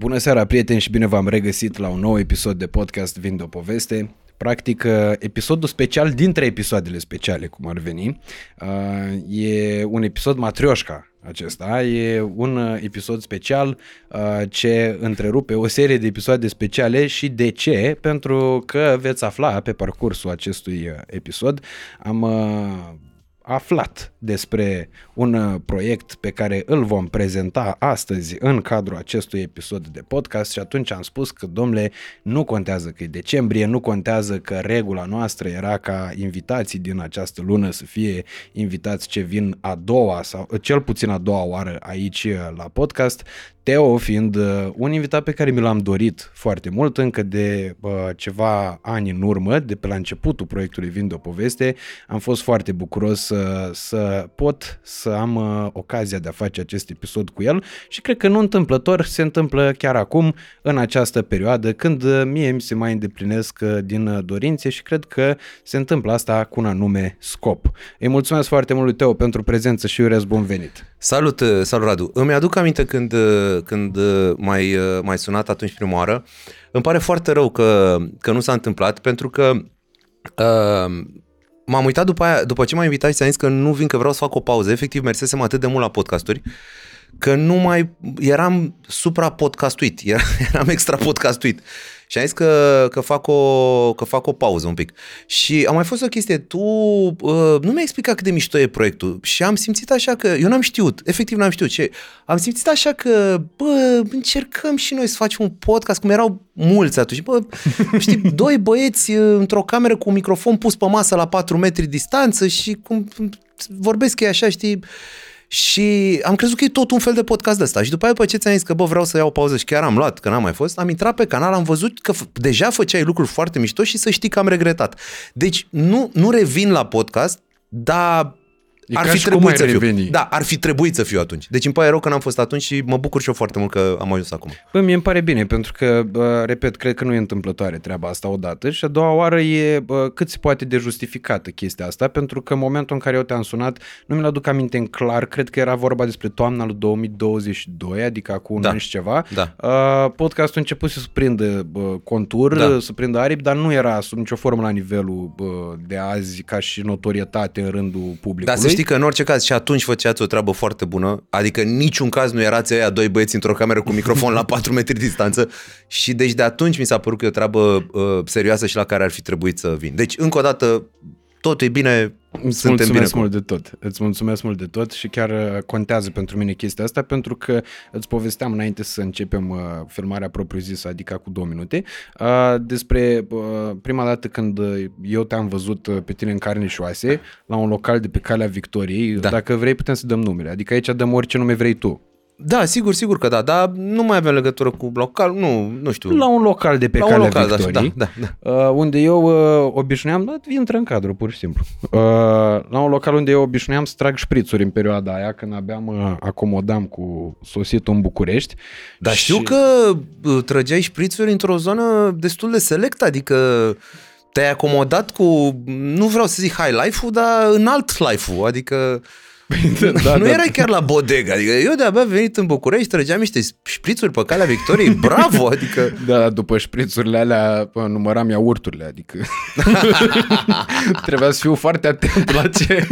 Bună seara, prieteni, și bine v-am regăsit la un nou episod de podcast Vin de o poveste. Practic, uh, episodul special dintre episoadele speciale, cum ar veni, uh, e un episod matrioșca acesta. E un uh, episod special ce întrerupe o serie de episoade speciale și de ce? Pentru că veți afla pe parcursul acestui episod. Am aflat despre un uh, proiect pe care îl vom prezenta astăzi în cadrul acestui episod de podcast și atunci am spus că, domnule, nu contează că e decembrie, nu contează că regula noastră era ca invitații din această lună să fie invitați ce vin a doua sau cel puțin a doua oară aici uh, la podcast, Teo fiind uh, un invitat pe care mi l-am dorit foarte mult încă de uh, ceva ani în urmă, de pe la începutul proiectului Vin de o poveste, am fost foarte bucuros să, să pot să am uh, ocazia de a face acest episod cu el și cred că nu întâmplător se întâmplă chiar acum, în această perioadă, când uh, mie mi se mai îndeplinesc uh, din uh, dorințe și cred că se întâmplă asta cu un anume scop. Îi mulțumesc foarte mult lui Teo pentru prezență și urez bun venit! Salut, uh, salut Radu! Îmi aduc aminte când, uh, când mai, mai sunat atunci prima oară. Îmi pare foarte rău că, că nu s-a întâmplat pentru că uh, m-am uitat după aia, după ce m-a invitat și ți-am zis că nu vin, că vreau să fac o pauză. Efectiv, mersesem atât de mult la podcasturi că nu mai eram supra-podcastuit, eram extra-podcastuit. Și am zis că, că, fac o, că fac o pauză un pic. Și a mai fost o chestie, tu uh, nu mi-ai explicat cât de mișto e proiectul. Și am simțit așa că, eu n-am știut, efectiv n-am știut ce, am simțit așa că, bă, încercăm și noi să facem un podcast, cum erau mulți atunci, bă, știi, doi băieți uh, într-o cameră cu un microfon pus pe masă la 4 metri distanță și cum vorbesc ei așa, știi, și am crezut că e tot un fel de podcast de ăsta. Și după aia, după ce ți-am zis că, bă, vreau să iau o pauză și chiar am luat, că n-am mai fost, am intrat pe canal, am văzut că deja făceai lucruri foarte mișto și să știi că am regretat. Deci, nu, nu revin la podcast, dar E ar fi trebuit să fiu. Da, ar fi trebuit să fiu atunci. Deci îmi pare rău că n-am fost atunci și mă bucur și eu foarte mult că am ajuns acum. Bă, mie îmi pare bine, pentru că, bă, repet, cred că nu e întâmplătoare treaba asta odată și a doua oară e bă, cât se poate de justificată chestia asta, pentru că în momentul în care eu te-am sunat, nu mi-l aduc aminte în clar, cred că era vorba despre toamna lui 2022, adică acum un da. an și ceva. Da. Uh, podcastul a început să prindă bă, contur, da. să prindă aripi, dar nu era sub nicio formă la nivelul bă, de azi ca și notorietate în rândul publicului. Dar să știi că în orice caz și atunci făceați o treabă foarte bună, adică în niciun caz nu erați aia doi băieți într-o cameră cu microfon la 4 metri distanță și deci de atunci mi s-a părut că e o treabă uh, serioasă și la care ar fi trebuit să vin. Deci, încă o dată, tot e bine, Îți suntem mulțumesc bine mult de tot. Îți mulțumesc mult de tot și chiar uh, contează pentru mine chestia asta pentru că îți povesteam înainte să începem uh, filmarea propriu-zisă, adică cu două minute, uh, despre uh, prima dată când uh, eu te-am văzut uh, pe tine în carne și oase la un local de pe Calea Victoriei. Da. Dacă vrei putem să dăm numele, adică aici dăm orice nume vrei tu. Da, sigur, sigur că da, dar nu mai avem legătură cu local, nu, nu știu. La un local de pe La un Calea local, da, Victoriei. da, da, Uh, unde eu uh, obișnuiam, da, intră în cadru, pur și simplu. Uh, la un local unde eu obișnuiam să trag șprițuri în perioada aia, când abia mă acomodam cu sositul în București. Dar Și- știu că uh, trăgeai șprițuri într-o zonă destul de selectă, adică te-ai acomodat cu, nu vreau să zic high life-ul, dar înalt life-ul, adică da, nu da. erai chiar la bodega, adică eu de-abia venit în București, trăgeam niște șprițuri pe calea Victoriei, bravo, adică Da, după șprițurile alea bă, număram iaurturile, adică trebuia să fiu foarte atent la ce...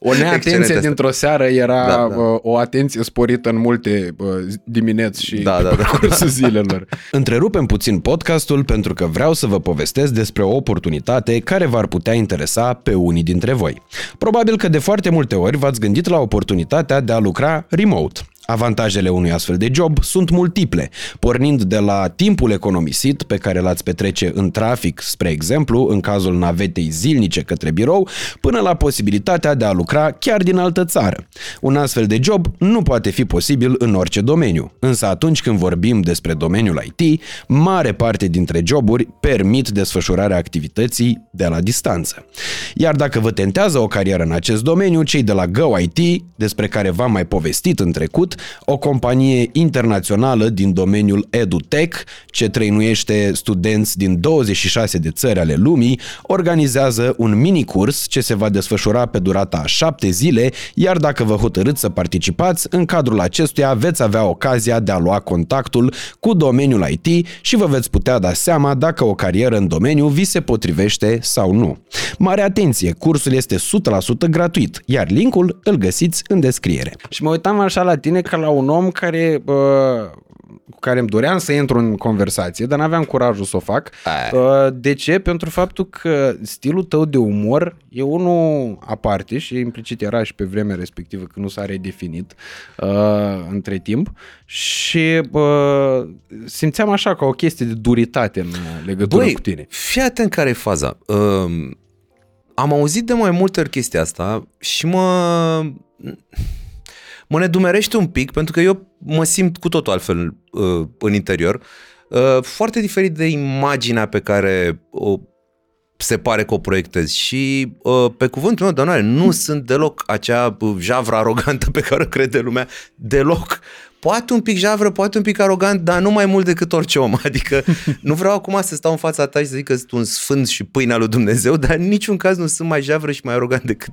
o Excelent neatenție asta. dintr-o seară era Da, da. bă, o atenție sporită în multe bă, dimineți și Da, pe da, da. parcursul zilelor. Întrerupem puțin podcastul pentru că vreau să vă povestesc despre o oportunitate care v-ar putea interesa pe unii dintre voi. Probabil că de foarte multe ori v-ați gândit la oportunitatea de a lucra remote. Avantajele unui astfel de job sunt multiple, pornind de la timpul economisit pe care l-ați petrece în trafic, spre exemplu, în cazul navetei zilnice către birou, până la posibilitatea de a lucra chiar din altă țară. Un astfel de job nu poate fi posibil în orice domeniu, însă atunci când vorbim despre domeniul IT, mare parte dintre joburi permit desfășurarea activității de la distanță. Iar dacă vă tentează o carieră în acest domeniu, cei de la Go IT, despre care v-am mai povestit în trecut, o companie internațională din domeniul EduTech, ce trăinuiește studenți din 26 de țări ale lumii, organizează un mini-curs ce se va desfășura pe durata a șapte zile, iar dacă vă hotărâți să participați, în cadrul acestuia veți avea ocazia de a lua contactul cu domeniul IT și vă veți putea da seama dacă o carieră în domeniu vi se potrivește sau nu. Mare atenție, cursul este 100% gratuit, iar linkul îl găsiți în descriere. Și mă uitam așa la tine ca la un om care uh, cu care îmi doream să intru în conversație, dar n-aveam curajul să o fac. Aia. De ce? Pentru faptul că stilul tău de umor e unul aparte și implicit era și pe vremea respectivă când nu s-a redefinit uh, între timp și uh, simțeam așa ca o chestie de duritate în legătură Băi, cu tine. fii atent care e faza. Uh, am auzit de mai multe ori chestia asta și mă mă nedumerește un pic pentru că eu mă simt cu totul altfel uh, în interior. Uh, foarte diferit de imaginea pe care o se pare că o proiectez și uh, pe cuvântul meu de onoare nu sunt deloc acea uh, javră arogantă pe care o crede lumea, deloc. Poate un pic javră, poate un pic arogant, dar nu mai mult decât orice om. Adică nu vreau acum să stau în fața ta și să zic că sunt un sfânt și pâinea lui Dumnezeu, dar în niciun caz nu sunt mai javră și mai arogant decât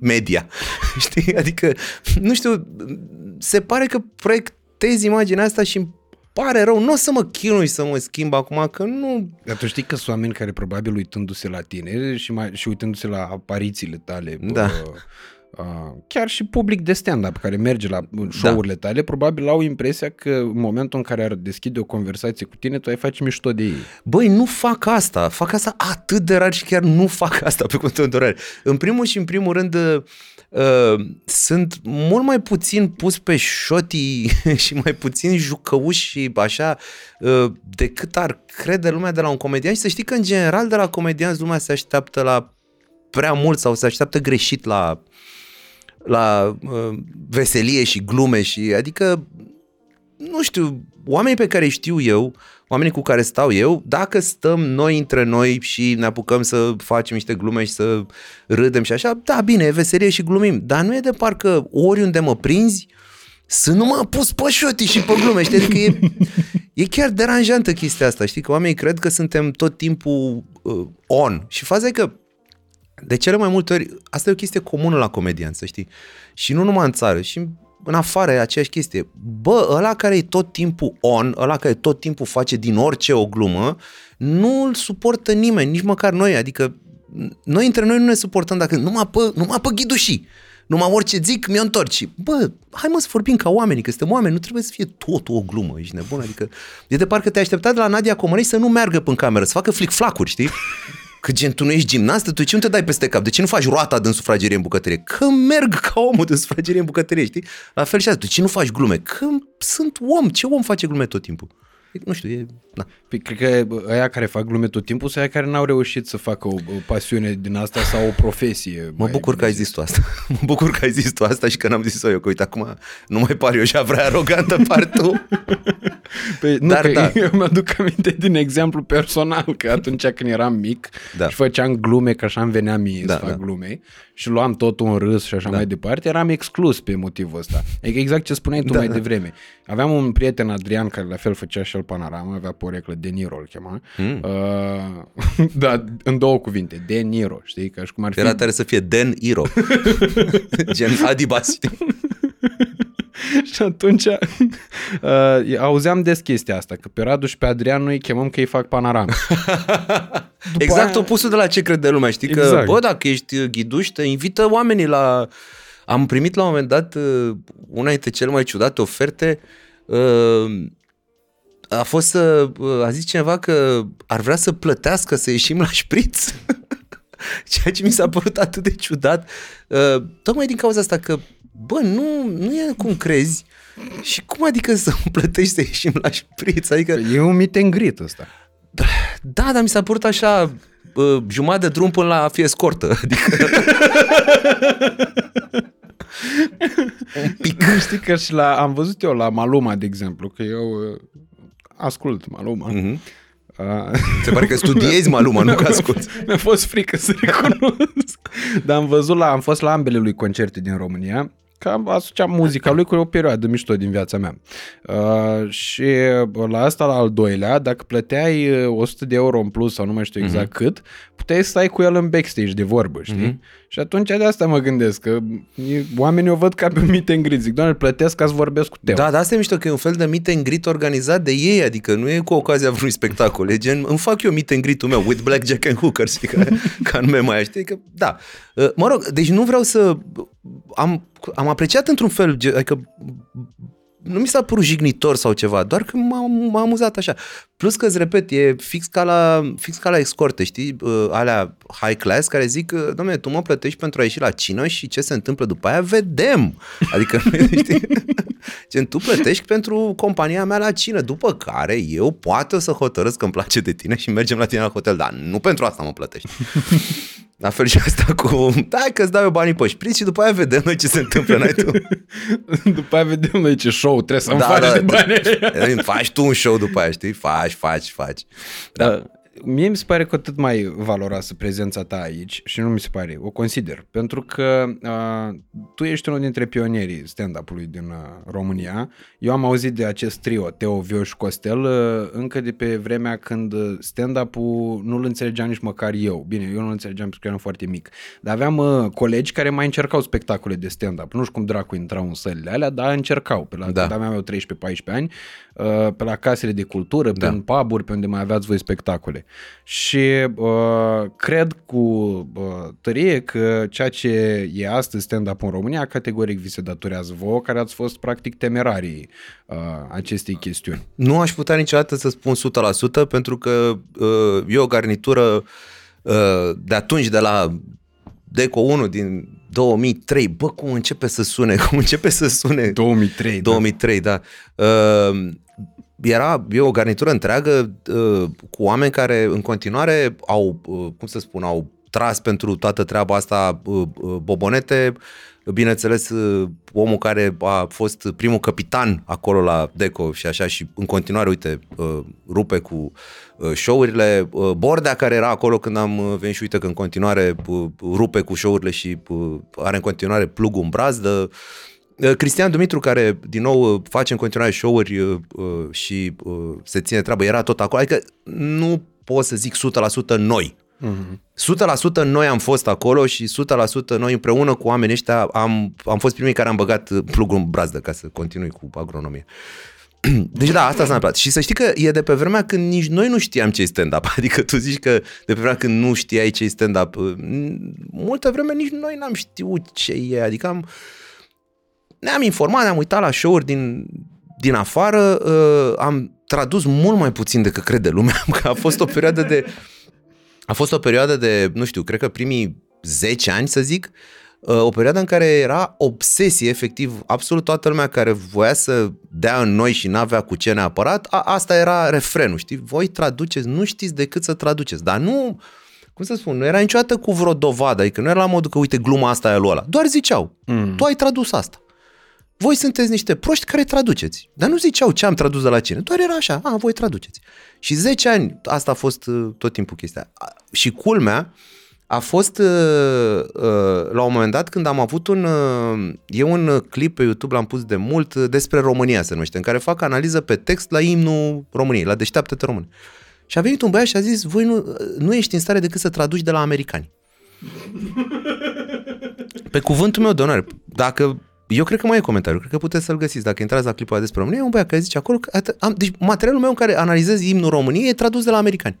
media. Știi? Adică, nu știu, se pare că proiectez imaginea asta și îmi pare rău, nu o să mă chinui să mă schimb acum, că nu... Dar tu știi că sunt oameni care probabil uitându-se la tine și, mai, și uitându-se la aparițiile tale, Da. bă, Uh, chiar și public de stand-up care merge la show-urile tale, probabil au impresia că în momentul în care ar deschide o conversație cu tine, tu ai face mișto de ei. Băi, nu fac asta. Fac asta atât de rar și chiar nu fac asta pe contul de orare. În primul și în primul rând uh, sunt mult mai puțin pus pe șotii și mai puțin jucăuși și așa uh, decât ar crede lumea de la un comedian și să știi că în general de la comedianți lumea se așteaptă la prea mult sau se așteaptă greșit la la uh, veselie și glume și adică nu știu, oamenii pe care îi știu eu, oamenii cu care stau eu, dacă stăm noi între noi și ne apucăm să facem niște glume și să râdem și așa, da, bine, e veselie și glumim, dar nu e de parcă oriunde mă prinzi, să nu mă pus pe șoti și pe glume, știi? Adică e, e chiar deranjantă chestia asta, știi? Că oamenii cred că suntem tot timpul uh, on. Și faza e că de cele mai multe ori, asta e o chestie comună la comedian, să știi. Și nu numai în țară, și în afară e aceeași chestie. Bă, ăla care e tot timpul on, ăla care tot timpul face din orice o glumă, nu îl suportă nimeni, nici măcar noi. Adică noi între noi nu ne suportăm dacă numai pe, numai pe ghidușii. Numai orice zic, mi-o întorci. Bă, hai mă să vorbim ca oameni, că suntem oameni, nu trebuie să fie tot o glumă, ești nebun. Adică e de parcă te-ai așteptat de la Nadia Comănei să nu meargă până cameră, să facă flic-flacuri, știi? Că gen, tu nu ești gimnastă, tu ce nu te dai peste cap? De ce nu faci roata din sufragerie în bucătărie? Că merg ca omul din sufragerie în bucătărie, știi? La fel și asta, de ce nu faci glume? Că sunt om, ce om face glume tot timpul? Nu știu, e... Na. Păi, cred că aia care fac glume tot timpul sunt aia care n-au reușit să facă o, o pasiune din asta sau o profesie. Mă bucur că ai zis tu asta. mă bucur că ai zis tu asta și că n-am zis-o eu, că uite, acum nu mai par eu și vrea arogantă par tu. Păi, nu, Dar, că da. eu mi-aduc aminte din exemplu personal, că atunci când eram mic da. și făceam glume, că așa îmi venea mie da, să fac da. glume și luam totul în râs și așa da. mai departe, eram exclus pe motivul ăsta. Adică exact ce spuneai tu da, mai devreme. Aveam un prieten, Adrian, care la fel făcea și el panorama, avea poreclă De Niro îl chema. Mm. Uh, da, în două cuvinte, De Niro, știi? Ca și cum ar fi... Era tare să fie Den Iro. Gen Adibas, știi? și atunci uh, auzeam des chestia asta, că pe Radu și pe Adrian noi îi chemăm că îi fac panorama. exact aia... opusul de la ce crede lumea, știi? Exact. Că, bă, dacă ești ghiduș, te invită oamenii la... Am primit la un moment dat uh, una dintre cele mai ciudate oferte uh, a fost să, a zis cineva că ar vrea să plătească să ieșim la șpriț. Ceea ce mi s-a părut atât de ciudat. Uh, tocmai din cauza asta că, bă, nu, nu e cum crezi. Și cum adică să plătești să ieșim la șpriț? Adică... E un mit and greet ăsta. Da, dar mi s-a părut așa uh, jumătate de drum până la fie scortă. Adică... un pic. Știi că și la, am văzut eu la Maluma, de exemplu, că eu ascult Maluma. Mm-hmm. Uh, Se pare că studiezi Maluma, nu că asculti. Mi-a fost frică să recunosc. Dar am văzut la, am fost la ambele lui concerte din România că asociam muzica lui cu o perioadă mișto din viața mea. Uh, și la asta, la al doilea, dacă plăteai 100 de euro în plus sau nu mai știu exact uh-huh. cât, puteai să stai cu el în backstage de vorbă, știi? Uh-huh. Și atunci de asta mă gândesc, că oamenii o văd ca pe meet and greet. Zic, doamne, plătesc ca să vorbesc cu Teo. Da, dar asta e mișto, că e un fel de meet and greet organizat de ei, adică nu e cu ocazia vreunui spectacol, e gen, îmi fac eu meet and greet-ul meu with blackjack and hookers, ca, ca nume mai știi? Că, da. Uh, mă rog, deci nu vreau să... Am, am apreciat într-un fel, adică nu mi s-a părut jignitor sau ceva, doar că m-a, m-a amuzat așa. Plus că, îți repet, e fix ca la, fix ca la escorte, știi? Uh, alea high class care zic, domnule, tu mă plătești pentru a ieși la cină și ce se întâmplă după aia, vedem. Adică, știi? Gen, tu plătești pentru compania mea la cină, după care eu poate o să hotărăsc că îmi place de tine și mergem la tine la hotel, dar nu pentru asta mă plătești. La fel și asta cu, da, că îți dau eu banii pe șpriț și după aia vedem noi ce se întâmplă, n tu. după aia vedem noi ce show trebuie să-mi da, faci da, de bani. faci tu un show după aia, știi? Faci, faci, faci. Da. da mie mi se pare cu atât mai valoroasă prezența ta aici și nu mi se pare, o consider, pentru că uh, tu ești unul dintre pionierii stand-up-ului din uh, România. Eu am auzit de acest trio, Teo, Vioș și Costel, uh, încă de pe vremea când stand-up-ul nu-l înțelegeam nici măcar eu. Bine, eu nu-l înțelegeam pentru că eram foarte mic. Dar aveam uh, colegi care mai încercau spectacole de stand-up. Nu știu cum dracu intrau în sălile alea, dar încercau. Pe la, da. când aveam eu 13-14 ani, uh, pe la casele de cultură, da. pe în pub pe unde mai aveați voi spectacole. Și uh, cred cu uh, tărie că ceea ce e astăzi stand-up în România categoric vi se datorează vouă, care ați fost practic temerarii uh, acestei chestiuni. Nu aș putea niciodată să spun 100% pentru că uh, e o garnitură uh, de atunci, de la Deco 1 din 2003, bă, cum începe să sune, cum începe să sune. 2003, 2003, da. da. Uh, era e o garnitură întreagă uh, cu oameni care în continuare au, uh, cum să spun, au tras pentru toată treaba asta uh, uh, bobonete, bineînțeles uh, omul care a fost primul capitan acolo la Deco și așa și în continuare, uite, uh, rupe cu uh, show-urile, uh, Bordea care era acolo când am uh, venit și uite că în continuare uh, rupe cu show-urile și uh, are în continuare plugul în brazdă, uh, Uh, Cristian Dumitru, care din nou uh, face în continuare show-uri uh, și se ține treabă, era tot acolo. Adică nu pot să zic 100% noi. Uh-huh. 100% noi am fost acolo și 100% noi împreună cu oamenii ăștia am, am fost primii care am băgat plugul în brazdă ca să continui cu agronomie. Deci da, asta s-a întâmplat. Și să știi că e de pe vremea când nici noi nu știam ce e stand-up. Adică tu zici că de pe vremea când nu știai ce e stand-up. Multă vreme nici noi n-am știut ce e. Adică am, ne-am informat, ne-am uitat la show-uri din, din afară, uh, am tradus mult mai puțin decât crede lumea, că a fost o perioadă de a fost o perioadă de, nu știu, cred că primii 10 ani, să zic, uh, o perioadă în care era obsesie, efectiv, absolut toată lumea care voia să dea în noi și n-avea cu ce neapărat, a, asta era refrenul, știi? Voi traduceți, nu știți decât să traduceți, dar nu, cum să spun, nu era niciodată cu vreo dovadă, adică nu era la modul că, uite, gluma asta e lui ăla. Doar ziceau, mm. tu ai tradus asta. Voi sunteți niște proști care traduceți. Dar nu ziceau ce am tradus de la cine. Doar era așa, a, voi traduceți. Și 10 ani, asta a fost uh, tot timpul chestia. Și culmea a fost uh, uh, la un moment dat când am avut un... E un clip pe YouTube, l-am pus de mult, despre România se numește, în care fac analiză pe text la imnul României, la Deșteaptă-te Român. Și a venit un băiat și a zis, voi nu, nu ești în stare decât să traduci de la americani. Pe cuvântul meu de onoare, dacă eu cred că mai e comentariu, cred că puteți să-l găsiți. Dacă intrați la clipul despre România, e un băiat care zice acolo că am, deci materialul meu în care analizez imnul României e tradus de la americani.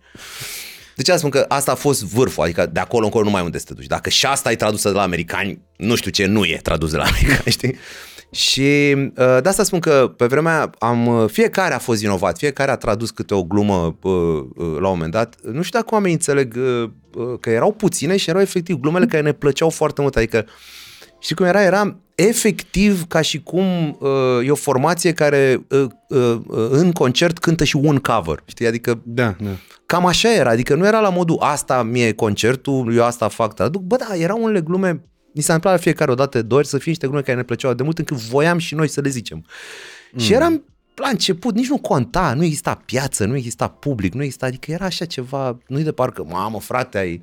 Deci asta spun că asta a fost vârful, adică de acolo încolo nu mai unde să te duci. Dacă și asta e tradusă de la americani, nu știu ce nu e tradus de la americani, știi? Și uh, de asta spun că pe vremea am, uh, fiecare a fost inovat, fiecare a tradus câte o glumă uh, la un moment dat. Nu știu dacă oamenii înțeleg că erau puține și erau efectiv glumele care ne plăceau foarte mult, adică Știi cum era? Era efectiv ca și cum uh, e o formație care uh, uh, în concert cântă și un cover. Știi? Adică da, da. cam așa era. Adică nu era la modul asta mie concertul, eu asta fac. Traduc. Bă, da, erau unele glume Ni s-a întâmplat fiecare o dată de ori să fie niște glume care ne plăceau de mult încât voiam și noi să le zicem. Mm. Și eram la început, nici nu conta, nu exista piață, nu exista public, nu exista, adică era așa ceva, nu-i de parcă, mamă, frate, ai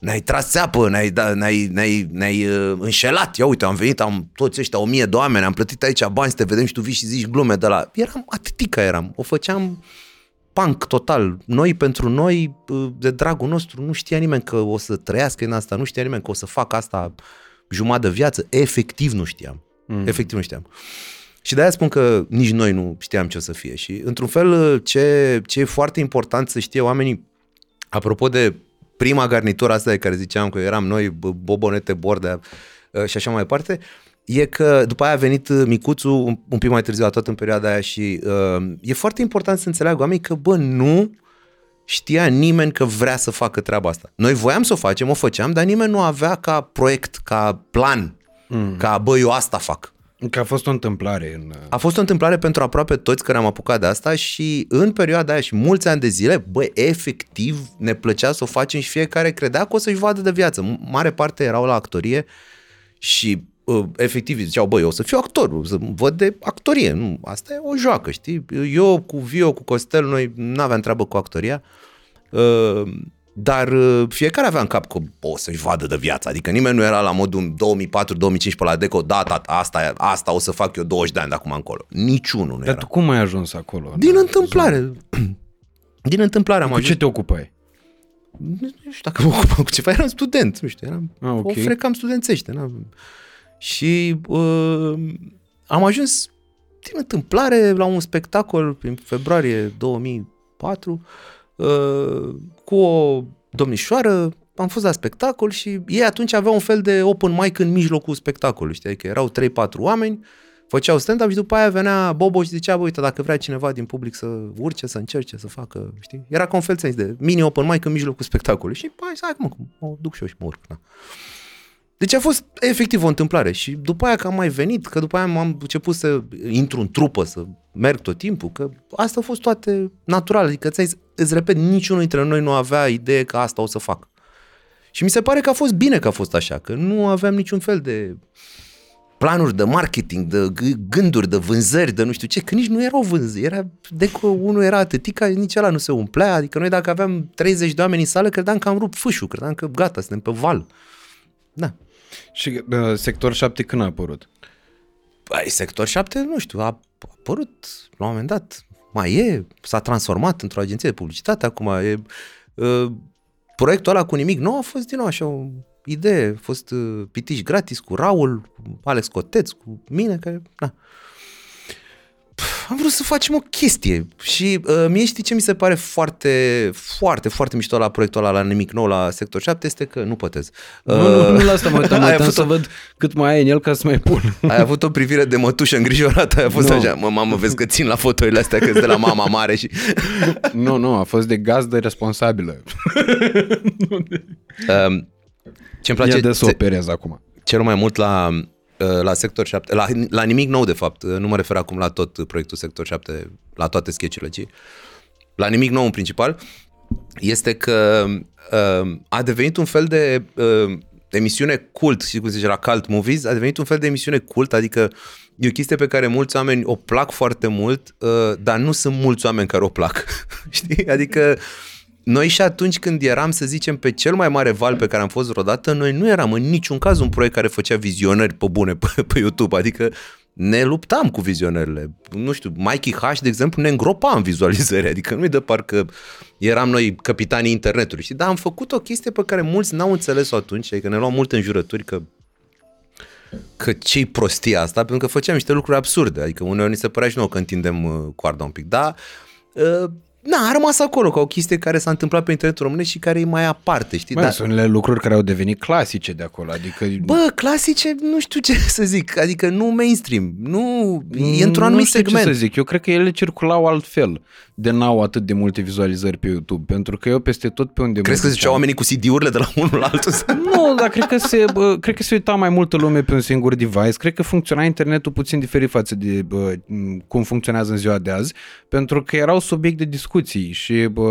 ne-ai tras țeapă, ne-ai, da, ne-ai, ne-ai, ne-ai uh, înșelat. Ia uite, am venit, am toți ăștia, o mie de oameni, am plătit aici bani să te vedem și tu vii și zici glume de la... Eram atâtica eram, o făceam punk total. Noi pentru noi, uh, de dragul nostru, nu știa nimeni că o să trăiască în asta, nu știa nimeni că o să fac asta jumătate de viață. Efectiv nu știam. Mm. Efectiv nu știam. Și de-aia spun că nici noi nu știam ce o să fie. Și, într-un fel, ce, ce e foarte important să știe oamenii, apropo de prima garnitură asta de care ziceam că eram noi, Bobonete, Bordea uh, și așa mai departe, e că după aia a venit Micuțu un, un pic mai târziu, tot în perioada aia și uh, e foarte important să înțeleagă oamenii că, bă, nu știa nimeni că vrea să facă treaba asta. Noi voiam să o facem, o făceam, dar nimeni nu avea ca proiect, ca plan, mm. ca, bă, eu asta fac. Că a fost o întâmplare. În... A fost o întâmplare pentru aproape toți care am apucat de asta și în perioada aia și mulți ani de zile, băi, efectiv ne plăcea să o facem și fiecare credea că o să-și vadă de viață. Mare parte erau la actorie și uh, efectiv ziceau, băi, eu o să fiu actor, o să văd de actorie. Nu, asta e o joacă, știi? Eu cu Vio, cu Costel, noi nu aveam treabă cu actoria. Uh, dar uh, fiecare avea în cap că o să-și vadă de viață. Adică nimeni nu era la modul 2004-2015 la Deco, da, tata, asta, asta o să fac eu 20 de ani de acum încolo. Niciunul nu Dar era. tu cum ai ajuns acolo? Din întâmplare. Din întâmplare am Cu ajuns. ce te ocupai? Nu știu dacă mă ocupam cu ceva, eram student, nu știu, eram, Ah, ok. o frecam studențește. n-am- Și uh, am ajuns din întâmplare la un spectacol în februarie 2004 uh, cu o domnișoară, am fost la spectacol și ei atunci aveau un fel de open mic în mijlocul spectacolului, știi, că erau 3-4 oameni, făceau stand-up și după aia venea Bobo și zicea, bă, uite, dacă vrea cineva din public să urce, să încerce, să facă, știi? Era ca un fel sens de mini open mic în mijlocul spectacolului și, hai, hai, mă, mă duc și eu și mă urc, na. Deci a fost efectiv o întâmplare și după aia că am mai venit, că după aia am început să intru în trupă, să merg tot timpul, că asta a fost toate natural, adică ți îți repet, niciunul dintre noi nu avea idee că asta o să fac. Și mi se pare că a fost bine că a fost așa, că nu aveam niciun fel de planuri de marketing, de g- gânduri, de vânzări, de nu știu ce, că nici nu erau vânzări, era, de că unul era atâtica, nici ăla nu se umplea, adică noi dacă aveam 30 de oameni în sală, credeam că am rupt fâșul, credeam că gata, suntem pe val. Da. Și uh, sector 7 când a apărut? Băi, sector 7, nu știu, a apărut la un moment dat, mai e, s-a transformat într-o agenție de publicitate, acum e, uh, proiectul ăla cu nimic nou a fost din nou așa o idee, a fost uh, pitiș gratis cu Raul, cu Alex Coteț, cu mine, care, na. Pf, Am vrut să facem o chestie și uh, mie știi ce mi se pare foarte, foarte, foarte mișto la proiectul ăla, la nimic nou, la sector 7, este că nu pătez. Nu, nu, nu la asta mă uitam, mă ai uitam avut să o- văd cât mai ai în el ca să mai pun. ai avut o privire de mătușă îngrijorată, ai fost Nu. așa, mă, mamă, vezi că țin la fotoile astea că de la mama mare și... nu, nu, a fost de gazdă responsabilă. Um, ce-mi Ia place de să ce- operez acum. cel mai mult la, uh, la Sector 7, la, la nimic nou de fapt, uh, nu mă refer acum la tot proiectul Sector 7, la toate sketchurile, ci la nimic nou în principal, este că uh, a devenit un fel de uh, emisiune cult, știi cum se zice la cult movies, a devenit un fel de emisiune cult, adică e o chestie pe care mulți oameni o plac foarte mult, uh, dar nu sunt mulți oameni care o plac, știi? Adică noi și atunci când eram, să zicem, pe cel mai mare val pe care am fost vreodată, noi nu eram în niciun caz un proiect care făcea vizionări pe bune pe, pe YouTube, adică ne luptam cu vizionările. Nu știu, Mikey H, de exemplu, ne îngropa în vizualizări, adică nu-i de parcă eram noi capitanii internetului, știi? Dar am făcut o chestie pe care mulți n-au înțeles-o atunci, adică ne luam multe înjurături că că ce-i prostia asta, pentru că făceam niște lucruri absurde, adică uneori ni se părea și nouă că întindem uh, coarda un pic, dar uh, na, a rămas acolo ca o chestie care s-a întâmplat pe internetul românesc și care e mai aparte, știi? Mai Dar- sunt unele lucruri care au devenit clasice de acolo, adică... Bă, clasice, nu știu ce să zic, adică nu mainstream, nu, e într-un nu anumit știu segment. ce să zic, eu cred că ele circulau altfel, de n-au atât de multe vizualizări pe YouTube, pentru că eu peste tot pe unde Crezi mă că ziceau duceam- oamenii cu CD-urile de la unul la altul? Nu, dar cred că, se, bă, cred că se uita mai multă lume pe un singur device. Cred că funcționa internetul puțin diferit față de bă, m, cum funcționează în ziua de azi, pentru că erau subiect de discuții și bă,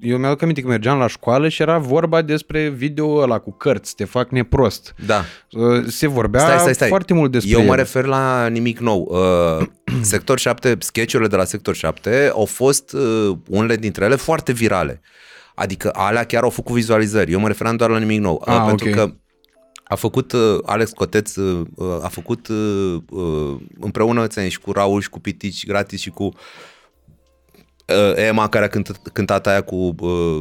eu mi-aduc aminte că mergeam la școală și era vorba despre video ăla cu cărți, te fac neprost. da. Uh, Se vorbea Stai, stai, stai. foarte mult despre Eu mă el. refer la nimic nou. Uh, sector 7, sketchurile de la Sector 7 au fost uh, unele dintre ele foarte virale. Adică alea chiar au făcut vizualizări. Eu mă referam doar la nimic nou. Ah, pentru ok. că a făcut uh, Alex Coteț, uh, uh, a făcut uh, uh, împreună ți și cu Raul și cu Pitici gratis și cu uh, Emma care a cântat, cântat aia cu uh,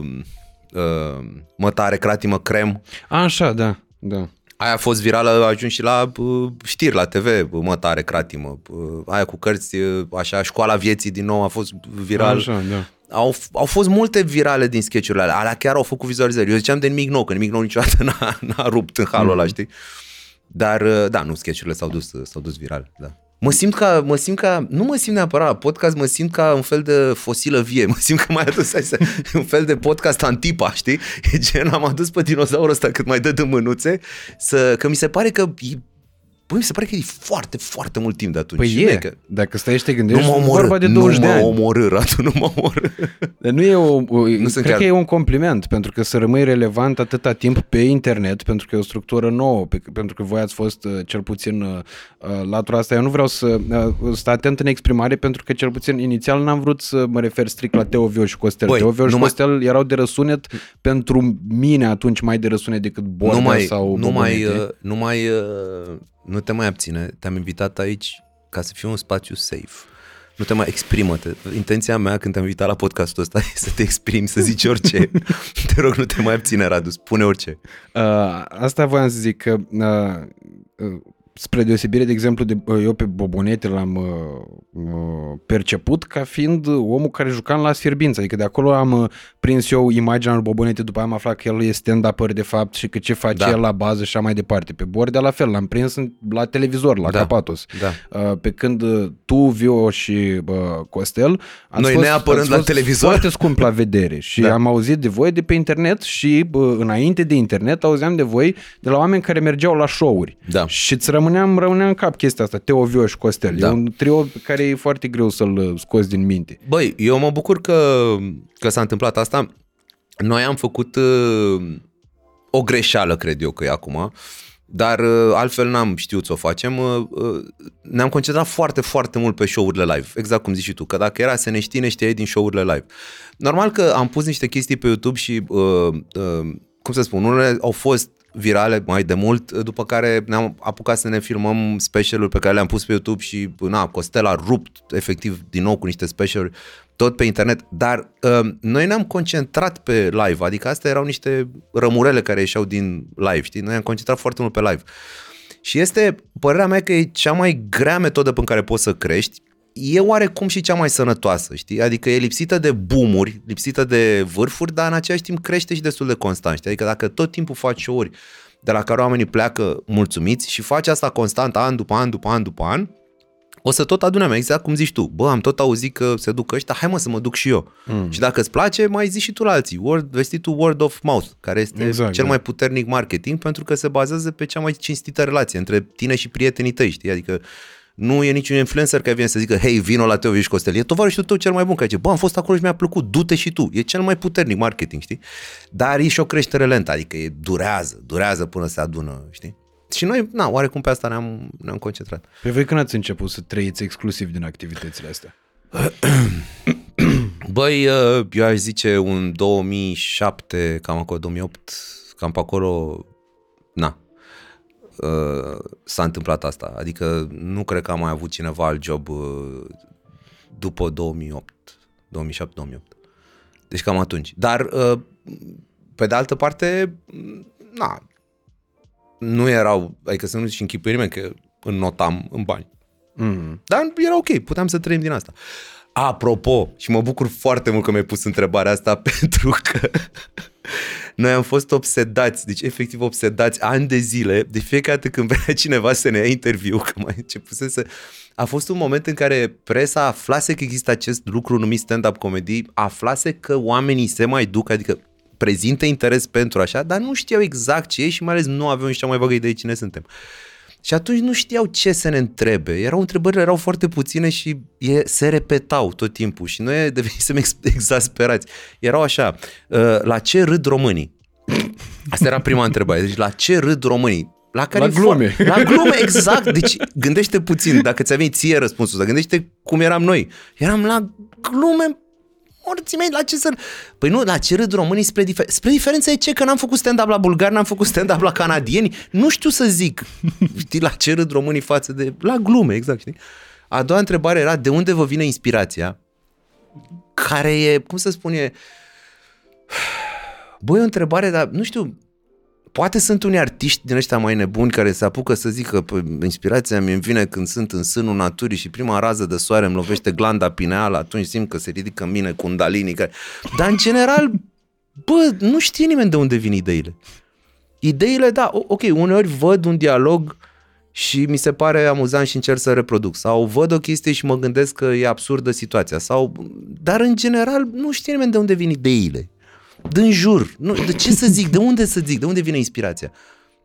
uh, mătare, cratimă, crem. Așa, da, da. Aia a fost virală, a ajuns și la uh, știri la TV, mătare, cratimă. Uh, aia cu cărți, uh, așa, școala vieții din nou a fost viral. Așa, da. Au, au fost multe virale din sketchurile alea. Alea chiar au făcut vizualizări. Eu ziceam de nimic nou, că nimic nou niciodată n-a, n-a rupt în halul ăla, știi? Dar, uh, da, nu, sketchurile s-au dus, s-au dus virale, da. Mă simt ca, mă simt ca, nu mă simt neapărat la podcast, mă simt ca un fel de fosilă vie, mă simt că mai adus hai să, un fel de podcast antipa, știi? E gen, am adus pe dinozaurul ăsta cât mai dă de mânuțe, să, că mi se pare că e, Băi, mi se pare că e foarte, foarte mult timp de atunci. Păi Și nu e, că, dacă stai și te nu gândești, mă e omorâ, vorba de nu 20 de mă ani. omorâ, Radu, nu mă omorâ. Dar nu e o, o Nu nu sunt cred chiar- că e un compliment, pentru că să rămâi relevant atâta timp pe internet, pentru că e o structură nouă, pe, pentru că voi ați fost uh, cel puțin uh, uh, latura asta. Eu nu vreau să uh, stau atent în exprimare, pentru că cel puțin inițial n-am vrut să mă refer strict la Teo Vio și Costel. Băi, Teo Vio și numai- Costel erau de răsunet pentru mine atunci mai de răsunet decât Bordea nu mai, sau nu mai, Bobonete. uh, nu mai, uh, nu te mai abține. Te-am invitat aici ca să fie un spațiu safe. Nu te mai exprimă-te. Intenția mea când te-am invitat la podcastul ăsta e să te exprimi, să zici orice. te rog, nu te mai abține, Radu, spune orice. Uh, asta voiam să zic că uh, uh, spre deosebire, de exemplu, de uh, eu pe Bobonete l-am uh, uh, perceput ca fiind omul care juca în las fierbință. Adică de acolo am uh, prins eu imaginea lui Bobonete, după aia am aflat că el e stand-upper de fapt și că ce face Da. el la bază și așa mai departe. Pe Bordea la fel, l-am prins în, la televizor, la Da. Capatos. Da. Uh, pe când uh, tu, Vio și uh, Costel ați Noi fost, neapărând ați la fost televizor. foarte scump la vedere și Da. am auzit de voi de pe internet și bă, înainte de internet auzeam de voi de la oameni care mergeau la show-uri. Da. Și îți rămâneam, rămânea în cap chestia asta, Teo Vio și Costel. Da. E un trio pe care e foarte greu să-l uh, scoți din minte. Băi, eu mă bucur că, că s-a întâmplat asta. Noi am făcut uh, o greșeală, cred eu că e acum, dar uh, altfel n-am știut să o facem. Uh, uh, ne-am concentrat foarte, foarte mult pe show-urile live, exact cum zici și tu, că dacă era să ne știi, ne știai din show-urile live. Normal că am pus niște chestii pe YouTube și, uh, uh, cum să spun, unele au fost virale mai de mult, după care ne-am apucat să ne filmăm specialuri pe care le-am pus pe YouTube și, na, Costel a rupt efectiv din nou cu niște specialuri tot pe internet, dar uh, noi ne-am concentrat pe live, adică astea erau niște rămurele care ieșeau din live, știi? Noi ne-am concentrat foarte mult pe live. Și este, părerea mea că e cea mai grea metodă prin care poți să crești, e oarecum și cea mai sănătoasă, știi? Adică e lipsită de boomuri, lipsită de vârfuri, dar în același timp crește și destul de constant, știi? Adică dacă tot timpul faci show-uri de la care oamenii pleacă mulțumiți și faci asta constant, an după an, după an, după an, o să tot adunăm, exact cum zici tu. Bă, am tot auzit că se duc ăștia, hai mă să mă duc și eu. Mm. Și dacă îți place, mai zici și tu la alții. Word, vestitul word of mouth, care este Exact, cel da. mai puternic marketing pentru că se bazează pe cea mai cinstită relație între tine și prietenii tăi, știi? Adică nu e niciun influencer care vine să zică, hei, vino la Teo Viș Costel. E tovarășul tău cel mai bun care zice, bă, am fost acolo și mi-a plăcut, du-te și tu. E cel mai puternic marketing, știi? Dar e și o creștere lentă, adică e, durează, durează până se adună, știi? Și noi, na, oarecum pe asta ne-am, ne-am concentrat. Pe voi când ați început să trăiți exclusiv din activitățile astea? Băi, uh, eu aș zice un 2007, cam acolo, 2008, cam pe acolo, na, uh, s-a întâmplat asta. Adică nu cred că am mai avut cineva alt job uh, după 2008, 2007-2008. Deci cam atunci. Dar, uh, pe de altă parte, na, nu erau, adică să nu zici închipui nimeni că înnotam în bani. Mm. Dar era ok, puteam să trăim din asta. Apropo, și mă bucur foarte mult că mi-ai pus întrebarea asta pentru că noi am fost obsedați, deci efectiv obsedați ani de zile, de fiecare dată când venea cineva să ne ia interviu, că mai începuse să... A fost un moment în care presa aflase că există acest lucru numit stand-up comedy, aflase că oamenii se mai duc, adică prezintă interes pentru așa, dar nu știau exact ce e și mai ales nu aveau nici cea mai vagă idee cine suntem. Și atunci nu știau ce să ne întrebe. Erau întrebările, erau foarte puține și e, se repetau tot timpul și noi devenisem ex- exasperați. Erau așa, uh, la ce râd românii? Asta era prima întrebare. Deci la ce râd românii? La, care La e glume. fo- La glume, exact. Deci gândește puțin, dacă ți-a venit ție răspunsul ăsta, gândește cum eram noi. Eram la glume morții mei, la ce să... Păi nu, la ce râd românii spre, difer... spre diferență e ce? Că n-am făcut stand-up la bulgari, n-am făcut stand-up la canadieni, nu știu să zic. Știi, la ce râd românii față de... La glume, exact, știi? A doua întrebare era de unde vă vine inspirația? Care e, cum să spun, e... Băi, o întrebare, dar nu știu, poate sunt unii artiști din ăștia mai nebuni care se apucă să zică păi, inspirația mi vine când sunt în sânul naturii și prima rază de soare îmi lovește glanda pineală, atunci simt că se ridică în mine kundalini. Care... Dar în general, bă, nu știe nimeni de unde vin ideile. Ideile, da, ok, uneori văd un dialog și mi se pare amuzant și încerc să reproduc. Sau văd o chestie și mă gândesc că e absurdă situația. Sau, dar în general nu știe nimeni de unde vin ideile din jur. Nu, de ce să zic? De unde să zic? De unde vine inspirația?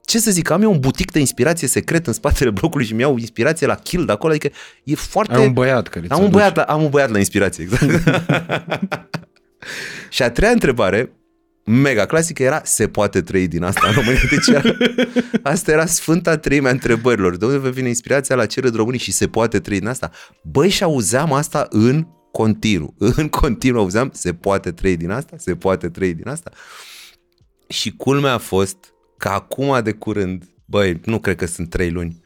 Ce să zic? Am eu un butic de inspirație secret în spatele blocului și mi-au inspirație la kill de acolo, adică e foarte... Ai un băiat care am un băiat, la, am un băiat la inspirație, exact. și a treia întrebare, mega clasică, era se poate trăi din asta în România? Deci era, asta era sfânta treimea întrebărilor. De unde vă vine inspirația la cele românii și se poate trăi din asta? Băi, și auzeam asta în continuu. În continuu auzeam, se poate trăi din asta? Se poate trăi din asta? Și culmea a fost că acum de curând, băi, nu cred că sunt trei luni,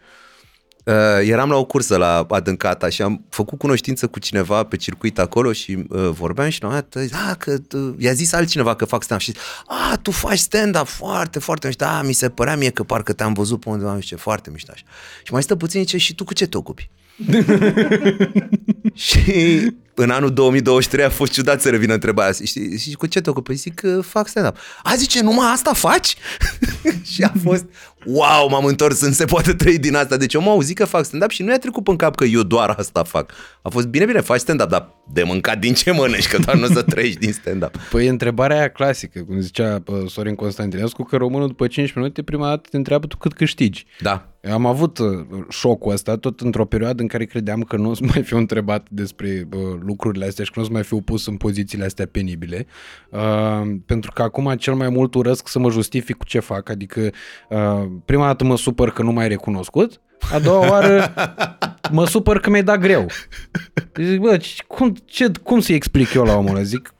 uh, eram la o cursă la Adâncata și am făcut cunoștință cu cineva pe circuit acolo și uh, vorbeam și la un moment dat, că uh, i-a zis altcineva că fac stand-up și a, tu faci stand-up foarte, foarte mișto. Da, mi se părea mie că parcă te-am văzut pe undeva, nu știu ce, foarte mișto așa. Și mai stă puțin ce și tu cu ce te ocupi? și în anul 2023 a fost ciudat să revină întrebarea asta. Și, și cu ce te ocupi? Zic că fac stand-up. A, zice, numai asta faci? și a fost, wow, m-am întors în se poate trăi din asta. Deci eu m-am auzit că fac stand-up și nu i-a trecut în cap că eu doar asta fac. A fost, bine, bine, faci stand-up, dar de mâncat din ce mănânci, că doar nu o să trăiești din stand-up. Păi întrebarea aia clasică, cum zicea Sorin Constantinescu, că românul după 5 minute prima dată te întreabă tu cât câștigi. Da. Am avut uh, șocul ăsta tot într-o perioadă în care credeam că nu o să mai fiu întrebat despre uh, lucrurile astea și că nu o să mai fiu pus în pozițiile astea penibile. Uh, pentru că acum cel mai mult urăsc să mă justific cu ce fac. Adică uh, prima dată mă supăr că nu mai recunoscut, a doua oară mă supăr că mi-ai dat greu. Zic, bă, cum, ce, cum să-i explic eu la omul ăla? Zic,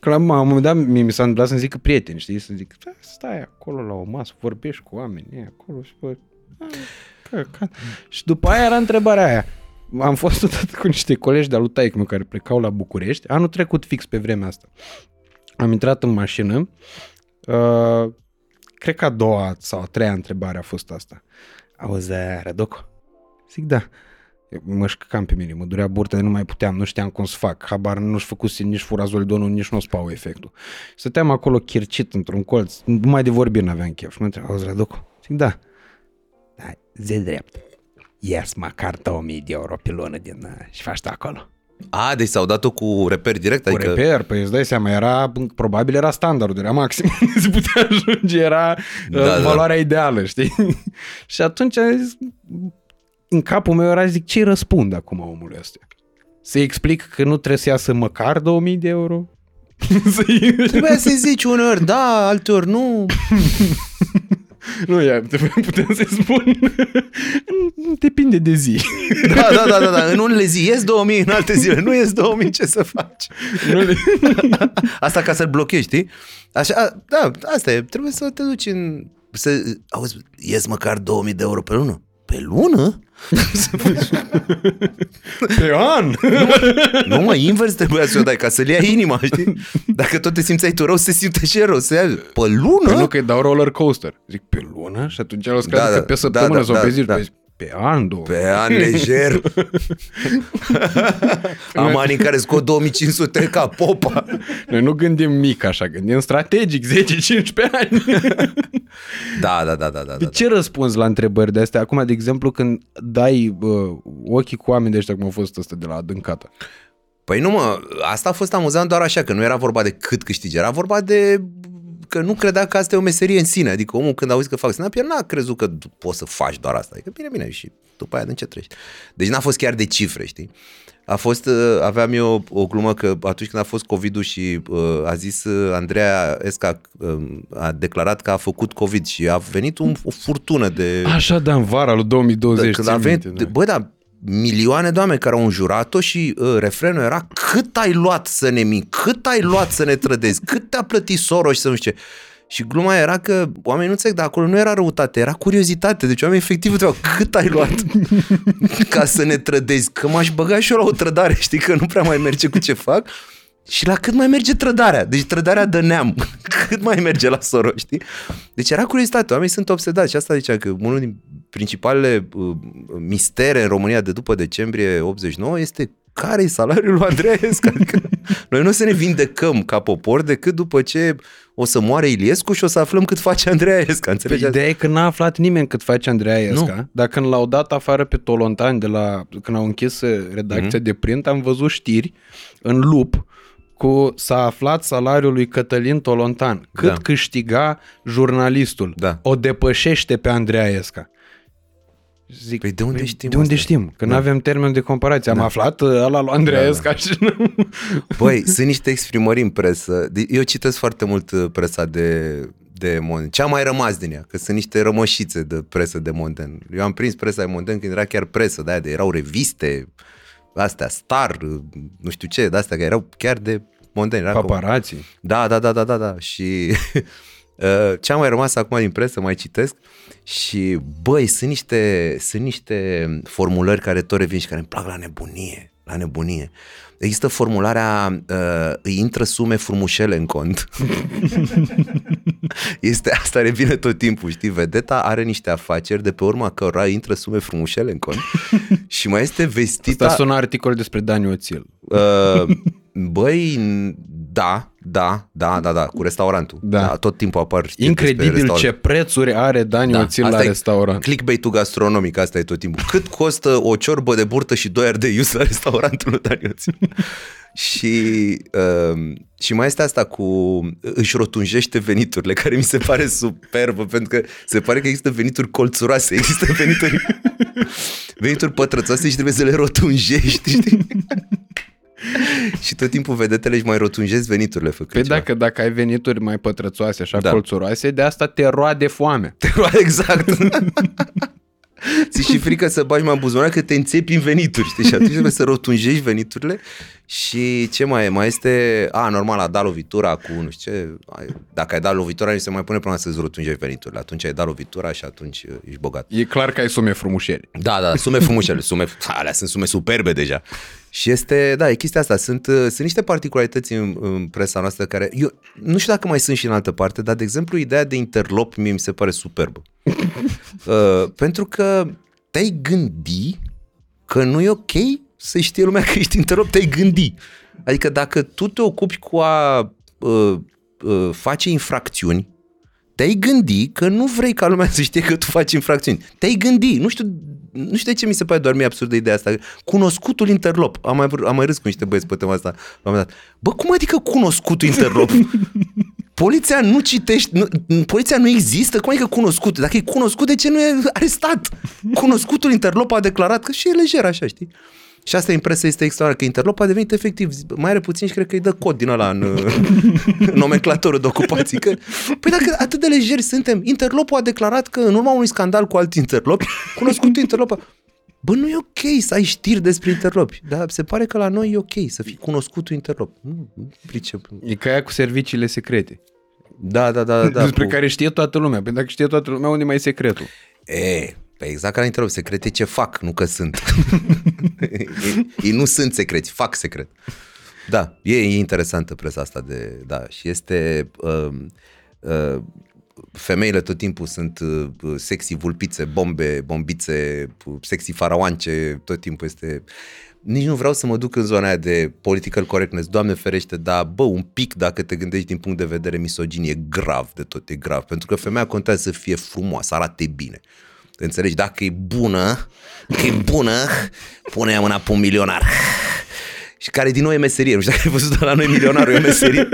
că la un moment dat mi, mi s-a întâmplat să-mi zic prieteni, știi? Să zic, stai acolo la o masă, vorbești cu oameni, e acolo și bă, Că, că... Și după aia era întrebarea aia. Am fost odată cu niște colegi de-a lui taică care plecau la București, anul trecut fix pe vremea asta. Am intrat în mașină, uh, cred că a doua sau a treia întrebare a fost asta. Auzi, Rădoc? Zic, da. Mă șcăcam pe mine, mă durea burta de nu mai puteam, nu știam cum să fac, habar nu-și făcuse nici furazolidonul, nici nu spau efectul. Stăteam acolo chircit într-un colț, numai de vorbire n-aveam chef. Și mă întreb, auzi, Rădoc? Zic, da zi drept. Ies măcar 2000 de euro pe lună din, uh, și faci acolo. A, deci s-au dat-o cu reper direct? Cu adică... reper, păi îți dai seama, era, probabil era standardul, era maxim, se putea ajunge, era da, uh, da. valoarea da. ideală, știi? și atunci am zis, în capul meu era, zic, ce răspund acum omului ăsta? Să-i explic că nu trebuie să iasă măcar 2000 de euro? Trebuia să-i zici uneori da, alteori nu. Nu, ia, putem să-i spun. Depinde de zi. Da, da, da, da, da. În unele zi ies 2000, în alte zile nu ies 2000, ce să faci? Asta ca să-l blochezi, știi? Așa, da, asta e. Trebuie să te duci în... Să, auzi, ies măcar 2000 de euro pe lună. Pe lună? Pe an? Nu, mă, invers trebuia să o dai, ca să-l ia inima, știi? Dacă tot te simțeai tu rău, se simte și rău. Să ia, pe lună? Păi nu, că dau roller coaster. Zic, pe lună? Și atunci el o da, da, pe săptămână da, da, sau pe zi. Da, da. Pe an, două. Pe an lejer. Am ani în care scot 2500 ca popa. Noi nu gândim mic așa, gândim strategic, 10-15 ani. da, da, da, da, da. De ce da. răspunzi la întrebări de astea? Acum, de exemplu, când dai uh, ochii cu oameni de ăștia, cum a fost ăsta de la adâncată. Păi nu mă, asta a fost amuzant doar așa, că nu era vorba de cât câștigi, era vorba de că nu credea că asta e o meserie în sine. Adică omul când auzi că fac stand up n-a crezut că poți să faci doar asta. Adică bine, bine, și după aia de ce treci. Deci n-a fost chiar de cifre, știi? A fost, uh, aveam eu o glumă că atunci când a fost COVID-ul și uh, a zis uh, Andreea Esca, uh, a declarat că a făcut COVID și a venit un, o furtună de... Așa, da, în vara lui 2020. când a venit, da. băi, da, milioane de oameni care au înjurat-o și uh, refrenul era cât ai luat să ne minți, cât ai luat să ne trădezi, cât te-a plătit Soros și să nu știu ce. Și gluma era că oamenii nu înțeleg, dar acolo nu era răutate, era curiozitate. Deci oamenii efectiv întrebau, cât ai luat ca să ne trădezi? Că m-aș băga și eu la o trădare, știi, că nu prea mai merge cu ce fac. Și la cât mai merge trădarea? Deci trădarea de neam. cât mai merge la Soros, știi? Deci era curiozitate. Oamenii sunt obsedați și asta zicea că unul din principalele uh, mistere în România de după decembrie 89 este care e salariul lui Andreescu? Adică noi nu o să ne vindecăm ca popor decât după ce o să moare Iliescu și o să aflăm cât face Andreescu. Înțelegeți? Ideea e că n-a aflat nimeni cât face Andreea Iesca, Nu. dar când l-au dat afară pe Tolontan de la, când au închis uh, redacția Mhm. de print, am văzut știri în lup cu s-a aflat salariul lui Cătălin Tolontan. Cât Da. câștiga jurnalistul. Da. O depășește pe Andreea Iesca. Zic, Păi de unde știm De unde asta? știm? Că Da. nu avem termen de comparație. Am aflat uh, ăla lui Andreea Da, da. Iesca și nu... Băi, sunt niște exprimări în presă. De- Eu citesc foarte mult uh, presa de, de Monden. Ce a mai rămas din ea? Că sunt niște rămășițe de presă de Monden. Eu am prins presa de Monden când era chiar presă, de, de erau reviste, astea, Star, uh, nu știu ce, de astea, care erau chiar de Monden. Era cum- Paparații. Da, da, da, da, da, da. Și uh, ce a mai rămas acum din presă, mai citesc și băi, sunt niște, sunt niște formulări care tot revin și care îmi plac la nebunie, la nebunie. Există formularea uh, îi intră sume frumușele în cont. este asta revine tot timpul, știi? Vedeta are niște afaceri de pe urma cărora îi intră sume frumușele în cont. și mai este vestita Asta sună articol despre Dani Oțil. Uh, băi, n- da, da, da, da, da, cu restaurantul. Da. Da. tot timpul apar știri despre Incredibil restaurant. ce prețuri are Dani Da, Oțil la asta e restaurant. Clickbait-ul gastronomic, asta e tot timpul. Cât costă o ciorbă de burtă și doi ardei ius la restaurantul lui Dani Oțil? și, uh, și mai este asta cu își rotunjește veniturile, care mi se pare superbă, pentru că se pare că există venituri colțuroase, există venituri, venituri pătrățoase și trebuie să le rotunjești, știi? și tot timpul vedetele își mai rotunjezi veniturile făcând Păi ceva. dacă, dacă ai venituri mai pătrățoase, așa Da. colțuroase, de asta te roade foame. exact. Ți și frică să bagi mai în buzunar că te înțepi în venituri, știi? Și atunci trebuie să rotunjești veniturile și ce mai e? Mai este, a, normal, a dat lovitura cu, nu știu ce, ai- dacă ai dat lovitura, nu se mai pune problema să-ți rotunjești veniturile. Atunci ai dat lovitura și atunci uh, ești bogat. E clar că ai sume frumușeri. Da, da, sume frumușele, sume, alea sunt sume superbe deja. Și este, da, e chestia asta. Sunt, uh, sunt niște particularități în, în presa noastră care, eu nu știu dacă mai sunt și în altă parte, dar, de exemplu, ideea de interlop mie mi se pare superbă. uh, pentru că te-ai gândi că nu e ok să știe lumea că ești interlop, te-ai gândi. Adică dacă tu te ocupi cu a uh, uh, face infracțiuni, te-ai gândi că nu vrei ca lumea să știe că tu faci infracțiuni. Te-ai gândi, nu știu, nu știu de ce mi se pare doar mie absurdă ideea asta. Cunoscutul interlop. Am mai, am mai râs cu niște băieți pe tema asta. la un moment dat. Bă, cum adică cunoscutul interlop? Poliția nu citește, nu, poliția nu există, cum adică cunoscut? Dacă e cunoscut, de ce nu e arestat? Cunoscutul interlop a declarat că și e lejer așa, știi? Și asta impresia este extraordinar, că Interlop a devenit efectiv, mai are puțin și cred că îi dă cod din ăla în, în nomenclatorul de ocupații. Că, păi dacă atât de lejeri suntem, Interlopul a declarat că în urma unui scandal cu alt interlop, cunoscut Interlop, a- bă, nu e ok să ai știri despre interlopi, dar se pare că la noi e ok să fii cunoscutul interlop. Nu, nu pricep. E ca aia cu serviciile secrete. Da, da, da. da despre cu... care știe toată lumea. Pentru dacă știe toată lumea, unde mai e secretul? E, pe exact ca la interlop, secrete ce fac, nu că sunt. ei, ei nu sunt secreți, fac secret. Da, e, e interesantă presa asta de, da, și este, uh, uh, femeile tot timpul sunt uh, sexy vulpițe, bombe, bombițe, uh, sexy faraoance, tot timpul este... Nici nu vreau să mă duc în zona aia de political correctness, doamne ferește, dar bă, un pic dacă te gândești din punct de vedere misogin, e grav de tot, e grav, pentru că femeia contează să fie frumoasă, să arate bine. Înțelegi? Dacă e bună, că e bună, pune mâna pe un milionar. Și care din nou e meserie. Nu știu dacă ai văzut, dar la noi milionarul e meserie.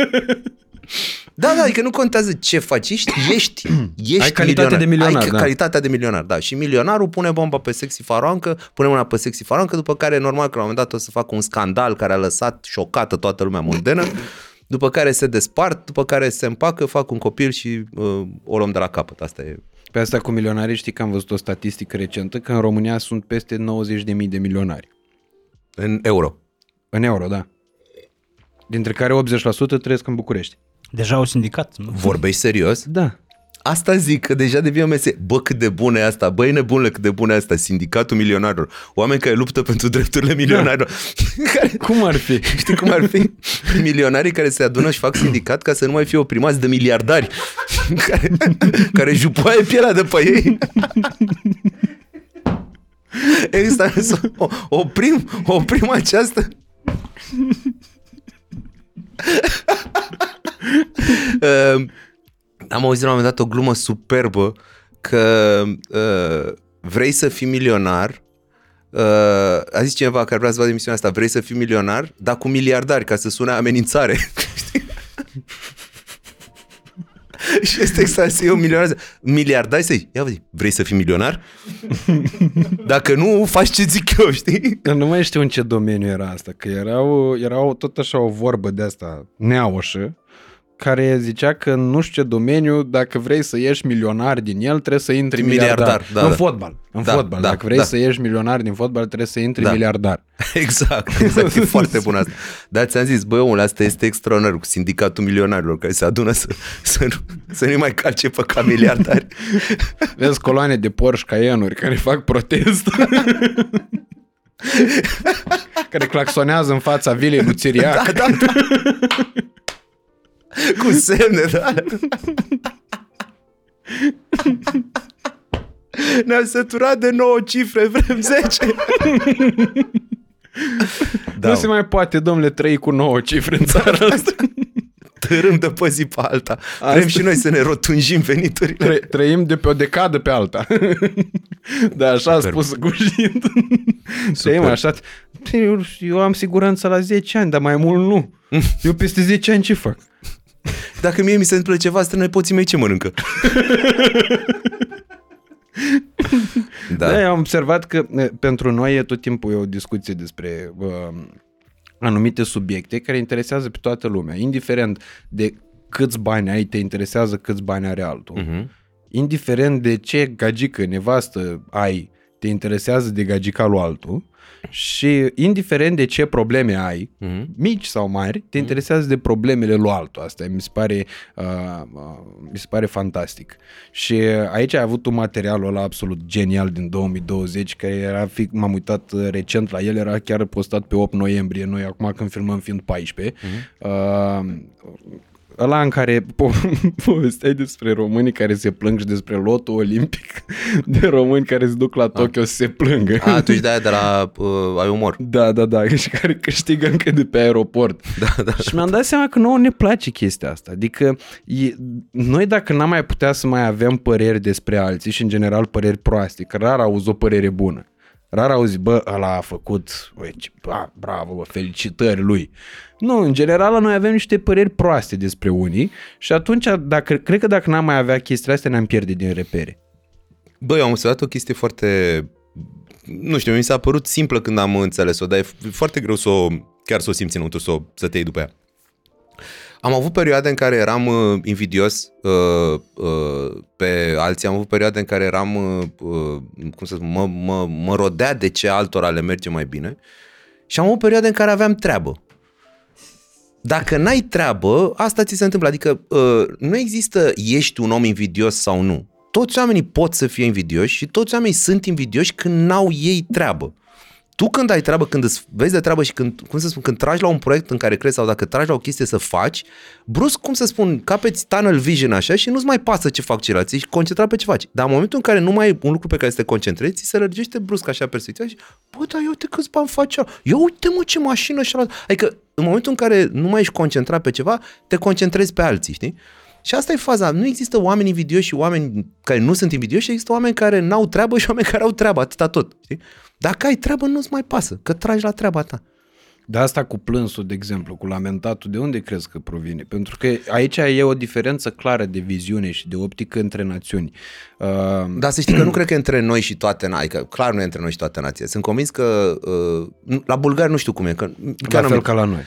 Da, da, adică nu contează ce faci, ești, ești, ești Ai calitate milionar. de milionar, Ai da. calitatea de milionar, da. Și milionarul pune bomba pe sexy faraoncă, pune mâna pe sexy faraoncă, după care normal că la un moment dat o să facă un scandal care a lăsat șocată toată lumea mondenă, după care se despart, după care se împacă, fac un copil și uh, o luăm de la capăt. Asta e. Păi Pe asta cu milionarii știi că am văzut o statistică recentă că în România sunt peste 90.000 de milionari. În euro. În euro, da. Dintre care 80% trăiesc în București. Deja au sindicat, nu? Vorbești serios? Da. Asta zic, că deja devine o meserie. Bă, cât de bună e asta. Băi, nebunule, cât de bună e asta. Sindicatul milionarilor. Oameni care luptă pentru drepturile milionarilor. care, Cum ar fi? știi cum ar fi? Milionarii care se adună și fac sindicat ca să nu mai fie oprimați de miliardari. care, care jupoaie pielea de pe ei. Exact, să o- oprim, oprim această uh, am auzit la un moment dat o glumă superbă că uh, vrei să fii milionar Uh, a zis cineva care vrea să vadă emisiunea asta, vrei să fii milionar, dar cu miliardari, ca să sune amenințare. Știi? și este exact să eu milionar. Miliardari să ia vă vrei să fii milionar? Dacă nu, faci ce zic eu, știi? Dar nu mai știu în ce domeniu era asta, că era, o, era o, tot așa o vorbă de asta neaușă, care zicea că în nu știu ce domeniu, dacă vrei să ieși milionar din el, trebuie să intri Miliardar, miliardar. da, în da. fotbal. În Da, fotbal. da, dacă vrei da. să ieși milionar din fotbal, trebuie să intri Da. miliardar. Exact, exact, e foarte bun asta. Dar ți-am zis, băi, omul, asta este extraordinar cu sindicatul milionarilor care se adună să, să, nu, să nu mai calce pe ca miliardari. Vezi coloane de Porsche Cayenne-uri care fac protest. care claxonează în fața vilei lui Țiriac. Da, da, da. Cu semne, da. Ne-am săturat de 9 cifre, vrem 10. Da. Nu se mai poate, domnule, trăi cu nouă cifre în țara asta. Târâm de pe zi pe alta. Vrem și noi să ne rotunjim veniturile. Tră, trăim de pe o decadă pe alta. da, așa a spus Gușit. Trăim așa. Eu, eu am siguranță la 10 ani, dar mai mult nu. Eu peste 10 ani ce fac? Dacă mie mi se întâmplă ceva, strână nepoții mei ce mănâncă. Da. da, eu am observat că e, pentru noi e tot timpul e o discuție despre uh, anumite subiecte care interesează pe toată lumea, indiferent de câți bani ai, te interesează câți bani are altul. Mhm. Indiferent de ce gagică, nevastă ai, te interesează de gagica lui altul și indiferent de ce probleme ai, Mhm. mici sau mari, te interesează de problemele lui altul. Asta mi se pare, uh, uh, mi se pare fantastic. Și uh, aici ai avut un materialul ăla absolut genial din 2020, care era, fi, m-am uitat uh, recent la el, era chiar postat pe 8 noiembrie, noi acum când filmăm fiind 14. Uh, ăla în care po- povesteai despre românii care se plâng și despre lotul olimpic de români care se duc la Tokyo să se plângă. A, tu ești de aia de la uh, ai umor. Da, da, da, și care câștigă încă de pe aeroport. Da, da. Și mi-am dat seama că nouă ne place chestia asta. Adică e, noi dacă n-am mai putea să mai avem păreri despre alții și în general păreri proaste, că rar auzi o părere bună. Rar auzi, bă, ăla a făcut, bă, ce, bă, bravo, bă, felicitări lui. Nu, în general noi avem niște păreri proaste despre unii și atunci, dacă, cred că dacă n-am mai avea chestiile astea, ne-am pierde din repere. Băi, am observat o chestie foarte... Nu știu, mi s-a părut simplă când am înțeles-o, dar e f- foarte greu să o, chiar să o simți înăuntru, să, o, să te iei după ea. Am avut perioade în care eram uh, invidios uh, uh, pe alții, am avut perioade în care eram, uh, uh, cum să spun, mă, mă, mă rodea de ce altora le merge mai bine și am avut perioade în care aveam treabă. Dacă n-ai treabă, asta ți se întâmplă. Adică uh, nu există ești un om invidios sau nu. Toți oamenii pot să fie invidioși și toți oamenii sunt invidioși când n-au ei treabă. Tu când ai treabă, când îți vezi de treabă și când, cum să spun, când tragi la un proiect în care crezi sau dacă tragi la o chestie să faci, brusc, cum să spun, capeți tunnel vision așa și nu-ți mai pasă ce fac ceilalți, ești concentrat pe ce faci. Dar în momentul în care nu mai ai un lucru pe care să te concentrezi, ți se lărgește brusc așa perspectiva și, bă, dar eu uite câți bani faci ăla. ia uite mă ce mașină și ala. Adică în momentul în care nu mai ești concentrat pe ceva, te concentrezi pe alții, știi? Și asta e faza. Nu există oameni invidioși și oameni care nu sunt invidioși, există oameni care n-au treabă și oameni care au treabă, atâta tot. Știi? Dacă ai treabă, nu-ți mai pasă, că tragi la treaba ta. De asta cu plânsul, de exemplu, cu lamentatul, de unde crezi că provine? Pentru că aici e o diferență clară de viziune și de optică între națiuni. Uh, Dar să știi că nu cred că e între noi și toate nații, adică clar nu e între noi și toate națiile. Sunt convins că uh, la bulgari nu știu cum e, că la chiar nu fel mi- ca la noi.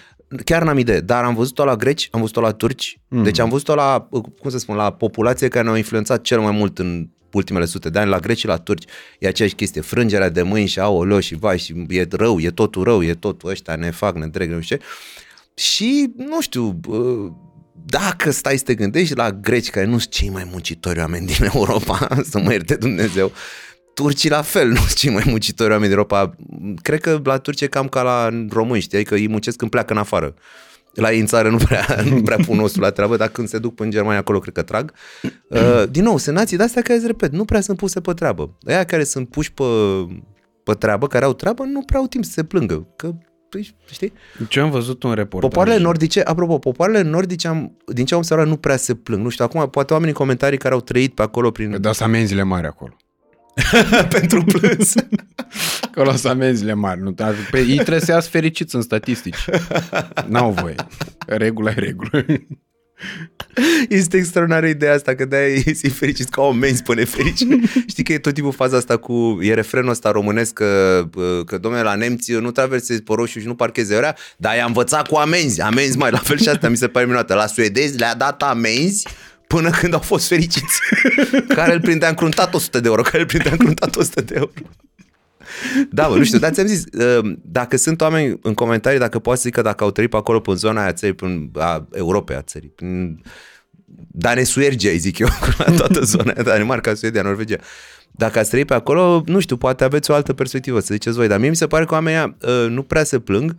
Chiar n-am idee, dar am văzut-o la greci, am văzut-o la turci, mm. deci am văzut-o la, cum să spun, la populație care ne-au influențat cel mai mult în ultimele sute de ani, la greci și la turci, e aceeași chestie, frângerea de mâini și aoleo și vai și e rău, e totul rău, e totul ăștia, ne fac, ne întreg, nu știu ce. Și, nu știu, dacă stai să te gândești la greci, care nu sunt cei mai muncitori oameni din Europa, să mă ierte Dumnezeu, turcii la fel, nu sunt cei mai muncitori oameni din Europa. Cred că la turci e cam ca la români, știi, că ei muncesc când pleacă în afară. La ei în țară nu prea, nu prea pun osul la treabă, dar când se duc până în Germania acolo, cred că trag. Uh, din nou, sunt nații de-astea care, îți repet, nu prea sunt puse pe treabă. Aia care sunt puși pe, pe treabă, care au treabă, nu prea au timp să se plângă. Că păi, știi? Ce am văzut un reportaj. Popoarele nordice, apropo, popoarele nordice, am, din ce am observat, nu prea se plâng. Nu știu, acum poate oamenii comentarii care au trăit pe acolo prin... Da, să amenziile mari acolo. pentru plâns. Acolo sunt amenziile mari. Nu, dar pe ei trebuie să iasă fericiți în statistici. N-au voie. Regula e regulă. Este extraordinară ideea asta, că de-aia e fericit ca o menzi pe nefericit. Știi că e tot timpul faza asta cu, e refrenul ăsta românesc că, că domnule, la nemți nu traversezi pe roșu și nu parchezi ărea, dar i-a învățat cu amenzi, amenzi mai la fel și asta mi se pare minunată. La suedezi le-a dat amenzi până când au fost fericiți. care îl prindea încruntat 100 de euro, care îl prindea încruntat 100 de euro. Da, bă, nu știu, dar ți-am zis, uh, dacă sunt oameni în comentarii, dacă poți să zic că dacă au trăit pe acolo până zona aia țării, până a Europei a țării, prin Dane Suergia, îi zic eu, la toată zona aia, Danemarca, Suedia, Norvegia. Dacă ați trăit pe acolo, nu știu, poate aveți o altă perspectivă, să ziceți voi, dar mie mi se pare că oamenii uh, nu prea se plâng,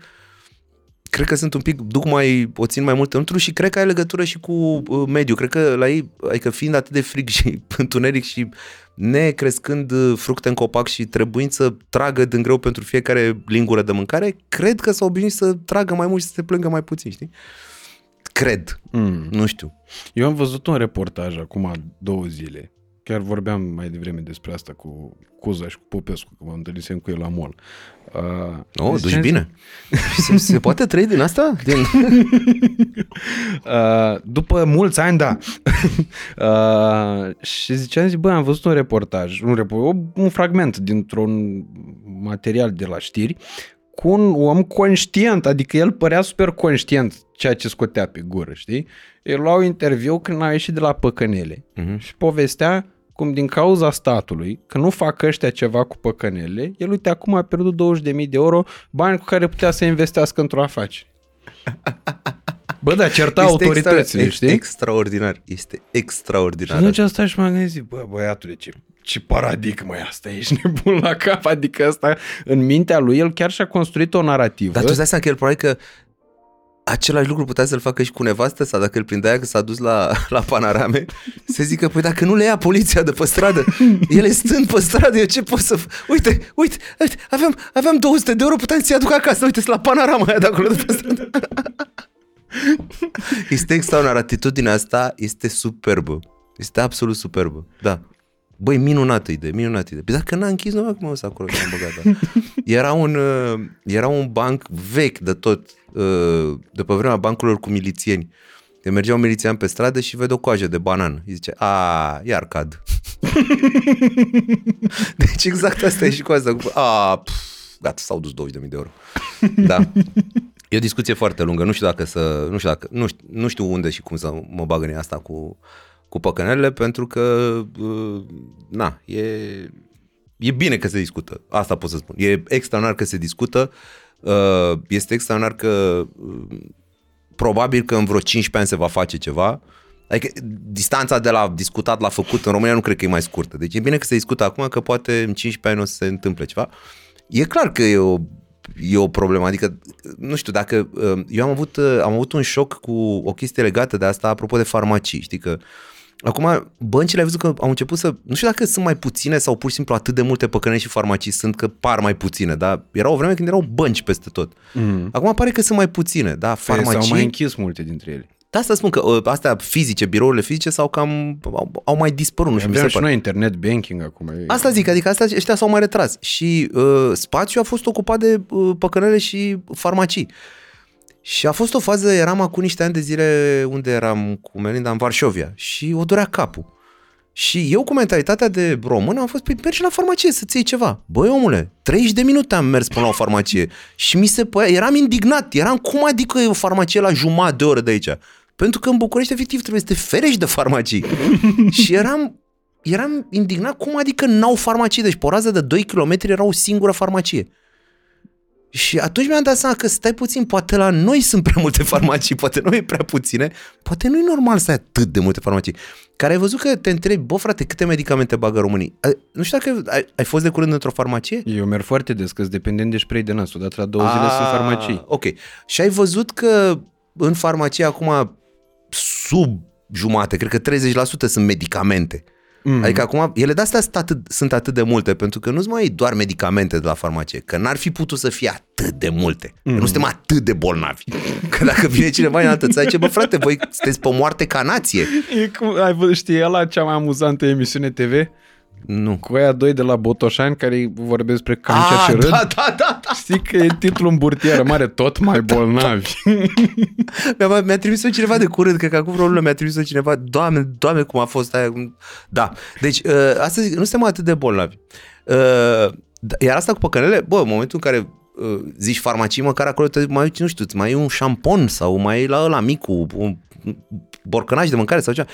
cred că sunt un pic, duc mai, o țin mai mult înăuntru și cred că ai legătură și cu uh, mediul. Cred că la ei, adică fiind atât de frig și întuneric și necrescând uh, fructe în copac și trebuind să tragă din greu pentru fiecare lingură de mâncare, cred că s-au obișnuit să tragă mai mult și să se plângă mai puțin, știi? Cred. Mm. Nu știu. Eu am văzut un reportaj acum două zile Chiar vorbeam mai devreme despre asta cu Cuza și cu Popescu, că mă întâlnisem cu el la mall. Uh, oh, duci bine. se, se poate trăi din asta? Din... uh, după mulți ani, da. uh, și ziceam, zic, bă, am văzut un reportaj, un, repo- un fragment dintr-un material de la știri cu un om conștient, adică el părea super conștient ceea ce scotea pe gură, știi? El lua un interviu când a ieșit de la păcănele uh-huh. și povestea cum din cauza statului, că nu fac ăștia ceva cu păcănele, el uite acum a pierdut 20.000 de euro, bani cu care putea să investească într-o afacere. Bă, da, certa este autoritățile, extra, știi? Extraordinar, este extraordinar. Și atunci asta și m-am gândit, bă, băiatule, ce, ce paradigmă e asta, ești nebun la cap, adică asta, în mintea lui, el chiar și-a construit o narrativă. Dar tu îți dai seama că el probabil că același lucru putea să-l facă și cu nevastă sau dacă îl prindea că s-a dus la, la panorame, să zică, păi dacă nu le ia poliția de pe stradă, ele stând pe stradă, eu ce pot să... F- uite, uite, uite, aveam, aveam 200 de euro, puteam să-i aduc acasă, uite, la panorama aia de acolo de pe stradă. este extraordinar, atitudinea asta este superbă. Este absolut superbă, da. Băi, minunată idee, minunată idee. Păi dacă n-a închis, nu acum să acolo am băgat. Da. Era un, uh, era un banc vechi de tot, uh, de pe vremea bancurilor cu milițieni. Că mergea un milițian pe stradă și vede o coajă de banan. Îi zice, a, iar cad. deci exact asta e și cu asta. A, pf, gata, s-au dus 20.000 de euro. Da. E o discuție foarte lungă. Nu știu dacă să, nu știu, dacă, nu știu, nu știu unde și cum să mă bag în asta cu, cu păcănelele pentru că, uh, na, e, e bine că se discută. Asta pot să spun. E extraordinar că se discută. Uh, este extraordinar că uh, probabil că în vreo 15 ani se va face ceva. Adică distanța de la discutat la făcut în România nu cred că e mai scurtă. Deci e bine că se discută acum că poate în 15 ani o să se întâmple ceva. E clar că e o, e o problemă. Adică, nu știu, dacă... Eu am avut, am avut un șoc cu o chestie legată de asta apropo de farmacii. Știi că uh, Acum, băncile ai văzut că au început să... Nu știu dacă sunt mai puține sau pur și simplu atât de multe păcăneni și farmacii sunt că par mai puține, dar era o vreme când erau bănci peste tot. Mm. Acum pare că sunt mai puține, da? Farmacii... S-au mai închis multe dintre ele. Da, asta spun că ă, astea fizice, birourile fizice sau cam au, au mai dispărut. Nu știu, Avem și noi internet banking acum. Asta zic, adică astea, ăștia s-au mai retras. Și uh, spațiul a fost ocupat de uh, păcănele și farmacii. Și a fost o fază, eram acum niște ani de zile unde eram cu Melinda în Varșovia și o dorea capul. Și eu cu mentalitatea de român am fost, păi mergi la farmacie să-ți iei ceva. Băi omule, 30 de minute am mers până la o farmacie și mi se părea, eram indignat, eram cum adică e o farmacie la jumătate de oră de aici? Pentru că în București efectiv trebuie să te ferești de farmacii. și eram, eram indignat cum adică n-au farmacie. Deci pe o rază de 2 km era o singură farmacie. Și atunci mi-am dat seama că stai puțin, poate la noi sunt prea multe farmacii, poate noi e prea puține, poate nu e normal să ai atât de multe farmacii. Care ai văzut că te întrebi, bă frate, câte medicamente bagă românii? Nu știu dacă ai, ai fost de curând într-o farmacie? Eu merg foarte des, că dependent de spray de nas, odată la două zile sunt farmacii. Ok. Și ai văzut că în farmacie acum sub jumate, cred că 30% sunt medicamente. Mm. Adică acum, ele de astea sunt atât, sunt atât de multe, pentru că nu-ți mai doar medicamente de la farmacie, că n-ar fi putut să fie atât de multe. Mm. Nu suntem atât de bolnavi. Că dacă vine cineva în altă țară, ce bă frate, voi sunteți pe moarte ca nație. E cum, ai văzut, știi, ăla cea mai amuzantă emisiune TV? Nu. Cu aia doi de la Botoșani care vorbesc despre cancer Ah, și râd. da, da, da, da. Știi că e titlul în burtieră mare, tot mai bolnavi. Mi-a, mi-a trimis-o cineva de curând, cred că acum vreo lună mi-a trimis-o cineva, doamne, doamne, cum a fost aia. cum- Da, deci uh, asta zic, nu suntem atât de bolnavi. Uh, da, iar asta cu păcănele, bă, în momentul în care uh, zici farmacii, măcar acolo te mai uiți, nu știu, îți mai e un șampon sau mai e la ăla micu, un borcănaș de mâncare sau ceva.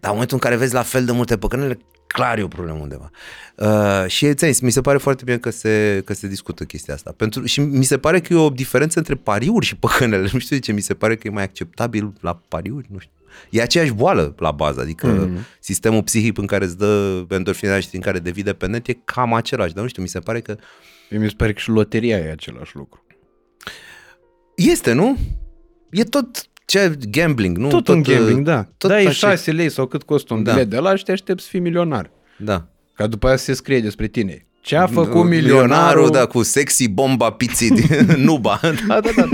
Dar în momentul în care vezi la fel de multe păcănele, clar e o problemă undeva. Uh, și ți mi se pare foarte bine că se, că se discută chestia asta. Pentru, și mi se pare că e o diferență între pariuri și păcănele. Nu știu de ce, mi se pare că e mai acceptabil la pariuri, nu știu. E aceeași boală la bază, adică mm. sistemul psihic în care îți dă endorfina și din care devii dependent e cam același, dar nu știu, mi se pare că Mi se pare că și loteria e același lucru. este, nu? E tot ce gambling, nu? Tot, un gambling, da. tot Dai așa- 6 lei sau cât costă un Da. bilet de ăla și te aștept să fii milionar. Da. Ca după aia să se scrie despre tine. Ce a făcut milionarul? da, cu sexy bomba pizzi din Nuba. Da, da, da.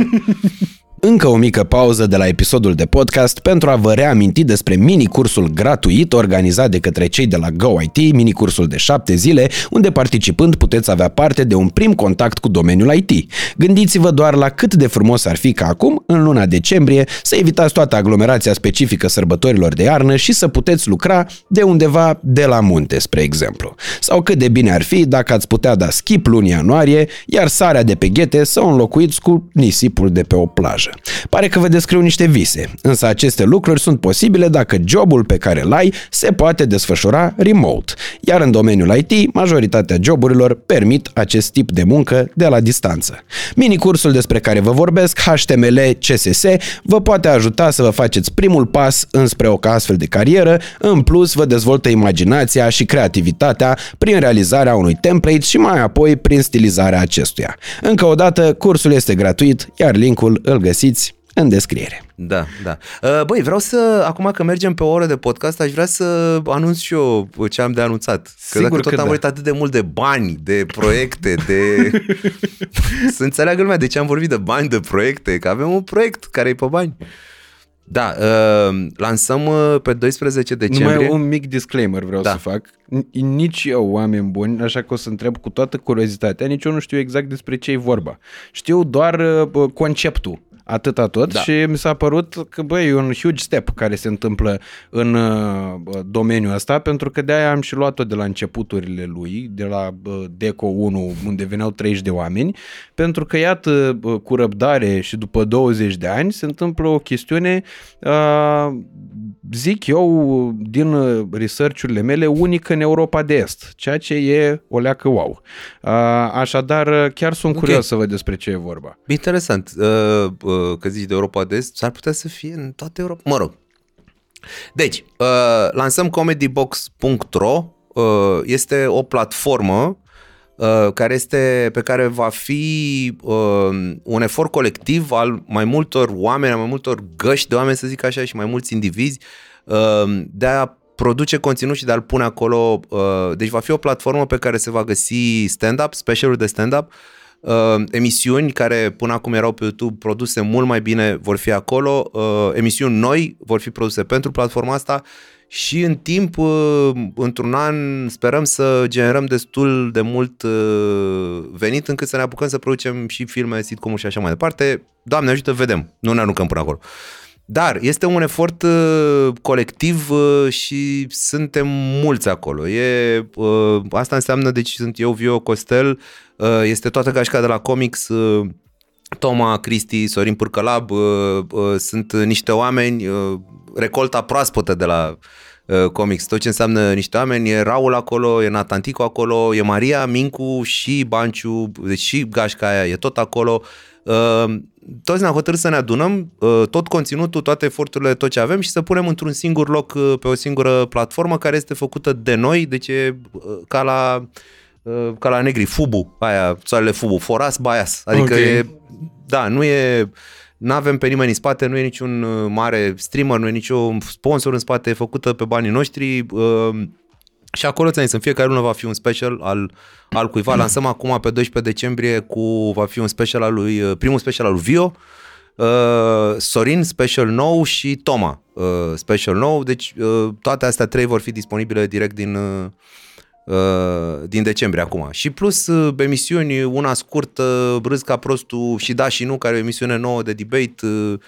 Încă o mică pauză de la episodul de podcast pentru a vă reaminti despre mini-cursul gratuit organizat de către cei de la GoIT, mini-cursul de 7 zile, unde participând puteți avea parte de un prim contact cu domeniul IT. Gândiți-vă doar la cât de frumos ar fi ca acum, în luna decembrie, să evitați toată aglomerația specifică sărbătorilor de iarnă și să puteți lucra de undeva de la munte, spre exemplu. Sau cât de bine ar fi dacă ați putea da skip luni ianuarie, iar sarea de pe ghete să o înlocuiți cu nisipul de pe o plajă. Pare că vă descriu niște vise, însă aceste lucruri sunt posibile dacă jobul pe care îl ai se poate desfășura remote, iar în domeniul IT, majoritatea joburilor permit acest tip de muncă de la distanță. Minicursul despre care vă vorbesc, HTML CSS, vă poate ajuta să vă faceți primul pas înspre o astfel de carieră, în plus vă dezvoltă imaginația și creativitatea prin realizarea unui template și mai apoi prin stilizarea acestuia. Încă o dată, cursul este gratuit, iar linkul îl găsiți în descriere. Da, da. Uh, Băi, vreau să, acum că mergem pe o oră de podcast, aș vrea să anunț și eu ce am de anunțat. Că Sigur dacă că tot am da. vorbit atât de mult de bani, de proiecte, de... să înțeleagă lumea de ce am vorbit de bani, de proiecte, că avem un proiect care e pe bani. Da, uh, lansăm uh, pe 12 decembrie. Numai un mic disclaimer vreau Da. să fac. N- Nici eu, oameni buni, așa că o să întreb cu toată curiozitatea, nici eu nu știu exact despre ce e vorba. Știu doar uh, bă, conceptul. Atâta tot Da. și mi s-a părut că, băi, e un huge step care se întâmplă în uh, bă, domeniul ăsta, pentru că de-aia am și luat-o de la începuturile lui, de la bă, Deco 1, unde veneau 30 de oameni, pentru că, iată, bă, cu răbdare și după 20 de ani se întâmplă o chestiune, uh, zic eu, din uh, research-urile mele, unică în Europa de Est, ceea ce e o leacă wow. Uh, așadar, uh, chiar sunt Ok. curios să văd despre ce e vorba. Interesant uh, uh, că zici de Europa de Est, s-ar putea să fie în toată Europa. Mă rog. Deci, uh, lansăm comedybox.ro, uh, este o platformă uh, care este, pe care va fi uh, un efort colectiv al mai multor oameni, al mai multor găști de oameni, să zic așa, și mai mulți indivizi, uh, de a produce conținut și de a-l pune acolo. Uh, deci va fi o platformă pe care se va găsi stand-up, specialuri de stand-up, uh, emisiuni care până acum erau pe YouTube produse mult mai bine vor fi acolo, uh, emisiuni noi vor fi produse pentru platforma asta și în timp, uh, într-un an, sperăm să generăm destul de mult uh, venit încât să ne apucăm să producem și filme, sitcom și așa mai departe. Doamne ajută, vedem. Nu ne aruncăm până acolo. dar este un efort uh, colectiv uh, și suntem mulți acolo. E, uh, asta înseamnă, deci sunt eu, Vio Costel, uh, este toată gașca de la comics, uh, Toma, Cristi, Sorin Pârcălab, uh, uh, sunt niște oameni, uh, recolta proaspătă de la uh, comics, tot ce înseamnă niște oameni, e Raul acolo, e Natantico acolo, e Maria, Mincu și Banciu, deci și gașca aia e tot acolo. Uh, toți ne-am hotărât să ne adunăm uh, tot conținutul, toate eforturile, tot ce avem și să punem într-un singur loc uh, pe o singură platformă care este făcută de noi, deci e uh, ca la uh, ca la negri, Fubu, aia, soarele Fubu, Foras Bias, adică Ok. e, da, nu e, nu avem pe nimeni în spate, nu e niciun uh, mare streamer, nu e niciun sponsor în spate, e făcută pe banii noștri uh, și acolo ți-am zis, în fiecare lună va fi un special al, al cuiva. Lansăm acum pe 12 decembrie cu, va fi un special al lui, uh, primul special al lui Vio, uh, Sorin special nou și Toma uh, special nou. Deci uh, toate astea trei vor fi disponibile direct din, uh, uh, din decembrie acum. Și plus uh, emisiuni, una scurtă, Râs ca prostul și da și nu, care e o emisiune nouă de debate, uh,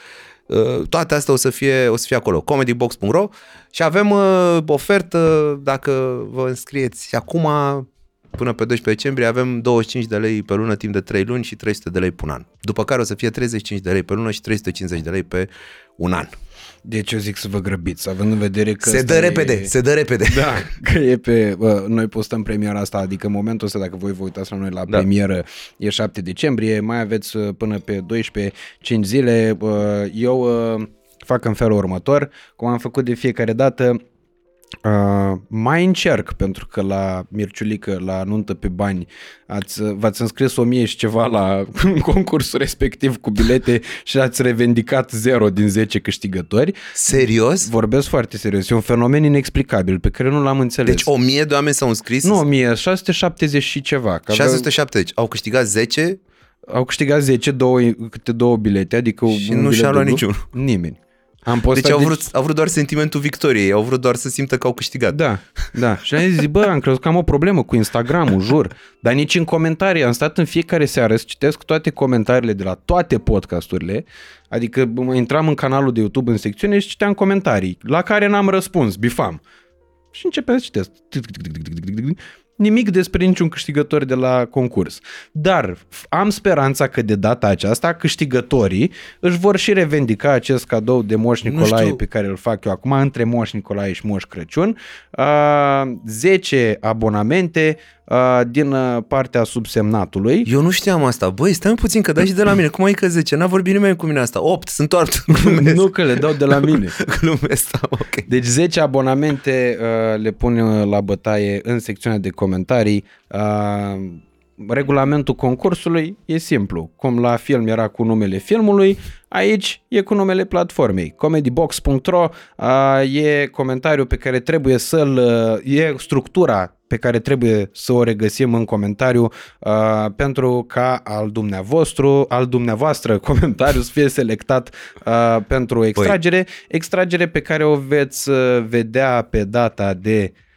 Uh, toate astea o să fie, o să fie acolo, comedybox.ro și avem uh, ofertă, dacă vă înscrieți și acum, până pe 12 decembrie, avem 25 de lei pe lună timp de 3 luni și 300 de lei pe un an. După care o să fie 35 de lei pe lună și 350 de lei pe un an. Deci eu zic să vă grăbiți, având în vedere că... se ăsta dă e- repede, se dă repede. Da, că e pe... Bă, noi postăm premiera asta, adică în momentul ăsta, dacă voi vă uitați la noi la Da. premieră, e 7 decembrie, mai aveți uh, până pe 12, 5 zile. Bă, Eu uh, fac în felul următor, cum am făcut de fiecare dată, Uh, mai încerc, pentru că la Mirciulică, la nuntă pe bani, ați, v-ați înscris o mie și ceva la concursul respectiv cu bilete și ați revendicat 0 din 10 câștigători. Serios? Vorbesc foarte serios, e un fenomen inexplicabil pe care nu l-am înțeles. Deci 1000 de oameni s-au înscris? Nu 1000, 670 și ceva. Că aveau- 670. Au câștigat 10 Au câștigat 10, două, câte două bilete, adică Și un nu bilet și-a luat dublu. niciunul. Nimeni. Am postat Deci au vrut, au vrut doar sentimentul victoriei, au vrut doar să simtă că au câștigat. Da, da. Și am zis, bă, am crezut că am o problemă cu Instagram-ul, jur. Dar nici în comentarii. Am stat în fiecare seară să citesc toate comentariile de la toate podcasturile. Adică mă intram în canalul de YouTube în secțiune și citeam comentarii, la care n-am răspuns, bifam. Și începeam să citesc. Nimic despre niciun câștigător de la concurs. Dar f- am speranța că de data aceasta câștigătorii își vor și revendica acest cadou de Moș Nicolae știu. pe care îl fac eu acum între Moș Nicolae și Moș Crăciun. Uh, 10 abonamente uh, din uh, partea subsemnatului. Eu nu știam asta. Băi, stai puțin că dai și de la mine. Cum ai că 10? N-a vorbit nimeni cu mine asta. 8, sunt doar glumesc. nu că le dau de la mine. glumesc, da, ok. Deci 10 abonamente uh, le pun uh, la bătaie în secțiunea de comentarii. Uh, regulamentul concursului e simplu. Cum la film era cu numele filmului, aici e cu numele platformei. comedybox.ro uh, e comentariul pe care trebuie să-l... Uh, e structura pe care trebuie să o regăsim în comentariu uh, pentru ca al dumneavoastră, al dumneavoastră comentariu să fie selectat uh, pentru extragere, extragere pe care o veți uh, vedea pe data de uh,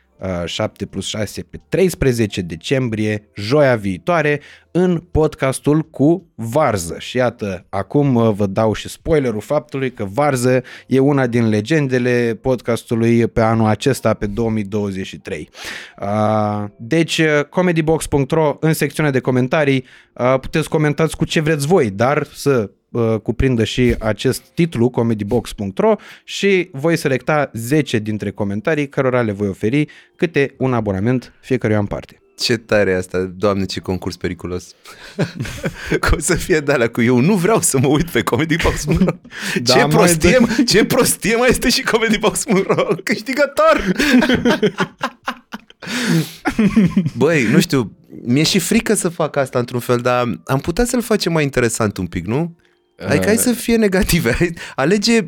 7 plus 6 pe 13 decembrie, joia viitoare, în podcastul cu Varză. Și iată, acum uh, vă dau și spoilerul faptului că Varză e una din legendele podcastului pe anul acesta, pe 2023. Uh, Deci, uh, comedybox.ro, în secțiunea de comentarii, uh, puteți comentați cu ce vreți voi, dar să uh, cuprindă și acest titlu, comedybox.ro și voi selecta 10 dintre comentarii cărora le voi oferi câte un abonament fiecăruia în parte. Ce tare e asta, doamne, ce concurs periculos. Cum să fie de alea cu eu nu vreau să mă uit pe comedybox.ro Da, ce, mai prostie, dă- ce prostie mai este și comedybox.ro Câștigător! Băi, nu știu, mi-e și frică să fac asta într-un fel, dar am putea să-l facem mai interesant un pic, nu? Adică hai să fie negative. Hai- Alege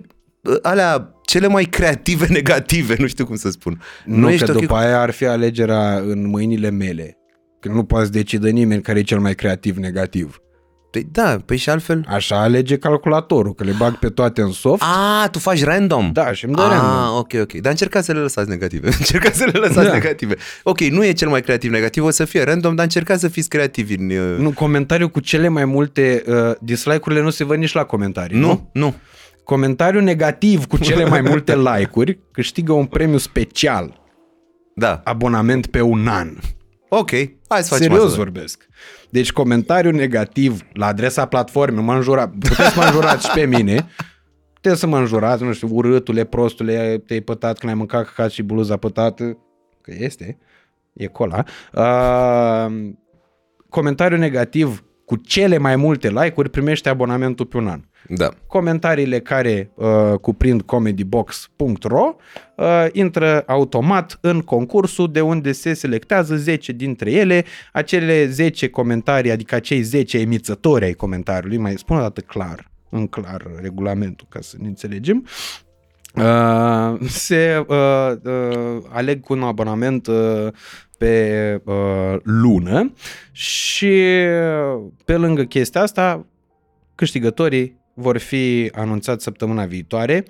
uh, alea cele mai creative negative, nu știu cum să spun. Nu, ești că ok după aia ar fi alegerea în mâinile mele. Că nu poate decide nimeni care e cel mai creativ negativ. Păi da, păi și altfel... Așa alege calculatorul, că le bag pe toate în soft. A, tu faci random. Da, și îmi dă Ah, random. ok, ok. Dar încercați să le lăsați negative. încercați să le lăsați Da. negative. Ok, nu e cel mai creativ negativ, o să fie random, dar încercați să fiți creativi în... uh, Nu, comentariu cu cele mai multe uh, dislike-urile nu se văd nici la comentarii, nu? nu, nu. Comentariu negativ cu cele mai multe like-uri câștigă un premiu special. Da. Abonament pe un an. Ok, hai să facem Serios asta. vorbesc. Deci comentariu negativ la adresa platformei, mă înjura, puteți să mă înjurați și pe mine, puteți să mă înjurați, nu știu, urâtule, prostule, te-ai pătat când ai mâncat căcat și bluza pătată, că este, e cola. Uh, comentariu negativ cu cele mai multe like-uri primește abonamentul pe un an. Da. Comentariile care uh, cuprind comedybox.ro uh, intră automat în concursul de unde se selectează 10 dintre ele, acele 10 comentarii, adică acei 10 emițători ai comentariului, mai spun o dată clar, în clar regulamentul ca să ne înțelegem, uh, se uh, uh, aleg cu un abonament uh, pe uh, lună și uh, pe lângă chestia asta câștigătorii vor fi anunțați săptămâna viitoare.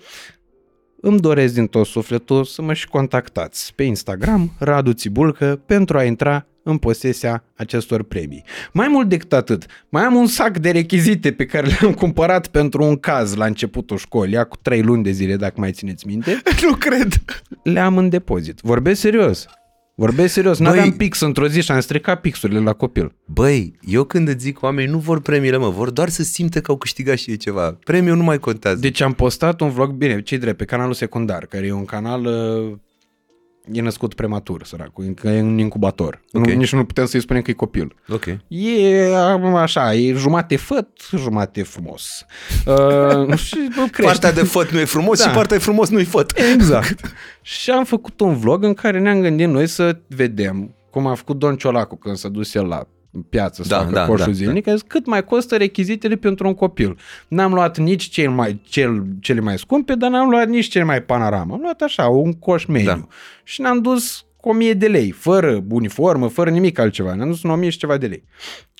Îmi doresc din tot sufletul să mă și contactați pe Instagram, Radu Țibulcă, pentru a intra în posesia acestor premii. Mai mult decât atât, mai am un sac de rechizite pe care le-am cumpărat pentru un caz la începutul școlii, cu trei luni de zile, dacă mai țineți minte. Nu cred. Le am în depozit. Vorbesc serios. Vorbesc serios. Băi- N-aveam pix într-o zi și am stricat pixurile la copil. Băi, eu când îți zic oamenii nu vor premiile, mă, vor doar să simte că au câștigat și ei ceva. Premiul nu mai contează. Deci am postat un vlog, bine, ce drept, pe canalul secundar, care e un canal uh, e născut prematur, săracul, că e un incubator. Ok. Nu, nici nu putem să-i spunem că e copil. Ok. E am, așa, e jumate făt, jumate frumos. Uh, și nu crește. Partea de făt nu e frumos Da. și partea de frumos nu e făt. Exact. și am făcut un vlog în care ne-am gândit noi să vedem cum a făcut Don Ciolacu când s-a dus el la piață să Da, facă da, coșul da, zilnic, a zis, cât mai costă rechizitele pentru un copil. N-am luat nici cel mai, cel, cele mai scumpe, dar n-am luat nici cele mai panorama. Am luat așa, un coș mediu. Da. Și ne-am dus cu 1000 de lei, fără uniformă, fără nimic altceva. Ne-am dus în 1000 și ceva de lei.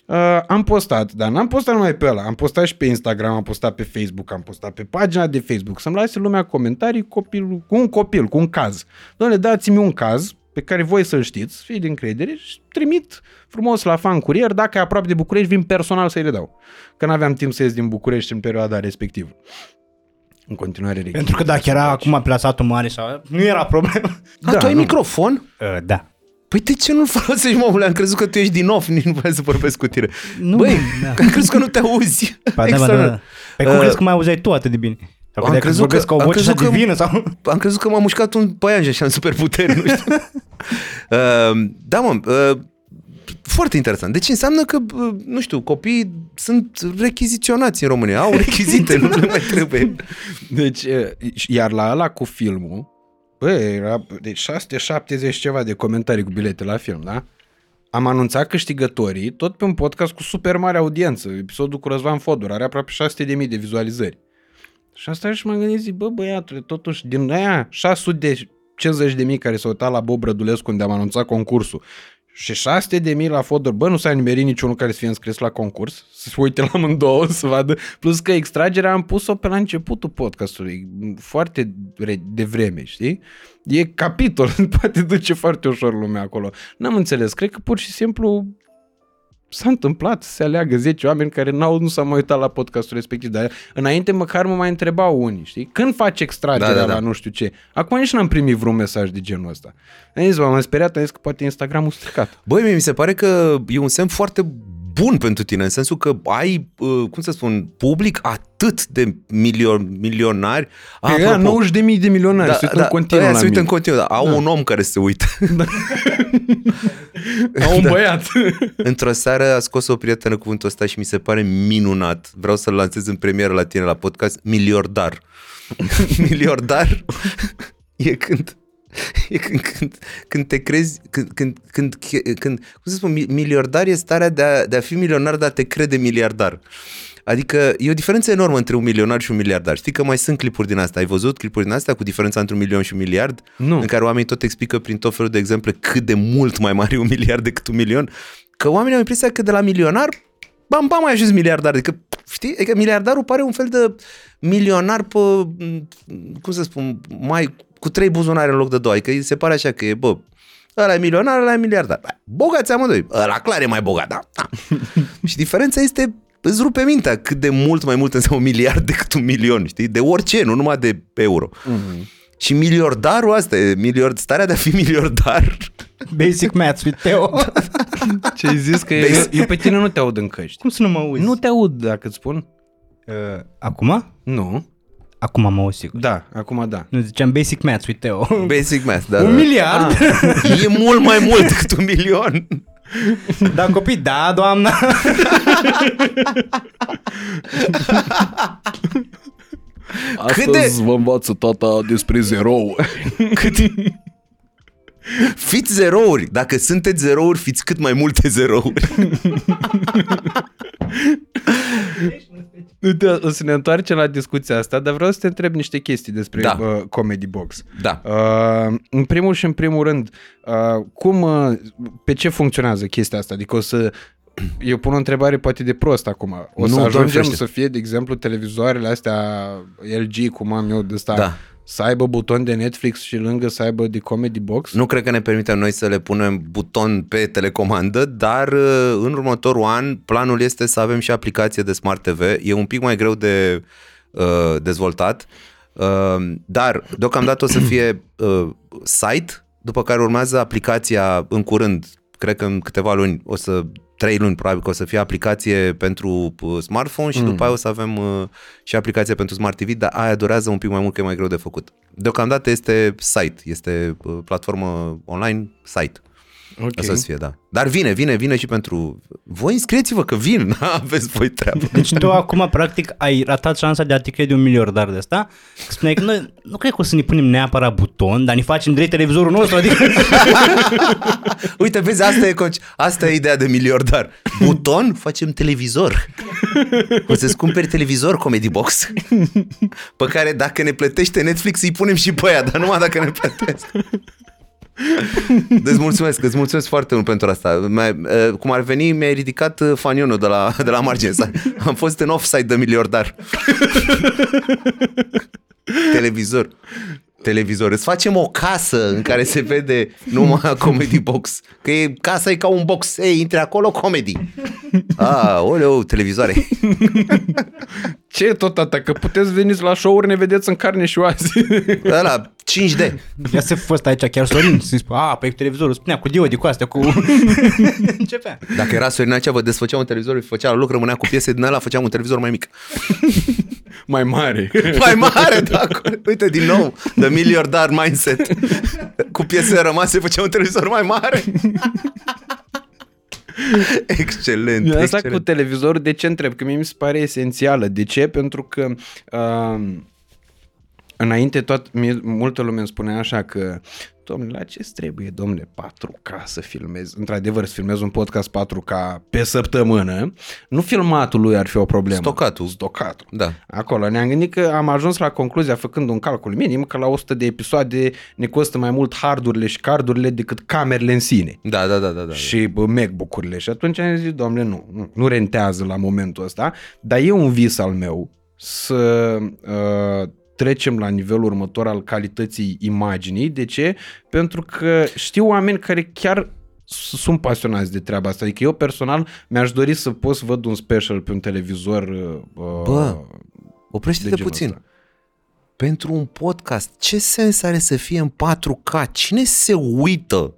Uh, am postat, dar n-am postat numai pe ăla, am postat și pe Instagram, am postat pe Facebook, am postat pe pagina de Facebook, să-mi lase lumea comentarii copil, cu un copil, cu un caz. Doamne, dați-mi un caz pe care voi să-l știți, fii de încredere și trimit frumos la fan curier, dacă e aproape de București, vin personal să-i le dau. Că n-aveam timp să ies din București în perioada respectivă. În continuare reghid. Pentru că dacă era acum plasatul mare sau... Nu era problemă. Da, Da, tu ai nu. microfon? Uh, da. Păi de ce nu-l folosești, mă? Am crezut că tu ești din off, nici nu vreau să vorbesc cu tine. Nu, Băi, da. am crezut că nu te auzi. Ba, da, ba, da, Extraordinar. da. Păi cum Uh, crezi că mai auzeai tu atât de bine? Sau am credeai că crezut vorbesc că- ca o am voce așa crezut că- divină sau... Am crezut că m-a mușcat un păianjen și am super puteri, nu știu. uh, da, mă, uh, foarte interesant. Deci înseamnă că, uh, nu știu, copiii sunt rechiziționați în România, au rechizite, nu le mai trebuie. Deci, e, iar la ăla cu filmul, bă, era de 670 ceva de comentarii cu bilete la film, da? Am anunțat câștigătorii tot pe un podcast cu super mare audiență. Episodul cu Răzvan Fodor are aproape 600.000 de vizualizări. Și asta și m-am gândit, zic, bă, băiatule, totuși, din aia 600 de 50 de mii care s-au uitat la Bob Rădulescu unde am anunțat concursul și 600 de mii la Fodor, bă, nu s-a nimerit niciunul care să fie înscris la concurs, să se uite la amândouă, să vadă, plus că extragerea am pus-o pe la începutul podcastului, foarte re- devreme, știi? E capitol, poate duce foarte ușor lumea acolo. N-am înțeles, cred că pur și simplu s-a întâmplat să se aleagă 10 oameni care n-au, nu s-au mai uitat la podcastul respectiv, dar înainte măcar mă mai întrebau unii, știi? Când faci extragerea Da, da, da. la nu știu ce? Acum nici n-am primit vreun mesaj de genul ăsta. Am zis, m-am speriat, am zis că poate Instagramul stricat. Băi, mie mi se pare că e un semn foarte bun pentru tine, în sensul că ai, uh, cum să spun, public atât de milion, milionari. Ah, Apropo, 90 de mii de milionari, se uită în continuu ăia la se uită mine. în continuu, da. au un om care se uită. Au un băiat. Într-o seară a scos o prietenă cuvântul ăsta și mi se pare minunat. Vreau să-l lansez în premieră la tine la podcast. Miliardar. Miliardar e când E când, când, când te crezi, când, când, când, când, cum să spun, mi- miliardar e starea de a, de a fi milionar, dar te crede miliardar. Adică e o diferență enormă între un milionar și un miliardar. Știi că mai sunt clipuri din asta. Ai văzut clipuri din astea cu diferența între un milion și un miliard? Nu. În care oamenii tot explică prin tot felul de exemple cât de mult mai mare e un miliard decât un milion. Că oamenii au impresia că de la milionar, bam, bam, ai ajuns miliardar. Adică, știi? Adică miliardarul pare un fel de milionar pe, cum să spun, mai cu trei buzunare în loc de două. Adică îi se pare așa că e, bă, ăla e milionar, ăla e miliardar. Bă, Bogați amândoi. Ăla clar e mai bogat, da. da. și diferența este îți rupe mintea cât de mult mai mult înseamnă un miliard decât un milion, știi? De orice, nu numai de euro. Mhm. Și miliardarul asta, e miliard, starea de a fi miliardar. Basic Maths with Teo. Ce ai zis că eu, eu pe tine nu te aud în căști. Cum să nu mă auzi? Nu te aud dacă îți spun. Uh, acum? Nu. Acum mă auzi sigur. Da, acum da. Nu ziceam Basic Maths with Teo. Basic math, da. Un da. miliard? E mult mai mult decât un milion. Da, copii, da, doamna. Cât de- vă învață tata despre zerou. Cât... Fiți zerouri. Dacă sunteți zerouri, fiți cât mai multe zerouri. Uite, o să ne întoarcem la discuția asta, dar vreau să te întreb niște chestii despre Da. uh, Comedy Box. Da. Uh, în primul și în primul rând, uh, cum, uh, pe ce funcționează chestia asta? Adică o să, eu pun o întrebare poate de prost acum. O Nu, să Doamne ajungem ferește. să fie, de exemplu, televizoarele astea LG, cum am eu de ăsta, Da. să aibă buton de Netflix și lângă să aibă de Comedy Box? Nu cred că ne permitem noi să le punem buton pe telecomandă, dar uh, în următorul an planul este să avem și aplicație de Smart TV. E un pic mai greu de uh, dezvoltat, uh, dar deocamdată o să fie uh, site, după care urmează aplicația în curând, cred că în câteva luni, o să trei luni probabil că o să fie aplicație pentru uh, smartphone și mm. după aia o să avem uh, și aplicație pentru Smart TV, dar aia durează un pic mai mult că e mai greu de făcut. Deocamdată este site, este uh, platformă online, site. Ok. Okay. Asta să fie, da. Dar vine, vine, vine și pentru... Voi înscrieți-vă că vin, aveți voi treabă. Deci tu acum, practic, ai ratat șansa de a te crede un miliardar de asta. Spuneai că noi nu cred că o să ne punem neapărat buton, dar ne facem direct televizorul nostru, adică... Uite, vezi, asta e, conce- asta e ideea de miliardar. Buton, facem televizor. O să-ți cumperi televizor Comedy Box, pe care dacă ne plătește Netflix îi punem și pe aia, dar numai dacă ne plătesc. Deci mulțumesc, îți mulțumesc foarte mult pentru asta. Mai, uh, cum ar veni, mi-ai ridicat uh, fanionul de la, de la margine. Am fost în offside de miliardar. Televizor. Televizor. Îți facem o casă în care se vede numai Comedy Box. Că e, casa e ca un box. Ei, intri acolo, comedy. Ah, oleu, televizoare. Ce tot atâta? Că puteți veniți la show-uri, ne vedeți în carne și oazi. Ăla, 5D. Ia să fost aici chiar Sorin să spune, a, pe televizorul spunea cu diode, cu astea, cu... Începea. Dacă era Sorin Acea, vă desfăceam un televizor, făcea la loc, rămânea cu piese din ăla, făceam un televizor mai mic. Mai mare. Mai mare, da. Uite, din nou, the miliardar mindset. Cu piese rămase, făceam un televizor mai mare. Excelent, Asta excelent. cu televizorul, de ce întreb? Că mie mi se pare esențială. De ce? Pentru că uh, înainte tot, mie, multă lume îmi spunea așa că domnule, la ce trebuie, domnule, 4K să filmezi? Într-adevăr, să filmezi un podcast 4K pe săptămână, nu filmatul lui ar fi o problemă. Stocatul. Stocatul. Da. Acolo ne-am gândit că am ajuns la concluzia, făcând un calcul minim, că la 100 de episoade ne costă mai mult hardurile și cardurile decât camerele în sine Da, da, da, da. da. și bă, MacBook-urile. Și atunci am zis, domnule, nu, nu, nu rentează la momentul ăsta, dar e un vis al meu să uh, trecem la nivelul următor al calității imaginii. De ce? Pentru că știu oameni care chiar s- sunt pasionați de treaba asta. Adică eu personal mi-aș dori să pot să văd un special pe un televizor uh, Bă, de Oprește-te genul puțin. ăsta. Pentru un podcast, ce sens are să fie în 4K? Cine se uită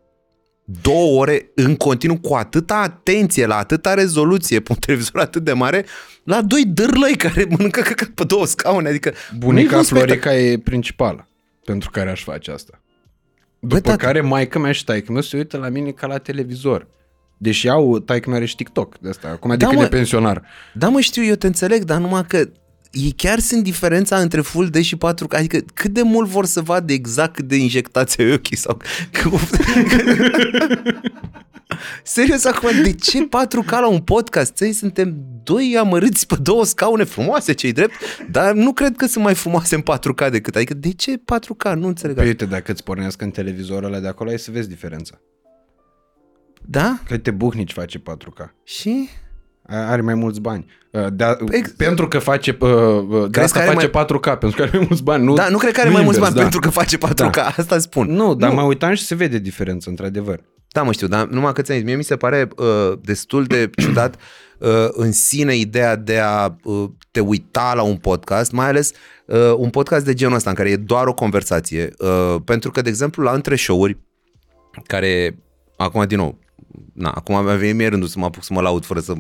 două ore în continuu cu atâta atenție, la atâta rezoluție, pe un televizor atât de mare, la doi dârlăi care mănâncă căcat pe două scaune? Adică Bunica nu-i un spectac- Florica e principală pentru care aș face asta. După tată. care maica mea și taică meu se uită la mine ca la televizor. Deși au, taică mea are și TikTok de asta, acum adică Da, mă. de pensionar. Da, mă știu, eu te înțeleg, dar numai că ei chiar sunt diferența între Full D și 4K, adică cât de mult vor să vadă exact cât de injectați ai ochii sau... Serios, acum, de ce 4K la un podcast? Țăi, suntem doi amărâți pe două scaune frumoase, cei drept, dar nu cred că sunt mai frumoase în 4K decât. Adică, de ce 4K? Nu înțeleg. Păi uite, dacă îți pornesc în televizorul ăla de acolo, ai să vezi diferența. Da? Că te buhnici face 4K. Și? A- Are mai mulți bani. Uh, De Ex- pentru că face uh, uh, de Crezi asta că are face 4K, pentru că are mai mulți bani. Nu, Da, nu cred că are mai mulți invers, bani pentru că face 4K, Da. asta spun. Nu, dar Nu. mă uitam și se vede diferență, într-adevăr. Da, mă știu, dar numai că ți-am zis, mie mi se pare uh, destul de ciudat uh, în sine ideea de a uh, te uita la un podcast, mai ales uh, un podcast de genul ăsta, în care e doar o conversație. Uh, pentru că, de exemplu, la între show-uri, care, acum din nou, na, acum mi-a venit mie rândul să mă apuc să mă laud fără să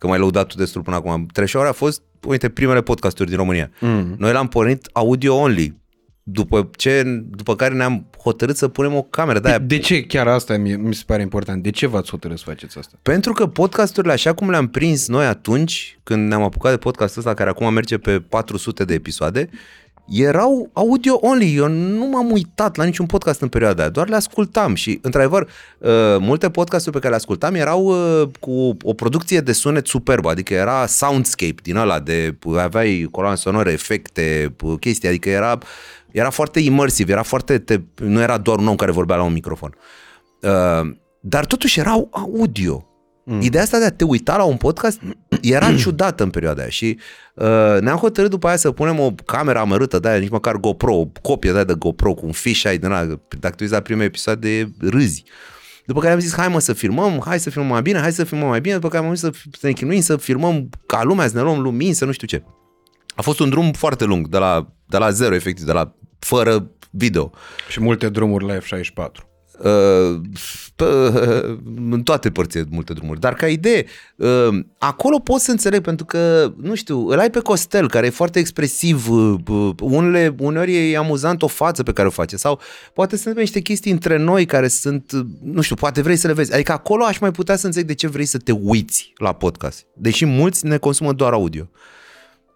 că m-ai lăudat tu destul până acum. Treșoara a fost, uite, primele podcasturi din România. Mm. Noi l-am pornit audio only. După, ce, după care ne-am hotărât să punem o cameră de aia. De ce chiar asta mi, mi se pare important? De ce v-ați hotărât să faceți asta? Pentru că podcasturile, așa cum le-am prins noi atunci, când ne-am apucat de podcastul ăsta, care acum merge pe 400 de episoade, erau audio only. Eu nu m-am uitat la niciun podcast în perioada aia, doar le ascultam și, într-adevăr, uh, multe podcasturi pe care le ascultam erau uh, cu o producție de sunet superbă, adică era soundscape din ăla de aveai coloane sonore, efecte, chestii, adică era, era foarte imersiv, era foarte, te, nu era doar un om care vorbea la un microfon. Uh, dar totuși erau audio. Mm. Ideea asta de a te uita la un podcast era ciudată în perioada aia și uh, ne-am hotărât după aia să punem o cameră amărâtă de aia, nici măcar GoPro, o copie de aia de GoPro cu un fisheye din ăla, dacă tu uiți la primul episod de râzi. După care am zis, hai mă să filmăm, hai să filmăm mai bine, hai să filmăm mai bine, după care am zis să, să ne chinuim, să filmăm ca lumea, să ne luăm lumini, să nu știu ce. A fost un drum foarte lung, de la, de la zero, efectiv, de la fără video. Și multe drumuri la F64. Uh, în toate părțile multe drumuri. Dar ca idee, uh, acolo pot să înțeleg pentru că, nu știu, îl ai pe Costel, care e foarte expresiv, uh, unele, uneori e amuzant o față pe care o face sau poate sunt niște chestii între noi care sunt, nu știu, poate vrei să le vezi. Adică acolo aș mai putea să înțeleg de ce vrei să te uiți la podcast. Deși mulți ne consumă doar audio.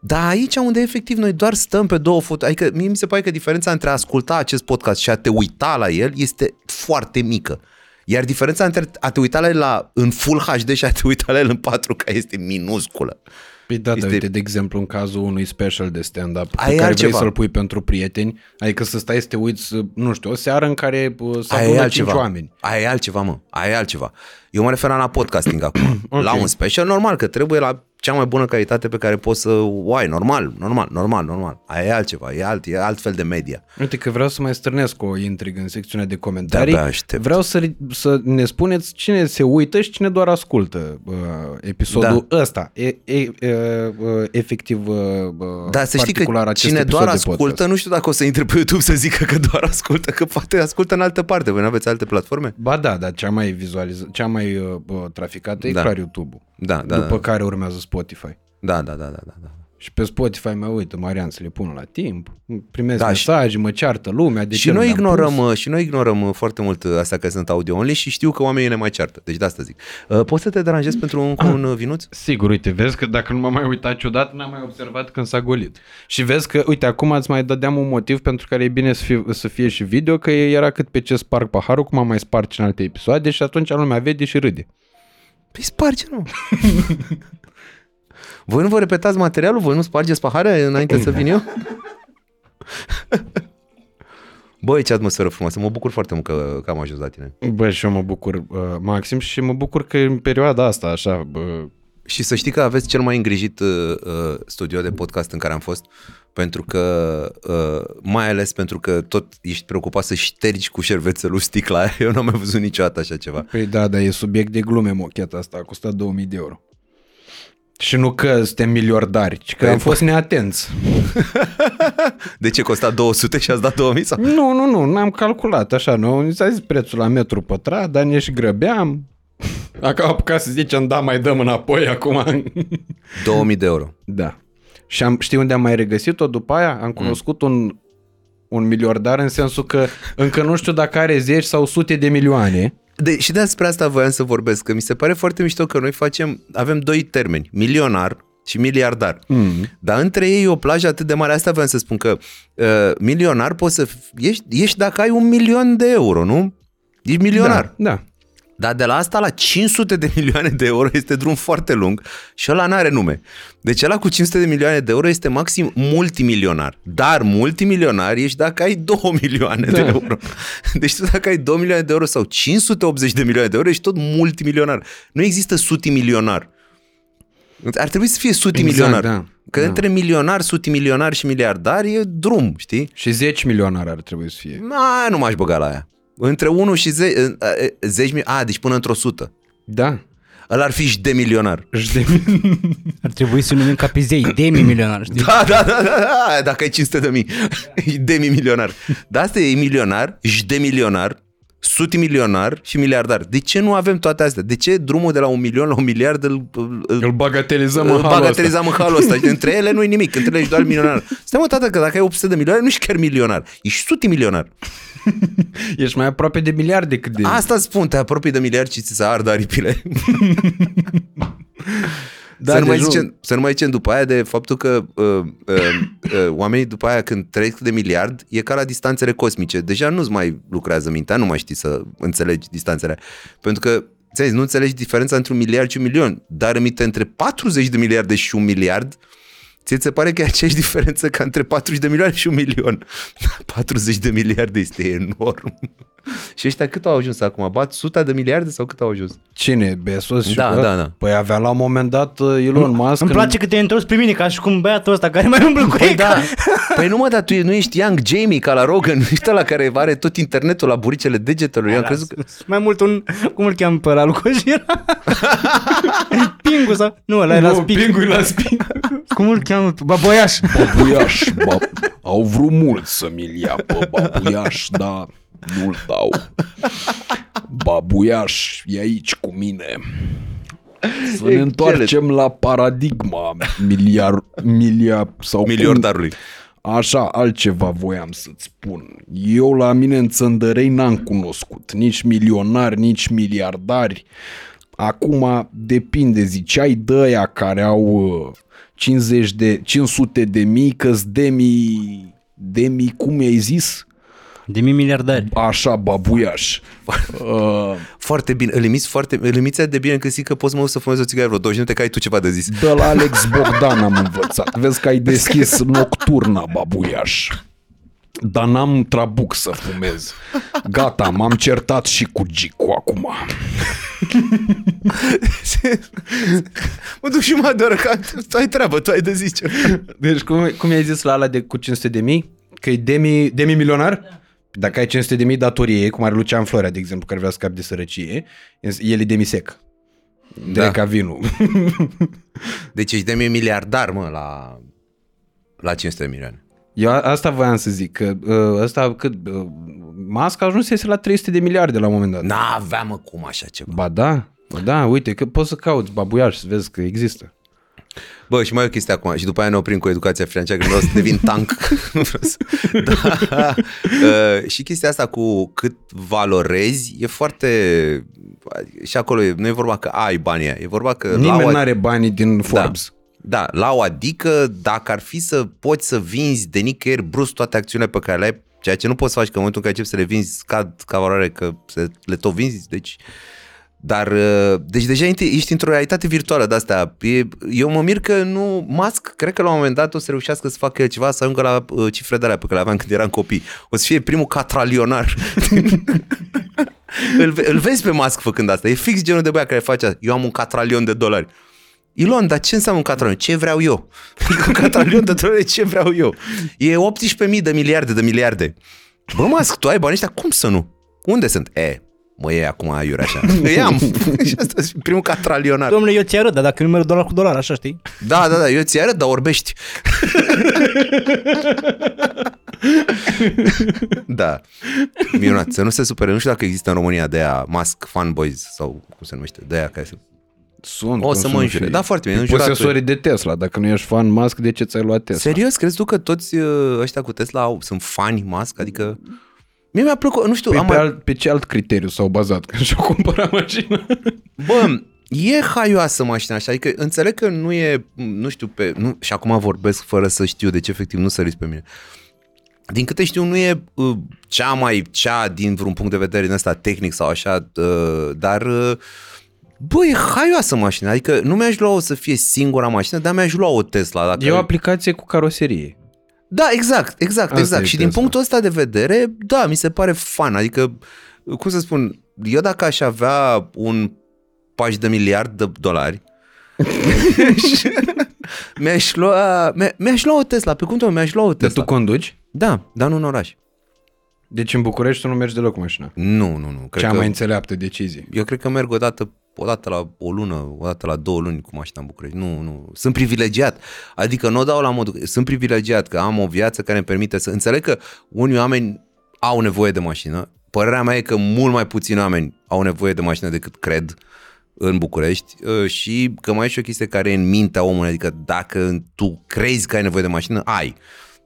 Dar aici unde efectiv noi doar stăm pe două foto, adică mie mi se pare că diferența între a asculta acest podcast și a te uita la el este foarte mică. Iar diferența între a te uita la el la, în Full HD și a te uita la el în 4K este minusculă. Păi da, este... uite, de exemplu, în cazul unui special de stand-up Aia pe care altceva. vrei să-l pui pentru prieteni, adică să stai să te uiți, nu știu, o seară în care să adună cinci oameni. Aia e altceva, mă. Aia e altceva. Eu mă refer la podcasting acum. okay. La un special, normal, că trebuie la cea mai bună calitate pe care poți să o ai. Normal, normal, normal, normal. Aia e altceva, e, alt, e altfel de media. Uite că vreau să mai strânesc o intrigă în secțiunea de comentarii. Vreau să, să ne spuneți cine se uită și cine doar ascultă uh, episodul da. ăsta. E, e, e, uh, efectiv uh, Da, să știi că cine doar ascultă, nu știu dacă o să intre pe YouTube să zică că doar ascultă, că poate ascultă în altă parte. Voi nu aveți alte platforme? Ba da, dar cea mai vizualizată, cea mai uh, traficată e da. clar YouTube-ul. Da, da, După da. care urmează Spotify. Da, da, da, da, da. da. Și pe Spotify mă uită, Marian, să le pun la timp, primesc da, mesaje, și... mă ceartă lumea. De și, noi ignorăm, pus? și noi ignorăm foarte mult astea că sunt audio only și știu că oamenii ne mai ceartă. Deci de asta zic. Uh, poți să te deranjezi pentru un, ah, un vinuț? Sigur, uite, vezi că dacă nu m-am mai uitat ciudat, n-am mai observat când s-a golit. Și vezi că, uite, acum îți mai dădeam un motiv pentru care e bine să fie, să fie și video, că era cât pe ce sparg paharul, cum am mai spart în alte episoade și atunci lumea vede și râde. Păi sparge, nu. voi nu vă repetați materialul? Voi nu spargeți pahare înainte să vin eu? Băi, ce atmosferă frumoasă. Mă bucur foarte mult că, că am ajuns la tine. Bă, și eu mă bucur, uh, Maxim, și mă bucur că în perioada asta, așa... Bă... Și să știi că aveți cel mai îngrijit uh, uh, studio de podcast în care am fost, pentru că, uh, mai ales pentru că tot ești preocupat să ștergi cu șervețelul sticla Eu n-am mai văzut niciodată așa ceva. Păi da, dar e subiect de glume mocheta asta, a costat 2000 de euro. Și nu că suntem miliardari, ci că păi am fost neatenți. De ce costa 200 și ați dat 2000? Sau? Nu, nu, nu, n-am calculat așa, nu. Ni s-a zis prețul la metru pătrat, dar ne și grăbeam. Dacă apucat să zicem, da, mai dăm înapoi acum. 2000 de euro. Da. Și am, știi unde am mai regăsit-o după aia? Am cunoscut mm. un, un miliardar în sensul că încă nu știu dacă are zeci sau sute de milioane. De, și despre asta voiam să vorbesc, că mi se pare foarte mișto că noi facem, avem doi termeni, milionar și miliardar. Mm. Dar între ei e o plajă atât de mare, asta vreau să spun că uh, milionar poți să ești, ești dacă ai un milion de euro, nu? Ești milionar. Da, da. Dar de la asta la 500 de milioane de euro este drum foarte lung și ăla n-are nume. Deci ăla cu 500 de milioane de euro este maxim multimilionar. Dar multimilionar ești dacă ai 2 milioane da. de euro. Deci tu dacă ai 2 milioane de euro sau 580 de milioane de euro ești tot multimilionar. Nu există sutimilionar. Ar trebui să fie sutimilionar. Exact, da. Că da. între milionar, sutimilionar și miliardar e drum, știi? Și 10 milionar ar trebui să fie. Na, nu m-aș băga la aia. Între 1 și 10, 10 a, deci până într-o sută. Da. Ăla ar fi și de milionar. Își de... Ar trebui să numim ca pe zei, demi-milionar, știi? Da, da, da, da, da, dacă ai 500 de mii. E demi milionar. Dar asta e milionar, și de milionar, suti milionar și miliardar. De ce nu avem toate astea? De ce drumul de la un milion la un miliard îl, îl, Îl bagatelizăm îl în halul bagatelizăm în halul ăsta? Și între ele nu e nimic, între ele ești doar milionar. Stai mă, tată, că dacă ai 800 de milioane, nu ești chiar milionar. Ești suti milionar. Ăsta. Ești mai aproape de miliard decât de... Asta spun, te apropii de miliard și ți se ardă aripile. Da, să, nu mai deci nu- zicem, să nu mai zicem după aia de faptul că uh, uh, uh, oamenii după aia când trec de miliard e ca la distanțele cosmice. Deja nu-ți mai lucrează mintea, nu mai știi să înțelegi distanțele. Pentru că ți nu înțelegi diferența între un miliard și un milion. Dar aminte între 40 de miliarde și un miliard, ți se pare că e aceeași diferență ca între 40 de milioane și un milion. 40 de miliarde este enorm. și ăștia cât au ajuns acum? Bat 100 de miliarde sau cât au ajuns? Cine? Bezos și Da, ăla? da, da. Păi avea la un moment dat uh, Elon Musk... Îmi în- place că te-ai întors pe mine ca și cum băiatul ăsta care mai umblă cu ei. Da. Păi nu mă, dar tu nu ești Young Jamie ca la Rogan, nu ești la care are tot internetul la buricele degetelor. Eu am crezut că... Mai mult un, cum îl cheamă pe ăla, lui Cojira? Pingu sau? Nu, ăla era Nu, Sping. pingui la sping. Cum îl cheamă? Baboiaș. Babuiaș, bab... au vrut mult să mi-l ia pe babuiaș, dar nu-l dau. Babuiaș e aici cu mine. Să ne Excelent. întoarcem la paradigma miliar, miliar sau Miliardarului. Așa, altceva voiam să-ți spun. Eu la mine în Țăndărei n-am cunoscut nici milionari, nici miliardari. Acum depinde, ziceai de aia care au uh, 50 de, 500 de mii, că demi, demi, cum i-ai zis? De mii miliardari. Așa, babuiaș. Uh, Foarte bine, îl imiți foarte, îl imiți atât de bine că zic că poți mă duc să fumez o țigară vreo 20 minute că ai tu ceva de zis. de la Alex Bogdan am învățat. Vezi că ai deschis nocturna, babuiaș. Dar n-am trabuc să fumez. Gata, m-am certat și cu Gicu acum. mă duc și mă adoră că tu ai treabă, tu ai de zice. Deci cum, cum i-ai zis la ala de cu 500 de mii? Că e demi, demi milionar? Da. Dacă ai 500 de mii datorie, cum are Lucian Florea, de exemplu, care vrea să scape de sărăcie, el e demisec. Direct Da. ca vinul. Deci ești de mie miliardar, mă, la, la 500 de milioane. Eu a- asta voiam să zic, că uh, ăsta cât, uh, Musk ajunsese la 300 de miliarde la un moment dat. N-aveam, mă, cum așa ceva. Ba da, ba da, uite, că poți să cauți babuiaș să vezi că există. Bă, și mai e o chestie acum și după aia ne oprim cu educația financiară, că nu vreau să devin tank. nu vreau să... Da. Uh, și chestia asta cu cât valorezi e foarte... Și acolo e, nu e vorba că ai banii aia, e vorba că... la Nimeni o- nu are banii din Forbes. Da, la o adică dacă ar fi să poți să vinzi de nicăieri brusc toate acțiunile pe care le ai, ceea ce nu poți să faci că în momentul în care începi să le vinzi scad ca valoare că se- le tot vinzi, deci dar, uh, deci deja ești ești într-o realitate virtuală de asta. Eu mă mir că nu, Musk, cred că la un moment dat o să reușească să facă ceva, să ajungă la uh, cifre de alea pe care le aveam când eram copii. O să fie primul catralionar. îl, ve- îl vezi pe Musk făcând asta. E fix genul de băiat care face asta. Eu am un catralion de dolari. Ilon, dar ce înseamnă un catralion? Ce vreau eu? un catralion de dolari, ce vreau eu? E 18.000 de miliarde de miliarde. Bă, Musk, tu ai bani ăștia? Cum să nu? Unde sunt? E, mă iei acum aiure așa. Îi am. și asta e primul catralionar. Domnule, eu ți arăt, dar dacă numărul dolar cu dolar, așa știi? Da, da, da, eu ți arăt, dar orbești. da. Minunat. Să nu se supere. Nu știu dacă există în România de aia Musk fanboys sau cum se numește, de aia care se... Sunt. O cum să nu mă fie. înjure. Da, foarte bine, înjuratul. Posesorii de Tesla. Dacă nu ești fan Musk, de ce ți-ai luat Tesla? Serios? Crezi tu că toți uh, ăștia cu Tesla au, sunt fani Musk? Adică... Mie mi-a plăcut, nu știu, Păi am pe, mai... alt, pe ce alt criteriu s-au bazat când și-au cumpărat mașina? Bă, e haioasă mașina așa, adică înțeleg că nu e, nu știu, pe, nu, și acum vorbesc fără să știu, deci efectiv nu săriți pe mine. Din câte știu, nu e uh, cea mai cea din vreun punct de vedere din ăsta tehnic sau așa, uh, dar uh, bă, e haioasă mașina, adică nu mi-aș lua o să fie singura mașină, dar mi-aș lua o Tesla. Dacă E o aplicație cu caroserie. Da, exact, exact, Asta exact. e Și din Tesla. punctul ăsta de vedere, da, mi se pare fan. Adică, cum să spun, eu dacă aș avea un paș de miliard de dolari, mi-aș lua, mi- mi-aș lua o Tesla, pe cum tu mi-aș lua o Dar Tesla. tu conduci? Da, dar nu în oraș. Deci în București tu nu mergi deloc cu mașina. Nu, nu, nu. Cred Cea că, mai înțeleaptă decizie. Eu cred că merg o dată, o dată la o lună, o dată la două luni cu mașina în București. Nu, nu. Sunt privilegiat. Adică nu o dau la modul... Sunt privilegiat că am o viață care îmi permite să... Înțeleg că unii oameni au nevoie de mașină. Părerea mea e că mult mai puțini oameni au nevoie de mașină decât cred în București uh, și că mai e și o chestie care e în mintea omului, adică dacă tu crezi că ai nevoie de mașină, ai.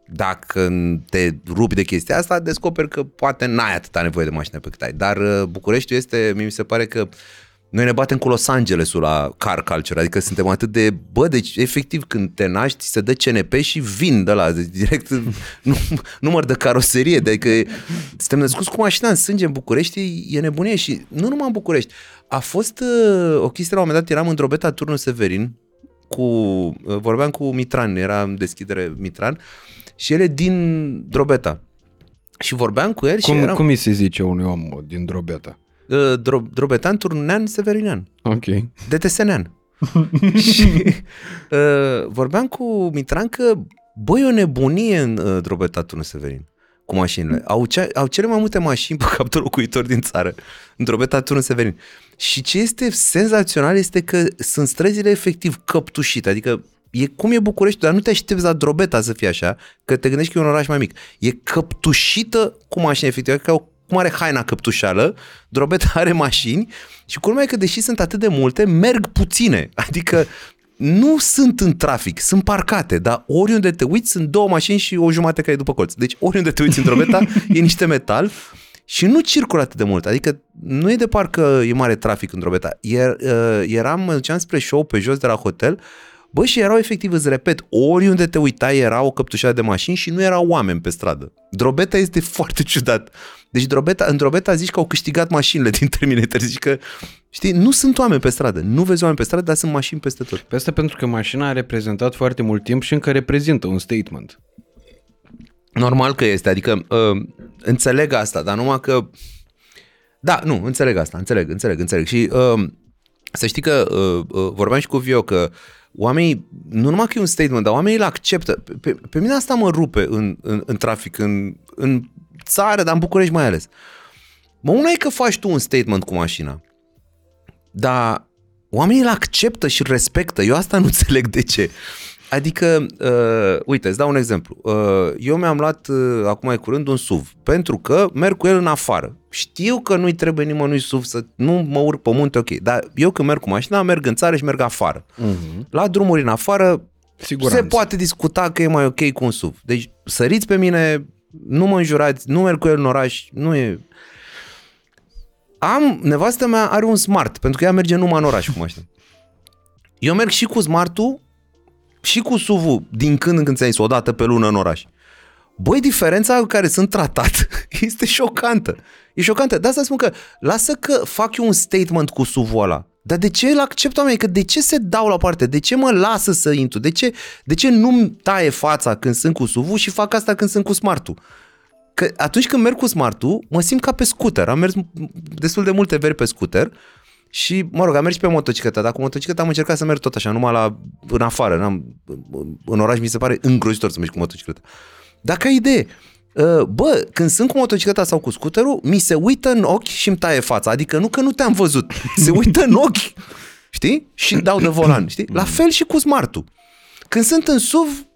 Dacă te rupi de chestia asta, descoperi că poate n-ai atâta nevoie de mașină pe cât ai. Dar uh, Bucureștiul este, mi se pare că noi ne batem cu Los Angelesul la car culture, adică suntem atât de, bă, deci efectiv când te naști se dă CNP și vin de la, deci, direct nu, număr de caroserie, adică suntem născuți cu mașina în sânge în București, e nebunie și nu numai în București. A fost uh, o chestie la un moment dat, eram în drobeta turnul Severin, cu, uh, vorbeam cu Mitran, era în deschidere Mitran, și el e din drobeta. Și vorbeam cu el și Cum, eram cum îi se zice unui om din drobeta? Uh, dro, drobetan turnean severinean. Ok. DTSN-an. și uh, vorbeam cu Mitran că, băi, e o nebunie în uh, drobeta Turnul Severin cu mașinile. Au, cea, au cele mai multe mașini pe cap de locuitori din țară în drobeta Turnul Severin. Și ce este senzațional este că sunt străzile efectiv căptușite, adică e cum e București, dar nu te aștepți la drobeta să fie așa, că te gândești că e un oraș mai mic. E căptușită cu mașini efectiv, ca o cum are haina căptușală, drobeta are mașini și culmea e că deși sunt atât de multe, merg puține. Adică nu sunt în trafic, sunt parcate, dar oriunde te uiți sunt două mașini și o jumătate care e după colț. Deci oriunde te uiți în drobeta e niște metal și nu circulă atât de mult. Adică nu e de parcă e mare trafic în drobeta. Iar, uh, eram, mă duceam spre show pe jos de la hotel Bă, și erau efectiv, îți repet, oriunde te uitai era o căptușare de mașini și nu erau oameni pe stradă. Drobeta este foarte ciudat. Deci Drobeta, în Drobeta zici că au câștigat mașinile din Terminator, zici că, știi, nu sunt oameni pe stradă, nu vezi oameni pe stradă, dar sunt mașini peste tot. Pe asta pentru că mașina a reprezentat foarte mult timp și încă reprezintă un statement. Normal că este, adică uh, înțeleg asta, dar numai că... Da, nu, înțeleg asta, înțeleg, înțeleg, înțeleg. Și uh, să știi că uh, uh, vorbeam și cu Vio că oamenii, nu numai că e un statement, dar oamenii îl acceptă. Pe, pe mine asta mă rupe în, în, în trafic, în, în țară, dar în București mai ales. Mă, una e că faci tu un statement cu mașina, dar oamenii îl acceptă și îl respectă. Eu asta nu înțeleg de ce. Adică, uh, uite, îți dau un exemplu. Uh, eu mi-am luat uh, acum mai curând un SUV, pentru că merg cu el în afară. Știu că nu-i trebuie nimănui SUV să nu mă urc pe munte, ok, dar eu când merg cu mașina, merg în țară și merg afară. Uh-huh. La drumuri în afară, Siguranță. se poate discuta că e mai ok cu un SUV. Deci săriți pe mine, nu mă înjurați, nu merg cu el în oraș, nu e... Am, nevastă mea are un smart, pentru că ea merge numai în oraș cu mașina. Eu merg și cu smartul și cu SUV din când în când ți-ai zis, o dată pe lună în oraș. Băi, diferența cu care sunt tratat este șocantă. E șocantă. De asta spun că lasă că fac eu un statement cu suv ăla. Dar de ce îl accept oamenii? Că de ce se dau la parte? De ce mă lasă să intru? De ce, de ce nu-mi taie fața când sunt cu suv și fac asta când sunt cu smartul? Că atunci când merg cu smartul, mă simt ca pe scooter. Am mers destul de multe veri pe scooter și, mă rog, am mers și pe motocicletă, dar cu motocicleta am încercat să merg tot așa, numai la, în afară. N-am, în oraș mi se pare îngrozitor să mergi cu motocicleta. Dacă ai idee, uh, bă, când sunt cu motocicleta sau cu scuterul, mi se uită în ochi și îmi taie fața. Adică nu că nu te-am văzut, se uită în ochi, știi? Și dau de volan, știi? La fel și cu smartul. Când sunt în SUV,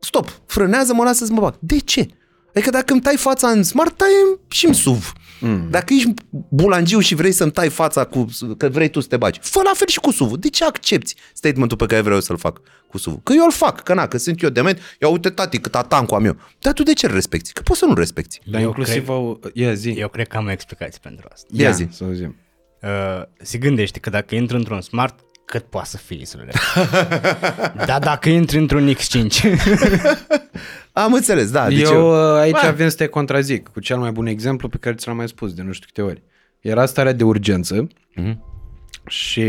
stop, frânează, mă lasă să mă bag. De ce? Adică dacă îmi tai fața în smart, tai și în SUV. Mm. Dacă ești bulangiu și vrei să-mi tai fața cu, că vrei tu să te bagi, fă la fel și cu SUV. De ce accepti statementul pe care vreau să-l fac cu SUV? Că eu îl fac, că na, că sunt eu dement, ia uite tati cât atancul am eu. Dar tu de ce îl respecti? Că poți să nu respecti. Dar Eu inclusiv cred- au... Ia zi. Eu cred că am o explicație pentru asta. Ia zi. Să auzim. Uh, se gândește că dacă intri într-un smart, cât poate să fie, Isulele? Dar dacă intri într-un X5, Am înțeles, da. Deci eu uh, aici Bă. vin să te contrazic cu cel mai bun exemplu pe care ți l-am mai spus de nu știu câte ori. Era starea de urgență Mhm. și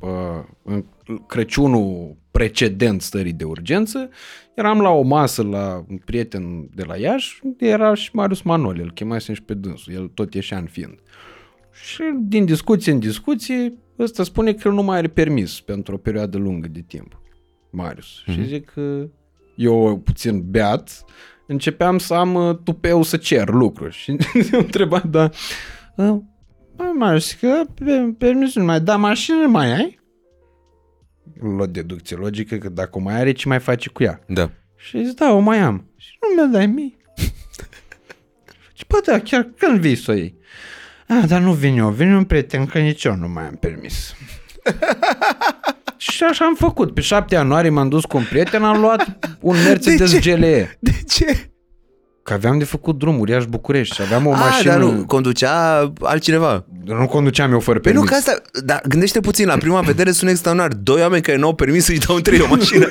uh, în Crăciunul precedent stării de urgență, eram la o masă la un prieten de la Iași, unde era și Marius Manole, îl chemasem și pe dânsul, el tot ieșea în fiind. Și din discuție în discuție, ăsta spune că el nu mai are permis pentru o perioadă lungă de timp. Marius. Mm-hmm. Și zic că eu puțin beat, începeam să am uh, tupeu să cer lucruri. Și am întrebat, da, uh, Bă, Marius, că pe- permisul nu mai, da, mașină nu mai ai? Am luat deducție logică că dacă o mai are, ce mai face cu ea? Da. Și zic, da, o mai am. Și nu mi-o dai mie. Și bă, da, chiar când vii să o iei? Ah, dar nu vin eu, vine un prieten, că nici eu nu mai am permis. și așa am făcut. Pe 7 ianuarie m-am dus cu un prieten, am luat un Mercedes ce? GLE. De ce? Că aveam de făcut drumuri, Iași București și aveam o Ah, mașină... dar nu, conducea altcineva. nu conduceam eu fără Păi permis. nu, că asta, dar gândește puțin, la prima vedere sună extraordinar. Doi oameni care nu au permis să-i dau între ei o mașină.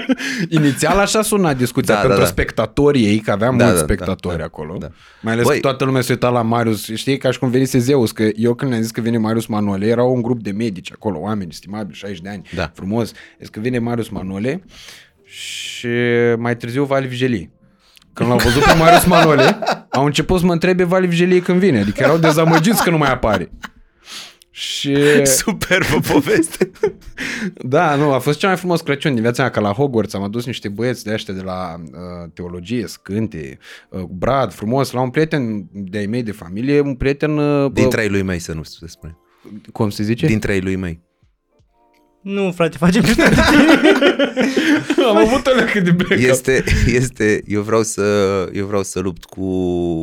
Inițial așa suna discuția Da, pentru da, da. spectatorii ei, că aveam Da, mulți da, da, spectatori da, acolo. da. Mai ales Băi- că toată lumea se uita la Marius. Știi, ca și cum venise Zeus, că eu când le-am zis că vine Marius Manole, era un grup de medici acolo, oameni estimabili, 60 de ani, Da. frumos. Zis că vine Marius Manole și mai târziu Vali Vigelie. Când l-au văzut pe Marius Manole, au început să mă întrebe Vali Vigelie când vine. Adică erau dezamăgiți că nu mai apare. Și... Superbă poveste. Da, nu, a fost cel mai frumos Crăciun din viața mea, că la Hogwarts am adus niște băieți de ăștia de la uh, teologie, scânte, uh, Brad, frumos, la un prieten de-ai mei de familie, un prieten... Uh, Din uh, trei lui mei, să nu se spune. Cum se zice? Din trei lui mei. Nu, frate, facem mișto de Am avut o leacă de backup. Este, este, eu vreau să, eu vreau să lupt cu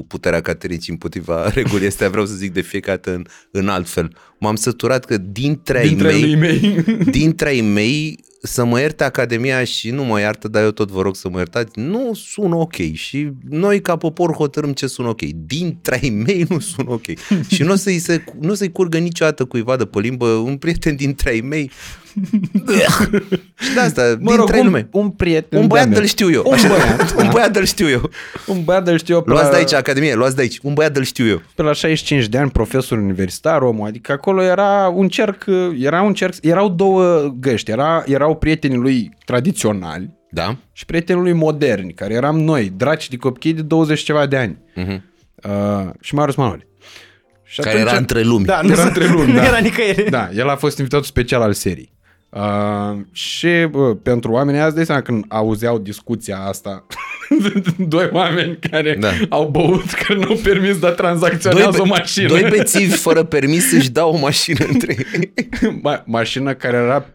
puterea catericii împotriva regulii astea, vreau să zic de fiecare dată în, în alt fel. M-am săturat că dintre ai Dintre mei, ei mei. dintre ai mei să mă ierte Academia și nu mă iartă, dar eu tot vă rog să mă iertați, nu sună ok și noi ca popor hotărâm ce sună ok. Dintre ai mei nu sună ok. și nu o să-i, se, nu o să-i curgă niciodată cuiva de pe limbă, un prieten dintre ai mei. Și de asta, Mă rog, dintre ai un, mei. un prieten Un băiat de-a îl meu. știu eu. Un Așa, băiat, un da. băiat îl știu eu. Un băiat de știu eu pe Luați la, de aici, Academie, luați de aici. Un băiat îl știu eu. pe la 65 de ani, profesor universitar, omul, adică acolo era un cerc, era un cerc, erau două găști, era, erau prietenii lui tradiționali, Da? și prietenul lui moderni, care eram noi, draci de copii de 20 ceva de ani. Mhm. Uh, și Marius Manole. Și Care era între lumi. Da, Era între luni, nu da. era nicăieri. Da, el a fost invitatul special al serii. Uh, și bă, pentru oamenii azi, de seama când auzeau discuția asta, doi oameni care Da. au băut, că nu au permis, dar tranzacționează be- o mașină. doi bețivi fără permis își dau o mașină între ei. Ma- mașină care era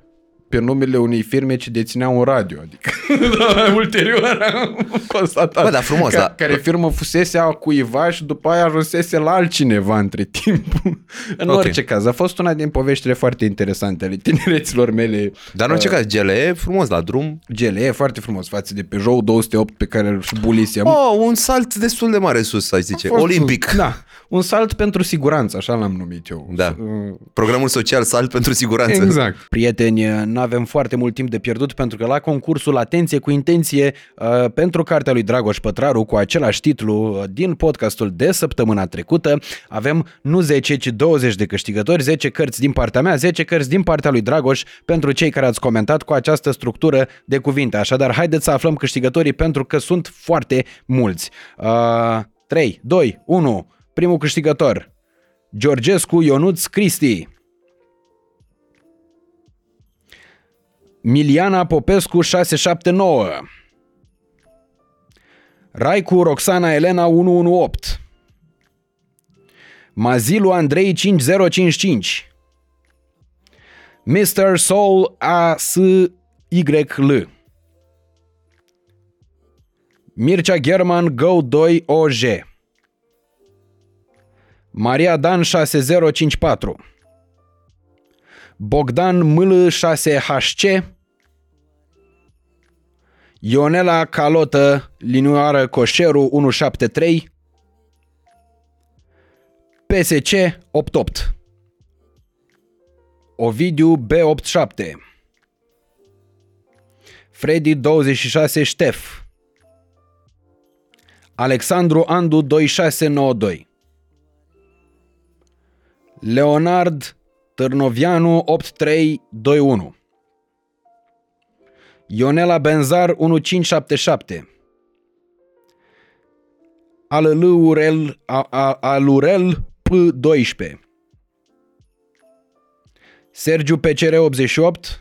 pe numele unei firme ce deținea un radio, adică da, ulterior am constatat Bă, dar frumos, ca, da. care firmă fusese a cuiva și după aia ajunsese la altcineva între timp. în Ok. orice caz, a fost una din poveștile foarte interesante ale tinereților mele. Dar în orice caz, GLE, frumos la drum. GLE, foarte frumos față de Peugeot 208 pe care îl și bulisem. Oh, un salt destul de mare sus, aș zice. A fost Olimpic. Un, da, un salt pentru siguranță, așa l-am numit eu. Da. Uh, Programul social salt pentru siguranță. Exact. Prieteni, nu avem foarte mult timp de pierdut pentru că la concursul Atenție cu intenție uh, pentru cartea lui Dragoș Pătraru cu același titlu uh, din podcastul de săptămâna trecută avem nu 10, ci 20 de câștigători, 10 cărți din partea mea, 10 cărți din partea lui Dragoș pentru cei care ați comentat cu această structură de cuvinte. Așadar, haideți să aflăm câștigătorii pentru că sunt foarte mulți. Uh, 3, 2, 1, primul câștigător. Georgescu Ionuț Cristi. Miliana Popescu 679 Raicu Roxana Elena 118 Mazilu Andrei 5055 Mr. Soul ASYL Mircea German Go 2 OJ Maria Dan 6054 Bogdan Mâl 6HC Ionela Calotă Linioară Coșeru 173 PSC 88 Ovidiu B87 Freddy 26 Ștef Alexandru Andu 2692 Leonard Târnovianu 8321 Ionela Benzar 1577 Alurel, A- A- Alurel P12 Sergiu PCR 88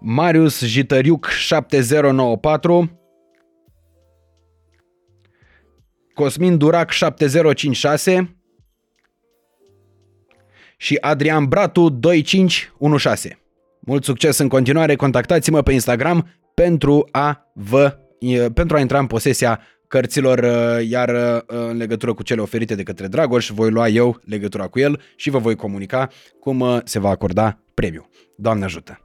Marius Jităriuc 7094 Cosmin Durac 7056 și Adrian Bratu 2516. Mult succes în continuare, contactați-mă pe Instagram pentru a vă pentru a intra în posesia cărților, iar în legătură cu cele oferite de către Dragoș, voi lua eu legătura cu el și vă voi comunica cum se va acorda premiu. Doamne ajută!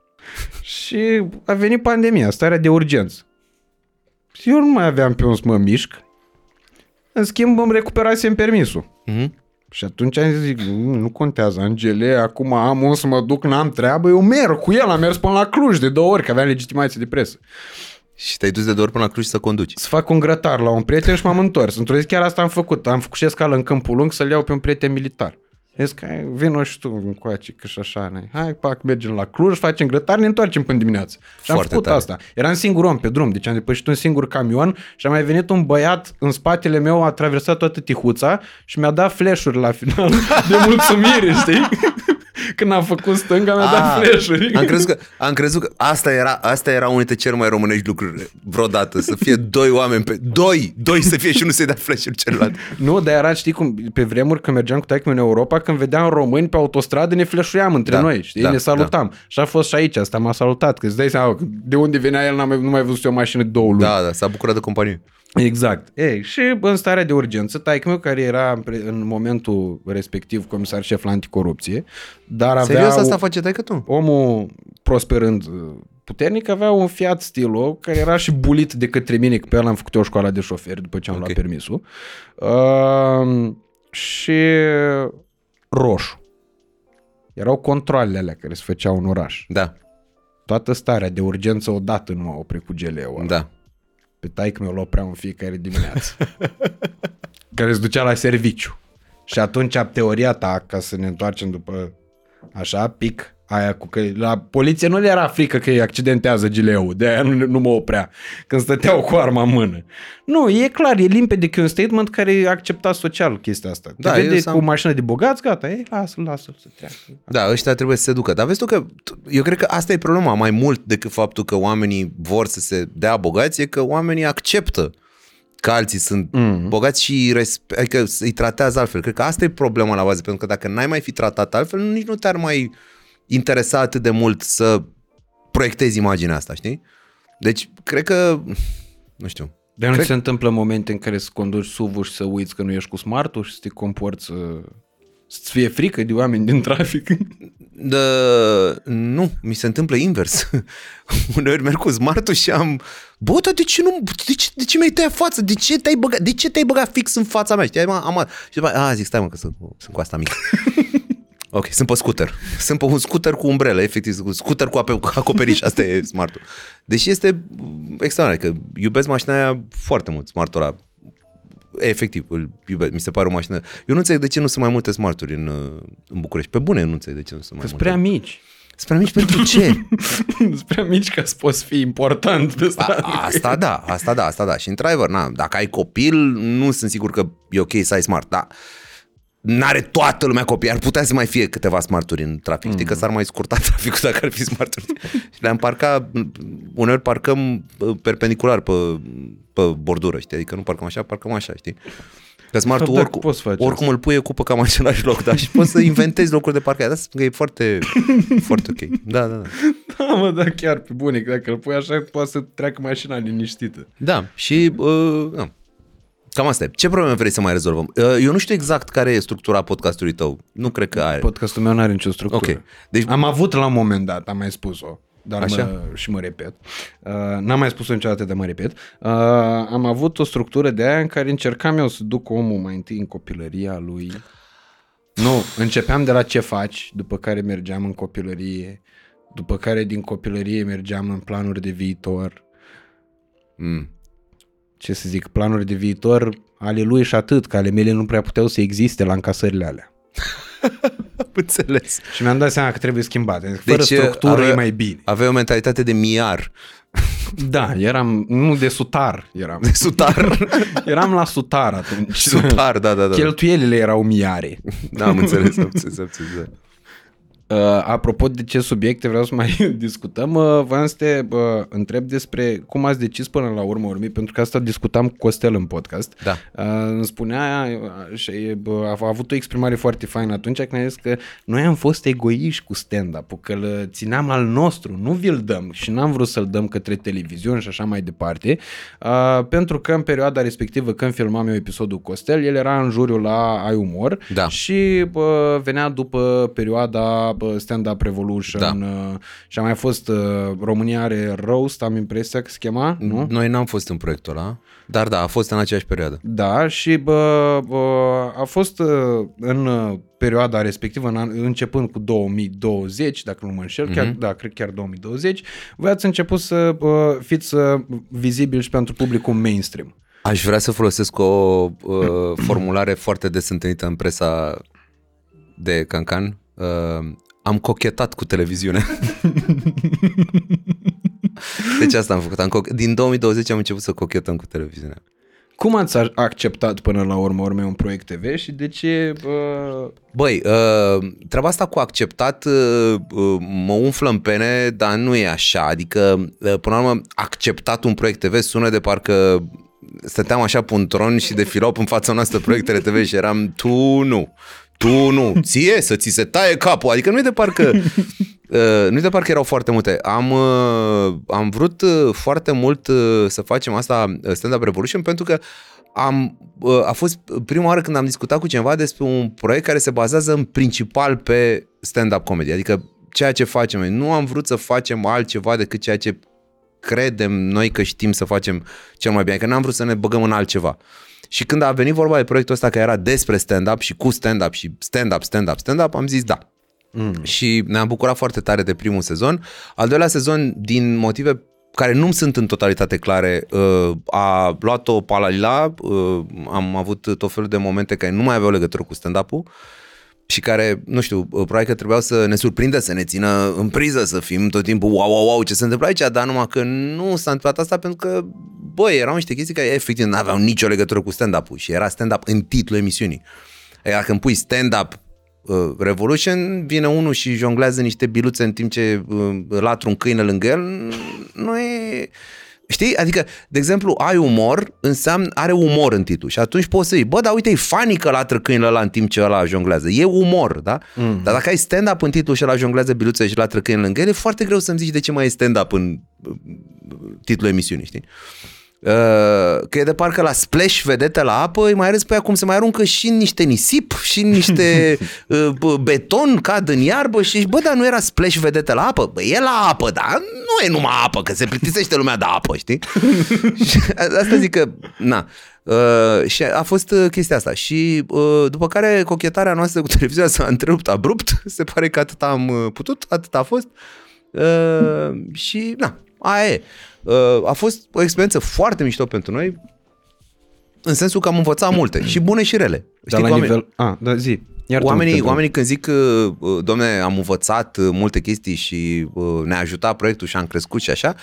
și a venit pandemia, starea de urgență. Și eu nu mai aveam pe un să mă mișc. În schimb, îmi recuperasem permisul. Mhm. Și atunci am zis, "Nu, nu contează, Angele, acum am un să mă duc, n-am treabă, eu merg cu el, am mers până la Cluj de două ori, că aveam legitimație de presă. Și te-ai dus de două ori până la Cluj să conduci. Să fac un grătar la un prieten și m-am întors. Într-o zi chiar asta am făcut. Am făcut și scală în Câmpul Lung să-l iau pe un prieten militar. Zis că "Hai, vino și tu încoace, că și așa. ne. Hai, pac, mergem la Cluj, facem grătar, ne întoarcem până dimineață. Și am Foarte făcut tare. asta. Eram singur om pe drum, deci am depășit un singur camion și a mai venit un băiat în spatele meu, a traversat toată Tihuța și mi-a dat flash-uri la final de mulțumire, știi? Când am făcut stânga, mi-a dat Ah, flash-uri. Am crezut că, am crezut că asta era, asta era unul dintre cele mai românești lucruri vreodată. Să fie doi oameni pe... Doi! Doi să fie și unul să-i dea flash-uri celălalt. Nu, dar era, știi cum, pe vremuri când mergeam cu taică în Europa, când vedeam români pe autostradă, ne fleșuiam între Da, noi, știi, da, ne salutam. Și a fost și aici, asta m-a salutat, că îți dai seama, că de unde venea el, n-am mai, nu mai văzut eu o mașină de două luni. Da, da, s-a bucurat de companie. Exact. Ei, și în starea de urgență, taică meu care era în pre- în momentul respectiv comisar șef la anticorupție, dar avea Serios, o- asta face taică tu? omul prosperând uh, puternic avea un Fiat Stilo care era și bulit de către mine, că pe el am făcut eu școala de șoferi după ce am Ok. luat permisul. Uh, și roșu. Erau controlele alea care se făceau în oraș. Da, Toată starea de urgență odată nu m-a oprit cu geleul ăla. da. Pe taică mi-o opreau în fiecare dimineață. care se ducea la serviciu. Și atunci teoria ta, ca să ne întoarcem după așa, pic, aia cu că la poliție nu le era frică că îi accidentează gileul, de aia nu, nu mă oprea când stăteau cu arma în mână. Nu, e clar, e limpede că e un statement care e acceptat social chestia asta. Te Da, da, eu vede s-am- cu mașină de bogați, gata, ei, lasă-l, lasă-l să treacă. Da, ăștia trebuie să se ducă. Dar vezi tu că eu cred că asta e problema mai mult decât faptul că oamenii vor să se dea bogați, e că oamenii acceptă că alții sunt mm. bogați și respe- adică îi tratează altfel. Cred că asta e problema la bază, pentru că dacă n-ai mai fi tratat altfel, nici nu te-ar mai interesa atât de mult să proiectezi imaginea asta, știi? Deci, cred că, nu știu, Dar nu Cred- se întâmplă momente în care să conduci suv și să uiți că nu ești cu smartul și să te comporți să... să-ți fie frică de oameni din trafic. De, nu, mi se întâmplă invers. Uneori merg cu smartul și am Bă, dar de ce nu, de ce, de ce mi-ai tăiat față? De ce te-ai băgat, de ce te-ai băgat fix în fața mea? Știi, am, am, și după aia, a, zic, stai mă că sunt, sunt cu asta mică. ok, sunt pe scooter. Sunt pe un scooter cu umbrelă, efectiv, cu scooter cu, ape, cu acoperiș, asta e smartul. Deși este extraordinar, că iubesc mașina aia foarte mult, smartul ăla. Efectiv, îl iubesc. Mi se pare o mașină... Eu nu înțeleg de ce nu sunt mai multe smarturi în, uh, în București. Pe bune nu înțeleg de ce nu sunt mai Sunt multe. prea mici. Sunt prea mici pentru ce? Sunt prea mici ca să poți fi important pe A, stradă. asta da, asta da, asta da. Și într-adevăr, na, dacă ai copil, nu sunt sigur că e ok să ai smart, da. N-are toată lumea copii, ar putea să mai fie câteva smarturi în trafic. Știi că s-ar mai scurta traficul dacă ar fi smarturi. și le-am parcat, uneori parcăm uh, perpendicular pe, pe bordură, știi? Adică nu parcăm așa, parcăm așa, știi? Că smartul Dacă oricum, poți face oricum îl pui ocupă cam același loc, da? Și poți să inventezi locuri de parcare. Da, spun că e foarte, foarte ok. Da, da, da. Da, mă, da, chiar pe bune, că dacă îl pui așa, poate să treacă mașina liniștită. Da, și uh, da. Cam asta e. Ce probleme vrei să mai rezolvăm? Uh, eu nu știu exact care e structura podcastului tău. Nu cred că are. Podcastul meu nu are nicio structură. Ok. Deci- Am avut la un moment dat, am mai spus-o, dar Așa? Mă, și mă repet. Uh, n-am mai spus-o niciodată, dar mă repet. Uh, am avut o structură de aia în care încercam eu să duc omul mai întâi în copilăria lui. Nu, începeam de la ce faci, după care mergeam în copilărie, după care din copilărie mergeam în planuri de viitor. Mm. Ce să zic, planuri de viitor ale lui și atât, că ale mele nu prea puteau să existe la încasările alea. Am înțeles. Și mi-am dat seama că trebuie schimbate. Fără Deci, structură avea- e mai bine. Avea o mentalitate de miar. Da, eram, nu de sutar eram. De sutar. Eram la sutar atunci. sutar, da, da, da. Cheltuielile erau miare. Da, am înțeles, am înțeles, am înțeles. da. Uh, apropo de ce subiecte vreau să mai discutăm, uh, vreau să te uh, întreb despre cum ați decis până la urmă urmei, pentru că asta discutam cu Costel în podcast. Da. Uh, îmi spunea uh, și uh, a avut o exprimare foarte faină atunci când a zis că noi am fost egoiști cu stand-up-ul, că îl țineam al nostru, nu vi-l dăm și n-am vrut să-l dăm către televiziune și așa mai departe, uh, pentru că în perioada respectivă când filmam eu episodul cu Costel, el era în juriu la Ai Umor Da. și uh, venea după perioada bă, Stand-Up Revolution Da. uh, și a mai fost uh, România are Roast, am impresia că se chema, nu? Noi n-am fost în proiectul ăla, dar da, a fost în aceeași perioadă. Da, și bă, bă, a fost uh, în uh, perioada respectivă, în an, începând cu 2020, dacă nu mă înșel, chiar, da, cred chiar 2020, voi ați început să uh, fiți uh, vizibili și pentru publicul mainstream. Aș vrea să folosesc o uh, formulare foarte des întâlnită în presa de Cancan. Uh, am cochetat cu televiziunea. deci asta am făcut. Am co- Din 2020 am început să cochetăm cu televiziunea. Cum ați a- acceptat până la urmă urmei un proiect TV și de ce uh, Băi, uh, treaba asta cu acceptat uh, uh, mă umflă în pene, dar nu e așa. Adică, uh, până la urmă, acceptat un proiect TV sună de parcă stăteam așa pe un tron și defilau în fața noastră proiectele TV și eram tu nu, tu nu, ție să ți se taie capul. Adică nu e de parcă, uh, nu e de parcă erau foarte multe. Am, uh, am vrut uh, foarte mult uh, să facem asta uh, Stand Up Revolution pentru că am, uh, a fost prima oară când am discutat cu cineva despre un proiect care se bazează în principal pe stand-up comedy, adică ceea ce facem noi. Nu am vrut să facem altceva decât ceea ce credem noi că știm să facem cel mai bine, că n-am vrut să ne băgăm în altceva. Și când a venit vorba de proiectul ăsta care era despre stand-up și cu stand-up și stand-up, stand-up, stand-up, am zis da. Mm. Și ne-am bucurat foarte tare de primul sezon. Al doilea sezon, din motive care nu sunt în totalitate clare, uh, a luat-o palalila, uh, am avut tot felul de momente care nu mai aveau legătură cu stand-up-ul și care, nu știu, uh, probabil că trebuiau să ne surprindă, să ne țină în priză, să fim tot timpul wow, wow, wow, ce se întâmplă aici, dar numai că nu s-a întâmplat asta pentru că, băi, erau niște chestii care efectiv nu aveau nicio legătură cu stand-up-ul și era stand-up în titlul emisiunii. Iar când pui stand-up uh, Revolution, vine unul și jonglează niște biluțe în timp ce uh, latru un câine lângă el, nu e... Știi? Adică, de exemplu, ai umor, înseamnă, are umor în titlu și atunci poți să zici, bă, dar uite, e funny că latră câinele ăla în timp ce ăla jonglează. E umor, da? Mm. Dar dacă ai stand-up în titlu și ăla jonglează biluțe și latră câinele lângă el, e foarte greu să-mi zici de ce mai e stand-up în uh, titlul emisiunii, știi? Uh, că e de parcă la splash vedete la apă, îi mai arăți pe ea cum se mai aruncă și în niște nisip și în niște uh, bă, beton, cad în iarbă și zici, bă, dar nu era splash vedete la apă? Bă, e la apă, dar nu e numai apă, că se plictisește lumea de apă, știi? și asta zic că, na, Uh, și a fost uh, chestia asta și uh, după care cochetarea noastră cu televiziunea s-a întrerupt abrupt, se pare că atât am uh, putut, atât a fost uh, și na, aia e. Uh, a fost o experiență foarte mișto pentru noi, în sensul că am învățat multe, și bune și rele. dar la că oameni- nivel... A, da, zi. Iartă-mă, Oamenii, te oamenii când zic că, uh, domne, am învățat uh, multe chestii și uh, ne-a ajutat proiectul și am crescut și așa,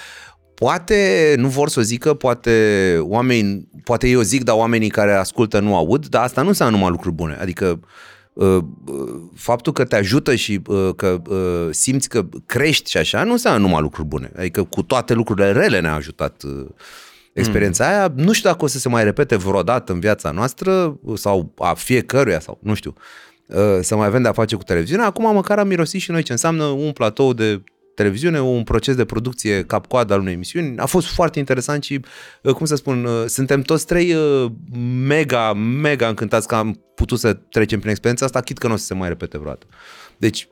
poate nu vor să o zică, poate oameni, poate eu zic, dar oamenii care ascultă nu aud, dar asta nu înseamnă numai lucruri bune. Adică uh, uh, faptul că te ajută și uh, că uh, simți că crești și așa, nu înseamnă numai lucruri bune. Adică cu toate lucrurile rele ne-a ajutat uh, experiența mm. aia. Nu știu dacă o să se mai repete vreodată în viața noastră sau a fiecăruia sau nu știu uh, să mai avem de-a face cu televiziunea. Acum măcar am mirosit și noi ce înseamnă un platou de televiziune, un proces de producție cap-coadă al unei emisiuni. A fost foarte interesant și, uh, cum să spun, uh, suntem toți trei uh, mega, mega încântați că am putut să trecem prin experiența asta, chit că nu o să se mai repete vreodată. Deci,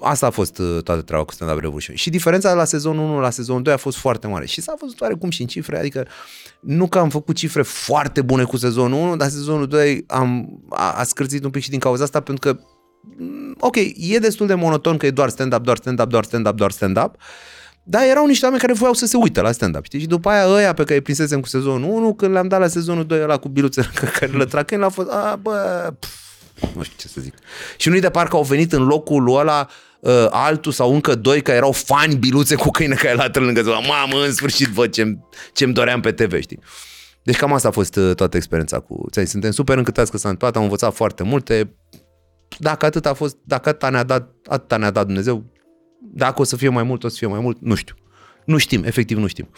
asta a fost uh, toată treaba cu Stand Up Revolution. Și diferența de la sezonul 1 la sezonul 2 a fost foarte mare. Și s-a văzut oarecum și în cifre, adică nu că am făcut cifre foarte bune cu sezonul 1, dar sezonul 2 am, a, a scârțit un pic și din cauza asta, pentru că mm, ok, e destul de monoton că e doar stand-up, doar stand-up, doar stand-up, doar stand-up, dar erau niște oameni care voiau să se uite la stand-up, știi? Și după aia ăia pe care îi prinsesem cu sezonul 1, când le-am dat la sezonul 2 ăla cu biluțele care le trag, l-a fost, a, bă, pf, nu știu ce să zic. Și nu-i de parcă au venit în locul ăla uh, altul sau încă doi care erau fani biluțe cu câine care latră lângă ziua. Mamă, în sfârșit văd ce-mi, ce-mi doream pe TV, știi? Deci cam asta a fost uh, toată experiența cu ți Suntem super încântați că s-a întâmplat, am învățat foarte multe. Dacă atât a fost, dacă atâta ne-a dat, atâta ne-a dat Dumnezeu, dacă o să fie mai mult, o să fie mai mult, nu știu. Nu știm, efectiv nu știm.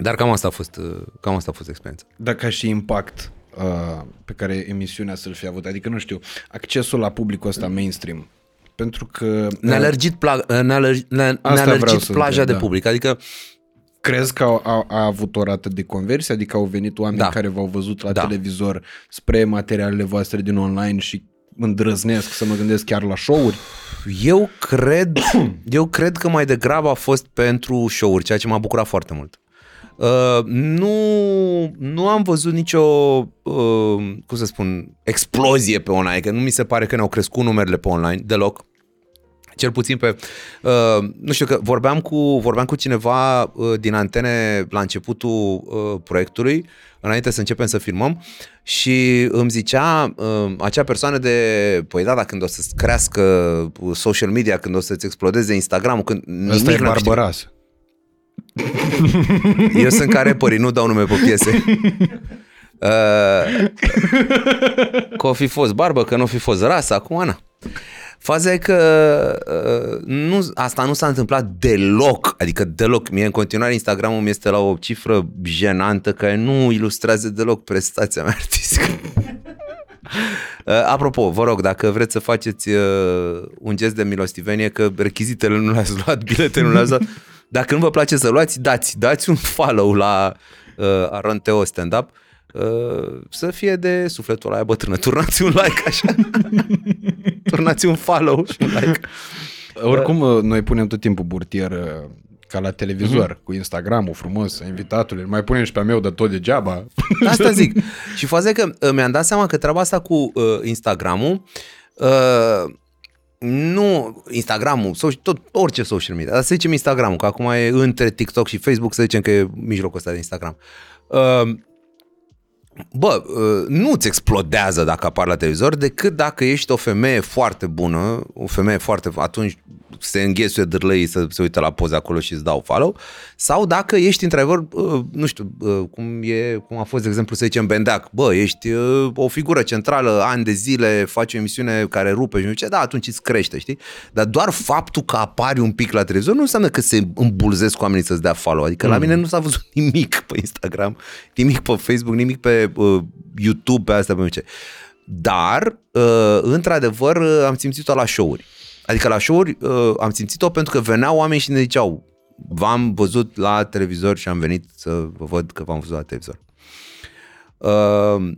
Dar cam asta a fost, uh, cam asta a fost experiența. Dar ca și impact uh, pe care emisiunea să-l fi avut, adică nu știu, accesul la publicul ăsta mainstream, pentru că... Ne-a lărgit, pla- ne-a lărgit, ne-a, Asta ne-a vreau lărgit să plaja întreb, de da. public, adică Crezi că a, a, a avut o rată de conversie? Adică au venit oameni Da. care v-au văzut la Da. televizor spre materialele voastre din online și îndrăznesc să mă gândesc chiar la show-uri? Eu cred, eu cred că mai degrabă a fost pentru show-uri, ceea ce m-a bucurat foarte mult. Uh, nu, nu am văzut nicio, uh, cum să spun, explozie pe online, că nu mi se pare că ne-au crescut numerele pe online deloc. Cel puțin pe, uh, nu știu, că vorbeam cu, vorbeam cu cineva uh, din antene la începutul uh, proiectului, înainte să începem să filmăm și îmi zicea uh, acea persoană de, păi da, dar când o să crească uh, social media, când o să-ți explodeze Instagram-ul, când Ăsta e n-am câștigat. Barbaras. Eu sunt ca rapperii, nu dau nume pe piese. Uh, că o fi fost barbă, că nu o fi fost rasă, acum Ana. Faza e că uh, nu, asta nu s-a întâmplat deloc, adică deloc. Mie în continuare Instagramul mi este la o cifră jenantă care nu ilustrează deloc prestația mea artistică. Uh, apropo, vă rog, dacă vreți să faceți uh, un gest de milostivenie, că rechizitele nu le-ați luat, biletele nu le-ați luat, dacă nu vă place să luați, dați, dați un follow la uh, Aron Teo Stand-Up uh, să fie de sufletul ăla bătrână. Turnați un like așa. Turnați un follow și un like. Oricum, uh, noi punem tot timpul burtier uh, ca la televizor, cu Instagramul frumos, invitatului, mai punem și pe a meu de tot degeaba. Asta zic. Și faza e că uh, mi-am dat seama că treaba asta cu uh, Instagramul uh, nu Instagramul, social, tot, orice social media, dar să zicem Instagramul, că acum e între TikTok și Facebook, să zicem că e mijlocul ăsta de Instagram. Uh, Bă, uh, nu-ți explodează dacă apar la televizor decât dacă ești o femeie foarte bună, o femeie foarte... atunci se înghesuie dârlăii să se uită la poze acolo și îți dau follow, sau dacă ești într-adevăr, uh, nu știu, uh, cum, e, cum a fost, de exemplu, să zicem Bendeac, bă, ești uh, o figură centrală, ani de zile, faci o emisiune care rupe și nu știu ce, da, atunci îți crește, știi? Dar doar faptul că apari un pic la televizor nu înseamnă că se îmbulzesc cu oamenii să-ți dea follow, adică la mine nu s-a văzut nimic pe Instagram, nimic pe Facebook, nimic pe uh, YouTube, pe astea, pe nu știu ce. Dar, uh, într-adevăr, uh, am simțit-o la show-uri. Adică la show-uri uh, am simțit-o pentru că veneau oameni și ne ziceau v-am văzut la televizor și am venit să vă văd că v-am văzut la televizor. Uh,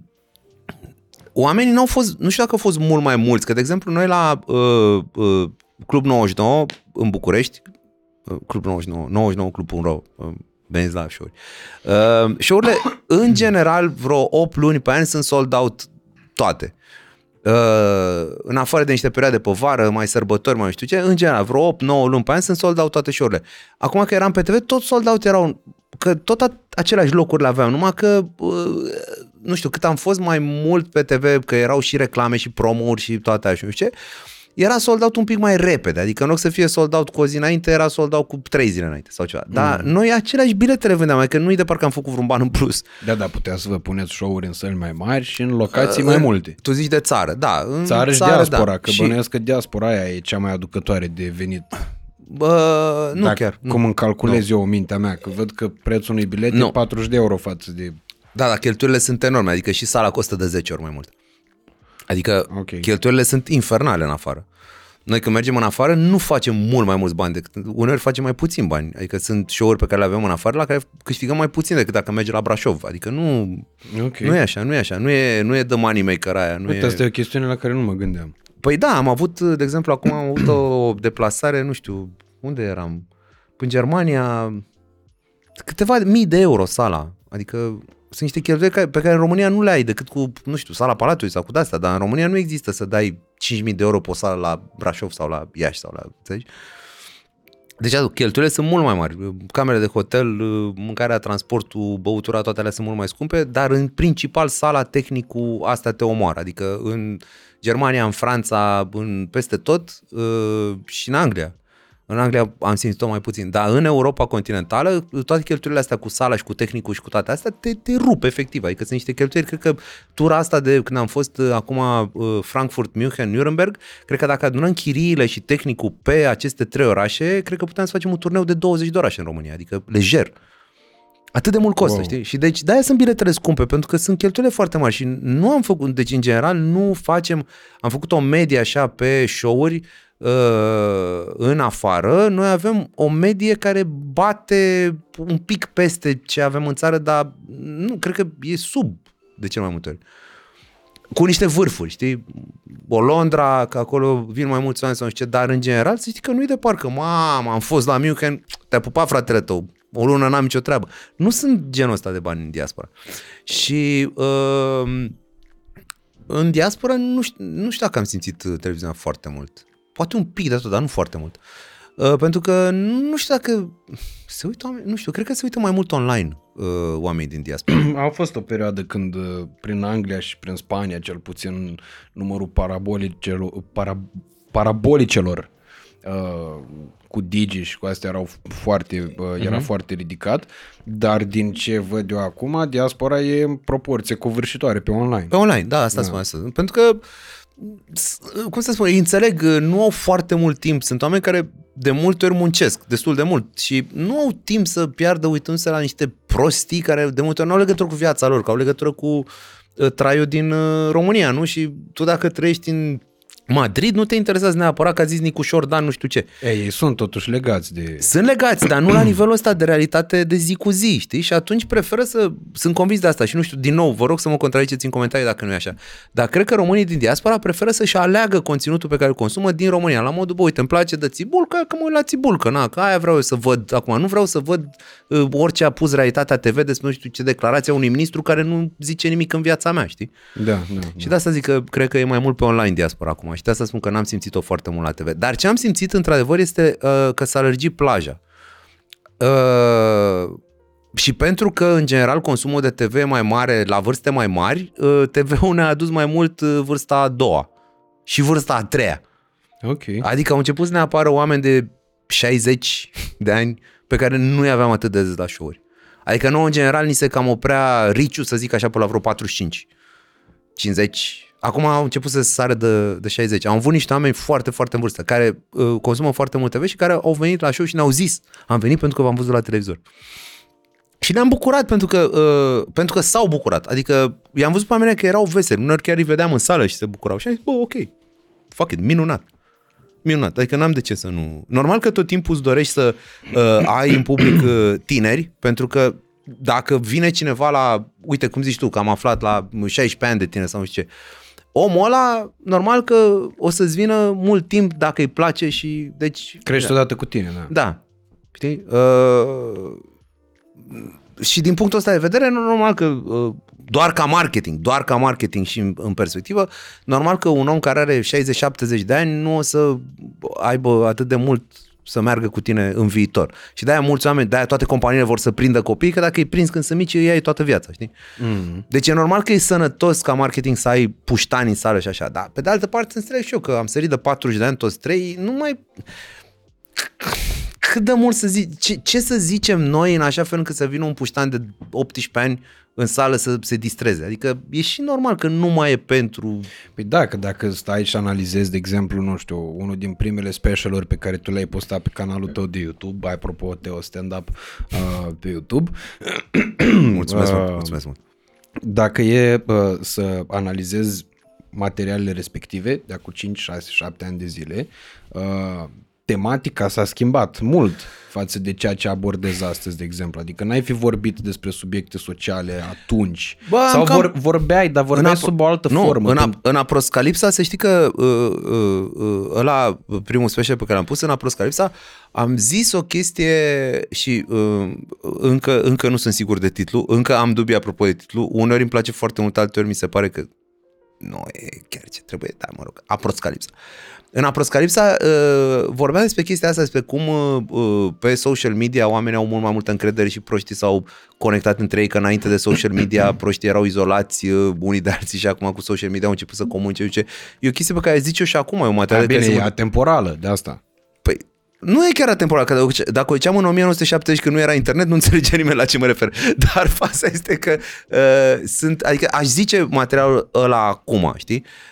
oamenii nu au fost, nu știu dacă au fost mult mai mulți, că de exemplu noi la uh, uh, Club 99 în București, uh, Club 99, 99 Club.ro, uh, veniți la show-uri. Uh, show-urile, în general, vreo 8 luni pe an sunt sold out toate. Uh, în afară de niște perioade pe vară, mai sărbători, mai nu știu ce, în general, vreo 8-9 luni pe an sunt sold out toate show-urile. Acum că eram pe TV, tot sold out erau, că tot a- aceleași locuri le aveam, numai că, uh, nu știu, cât am fost mai mult pe TV, că erau și reclame și promo-uri și toate așa, nu știu ce, era sold out un pic mai repede, adică în loc să fie sold out cu o zi înainte, era sold out cu trei zile înainte sau ceva. Dar Mm. noi aceleași bilete le vândeam, adică nu-i de parcă am făcut vreun ban în plus. Da, da, puteți să vă puneți show-uri în săli mai mari și în locații mai multe. Tu zici de țară, da. În Țară și diaspora, da. că Și- bănuiesc că diaspora aia e cea mai aducătoare de venit. Bă, nu Dacă- chiar. Nu. Cum îmi calculez eu mintea mea, că văd că prețul unui bilet Nu. e 40 de euro față de... Da, dar cheltuielile sunt enorme, adică și sala costă de 10 ori mai mult. Adică Ok. okay. cheltuielile sunt infernale în afară. Noi când mergem în afară nu facem mult mai mulți bani decât, uneori facem mai puțin bani. Adică sunt show-uri pe care le avem în afară la care câștigăm mai puțin decât dacă mergem la Brașov. Adică nu, Ok. nu e așa, nu e așa. Nu e, nu e the money maker aia. Nu Uite, e... asta e o chestiune la care nu mă gândeam. Păi da, am avut, de exemplu, acum am avut o deplasare, nu știu, unde eram? În Germania, câteva mii de euro sala. Adică sunt niște cheltuieli care- pe care în România nu le ai decât cu, nu știu, sala Palatului sau cu de-astea, dar în România nu există să dai 5.000 de euro pe o sală la Brașov sau la Iași sau la, înțelegi? Deci cheltuielile sunt mult mai mari. Camere de hotel, mâncarea, transportul, băutura, toate alea sunt mult mai scumpe, dar în principal sala, tehnicul, astea te omoară. Adică în Germania, în Franța, în, peste tot uh, și în Anglia. În Anglia am simțit-o mai puțin, dar în Europa continentală, toate cheltuielile astea cu sala și cu tehnicul și cu toate astea, te, te rup efectiv, adică sunt niște cheltuieli, cred că tura asta de când am fost uh, acum uh, Frankfurt, München, Nuremberg, cred că dacă adunăm chiriile și tehnicul pe aceste trei orașe, cred că putem să facem un turneu de 20 de orașe în România, adică lejer. Atât de mult costă, wow. știi? Și deci de-aia sunt biletele scumpe, pentru că sunt cheltuielile foarte mari și nu am făcut, deci în general nu facem, am făcut o medie așa pe show-uri uh, în afară, noi avem o medie care bate un pic peste ce avem în țară, dar nu, cred că e sub de cel mai multe ori. Cu niște vârfuri, știi? O Londra, că acolo vin mai mulți oameni sau nu știu ce, dar în general să știi că nu-i de parcă, mamă, am fost la München, te-a pupat fratele tău, o lună n-am nicio treabă. Nu sunt genul ăsta de bani în diaspora. Și uh, în diaspora nu știu, nu știu dacă am simțit televiziunea foarte mult. Poate un pic de tot, dar nu foarte mult. Uh, pentru că nu știu dacă se uită oameni, nu știu, cred că se uită mai mult online uh, oamenii din diaspora. A fost o perioadă când uh, prin Anglia și prin Spania cel puțin numărul parabolicelor, para, parabolicelor uh, cu Digi și cu astea erau foarte, uh, era uh-huh. foarte ridicat, dar din ce văd eu acum, diaspora e în proporție covârșitoare pe online. Pe online, da, asta da. spun asta. Pentru că cum să spun, îi înțeleg, nu au foarte mult timp. Sunt oameni care de multe ori muncesc, destul de mult și nu au timp să piardă uitându-se la niște prostii care de multe ori nu au legătură cu viața lor, că au legătură cu uh, traiul din uh, România, nu? Și tu dacă trăiești în Madrid nu te interesează neapărat că a zis Nicu Șordan nu știu ce. Ei, ei sunt totuși legați de... Sunt legați, dar nu la nivelul ăsta de realitate de zi cu zi, știi? Și atunci preferă să... Sunt convins de asta și nu știu, din nou, vă rog să mă contraziceți în comentarii dacă nu e așa. Dar cred că românii din diaspora preferă să-și aleagă conținutul pe care îl consumă din România. La modul, bă, uite, îmi place de țibulcă, că mă uit la țibulcă, na, că aia vreau eu să văd acum. Nu vreau să văd uh, orice a pus realitatea TV despre nu știu ce declarația unui ministru care nu zice nimic în viața mea, știi? Da, da. Și de asta zic că cred că e mai mult pe online diaspora acum. Și de asta spun că n-am simțit-o foarte mult la TV. Dar ce am simțit într-adevăr este uh, că s-a lărgit plaja. Uh, și pentru că, în general, consumul de TV e mai mare la vârste mai mari, uh, TV-ul ne-a adus mai mult uh, vârsta a doua și vârsta a treia. Ok. Adică au început să ne apară oameni de 60 de ani pe care nu-i aveam atât de des la show-uri. Adică nouă, în general, ni se cam oprea riciu, să zic așa, pe la vreo 45, 50, Acum au început să sară de, de 60. Am avut niște oameni foarte, foarte în vârstă, care uh, consumă foarte mult TV și care au venit la show și ne-au zis, am venit pentru că v-am văzut la televizor. Și ne-am bucurat pentru că, uh, pentru că s-au bucurat. Adică i-am văzut pe oameni că erau veseli. Uneori chiar îi vedeam în sală și se bucurau. Și am zis, bă, ok, fuck it, minunat. Minunat. Adică n-am de ce să nu... Normal că tot timpul îți dorești să uh, ai în public uh, tineri, pentru că dacă vine cineva la, uite cum zici tu, că am aflat la 16 ani de tine sau nu știu ce, omul ăla, normal că o să-ți vină mult timp dacă îi place și deci... Crești da. odată cu tine, da. Da. Știi? Uh, și din punctul ăsta de vedere, normal că uh, doar ca marketing, doar ca marketing și în, în perspectivă, normal că un om care are 60-70 de ani nu o să aibă atât de mult să meargă cu tine în viitor. Și de-aia mulți oameni, de-aia toate companiile vor să prindă copii, că dacă îi prins când sunt mici, îi ai toată viața, știi? Mm. Deci e normal că e sănătos ca marketing să ai puștani în sală și așa, dar pe de altă parte înțeleg și eu că am sărit de 40 de ani toți trei, nu mai cât de mult să zic, ce, ce să zicem noi în așa fel încât să vină un puștan de 18 ani în sală să se distreze. Adică e și normal că nu mai e pentru... Păi da, că dacă stai și analizezi, de exemplu, nu știu, unul din primele specialuri pe care tu le-ai postat pe canalul tău de YouTube, apropo, Teo Stand-Up uh, pe YouTube. mulțumesc uh, mult, mulțumesc mult. Dacă e uh, să analizezi materialele respective, de acum 5, 6, 7 ani de zile, uh, tematica s-a schimbat mult față de ceea ce abordez astăzi, de exemplu. Adică n-ai fi vorbit despre subiecte sociale atunci. Bă, Sau cam... vor, vorbeai, dar vorbeai apro... sub o altă nu, formă. În, când... în Aproscalipsa, să știi că uh, uh, uh, ăla, primul special pe care l-am pus în Aproscalipsa, am zis o chestie și uh, încă, încă nu sunt sigur de titlu, încă am dubii apropo de titlu. Uneori îmi place foarte mult, alteori mi se pare că nu e chiar ce trebuie, da, mă rog, Aproscalipsa. În Aproscalipsa uh, vorbeam despre chestia asta, despre cum uh, uh, pe social media oamenii au mult mai multă încredere și proștii s-au conectat între ei, că înainte de social media proștii erau izolați uh, unii de alții și acum cu social media au început să comunice. E o chestie pe care zic eu și acum, e o material da, bine, e atemporală de asta. Păi, nu e chiar atemporal, că dacă- dacă o ziceam în 1970 când nu era internet, nu înțelegea nimeni la ce mă refer. Dar faza este că uh, sunt, adică aș zice materialul ăla acum, știi? Uh,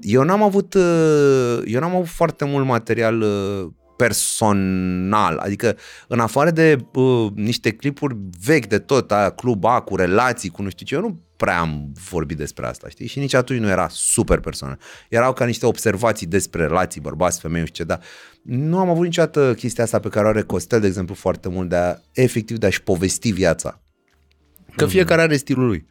eu n-am avut uh, eu n-am avut foarte mult material uh, personal, adică în afară de uh, niște clipuri vechi de tot, aia, club A, cu relații, cu nu știu ce, eu nu prea am vorbit despre asta, știi? Și nici atunci nu era super personal. Erau ca niște observații despre relații, bărbați, femei, nu știu ce, dar nu am avut niciodată chestia asta pe care o are Costel, de exemplu, foarte mult, de a, efectiv, de a-și povesti viața. Că fiecare are stilul lui.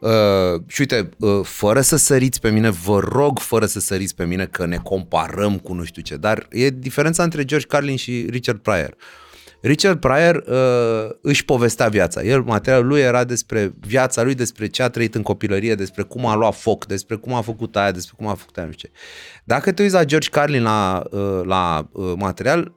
Uh, și uite, uh, fără să săriți pe mine, vă rog fără să săriți pe mine că ne comparăm cu nu știu ce, dar e diferența între George Carlin și Richard Pryor. Richard Pryor uh, își povestea viața. El, materialul lui era despre viața lui, despre ce a trăit în copilărie, despre cum a luat foc, despre cum a făcut aia, despre cum a făcut aia, nu știu ce. Dacă te uiți la George Carlin la, uh, la uh, material, uh,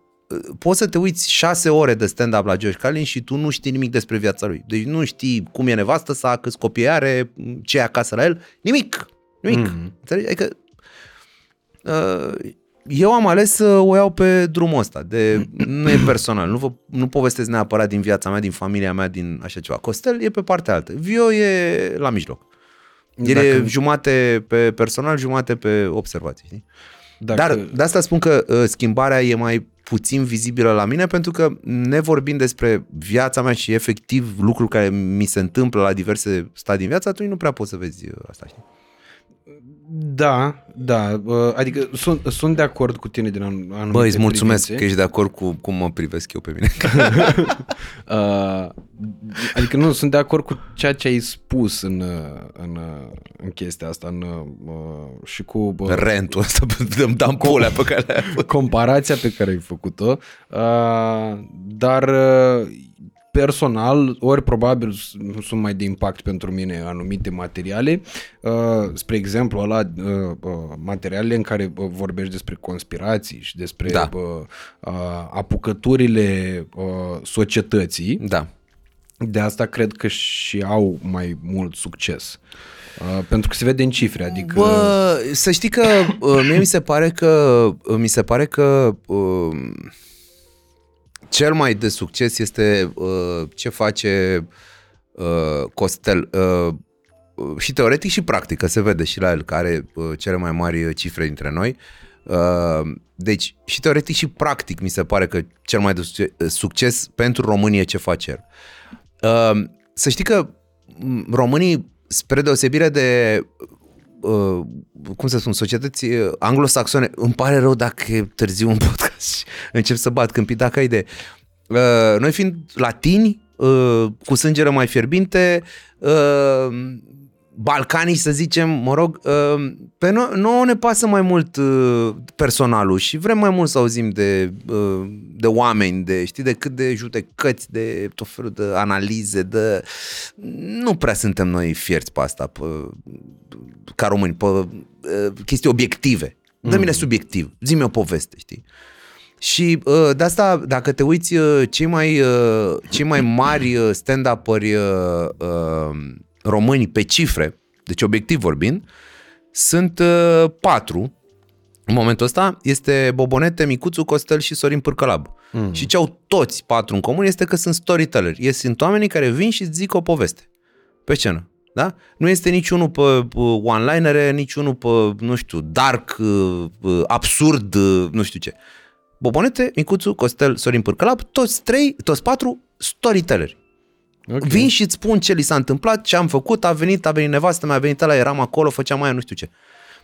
poți să te uiți șase ore de stand-up la George Carlin și tu nu știi nimic despre viața lui. Deci nu știi cum e nevastă sa, câți copii are, ce e acasă la el, nimic. Nimic. Mm-hmm. Înțelegi? Adică uh, eu am ales să o iau pe drumul ăsta, de, nu e personal, nu, vă, nu povestesc neapărat din viața mea, din familia mea, din așa ceva. Costel e pe partea altă. Vio e la mijloc. El Dacă- e jumate pe personal, jumate pe observații. Știi? Dacă, Dar de asta spun că uh, schimbarea e mai puțin vizibilă la mine pentru că nevorbind despre viața mea și efectiv lucruri care mi se întâmplă la diverse stadii în viață, atunci nu prea poți să vezi uh, asta, știi? Da, da, uh, adică sunt, sunt de acord cu tine din an- anumite Băi, îți mulțumesc privințe. că ești de acord cu cum mă privesc eu pe mine. Uh, adică nu, sunt de acord cu ceea ce ai spus în, uh, în, uh, în chestia asta în, uh, și cu uh, Rentul ăsta, îmi dam pulea pe care le-ai avut. comparația pe care ai făcut-o, uh, dar uh, personal, ori probabil s- sunt mai de impact pentru mine anumite materiale, uh, spre exemplu, ăla, uh, uh, materialele în care uh, vorbești despre conspirații și despre Da. uh, uh, apucăturile uh, societății, Da. de asta cred că și au mai mult succes. Uh, pentru că se vede în cifre, adică... Bă, să știi că uh, mie mi se pare că uh, mi se pare că uh, cel mai de succes este uh, ce face uh, Costel uh, uh, și teoretic și practic, că se vede și la el, care are uh, cele mai mari uh, cifre dintre noi. Uh, deci și teoretic și practic mi se pare că cel mai de succes- succes pentru România ce face el. Uh, să știi că m, românii, spre deosebire de uh, cum să spun, societăți uh, anglosaxone, îmi pare rău dacă e târziu un podcast și încep să bat câmpii, dacă ai idee. Uh, noi fiind latini, uh, cu sângere mai fierbinte, uh, balcanii, să zicem, mă rog, uh, pe noi, nouă ne pasă mai mult uh, personalul și vrem mai mult să auzim de, uh, de oameni, de, știi, de cât de judecăți, de tot felul de analize, de... Nu prea suntem noi fierți pe asta, pe, ca români, pe uh, chestii obiective. Dă-mi-le subiectiv, zi-mi o poveste, știi? Și uh, de asta, dacă te uiți, uh, cei mai, uh, cei mai mari uh, stand-up-ări uh, uh, români pe cifre, deci obiectiv vorbind, sunt uh, patru. În momentul ăsta este Bobonete, Micuțu, Costel și Sorin Pârcălab. Mm. Și ce au toți patru în comun este că sunt storyteller. Ei sunt oamenii care vin și îți zic o poveste pe scenă. Da? Nu este niciunul pe uh, one-linere, niciunul pe, nu știu, dark, uh, uh, absurd, uh, nu știu ce. Bobonete, Micuțu, Costel, Sorin Pârcălap, toți trei, toți patru storytelleri. Ok. Vin și îți spun ce li s-a întâmplat, ce am făcut, a venit, a venit nevastă mea, a venit la eram acolo, făceam aia, nu știu ce.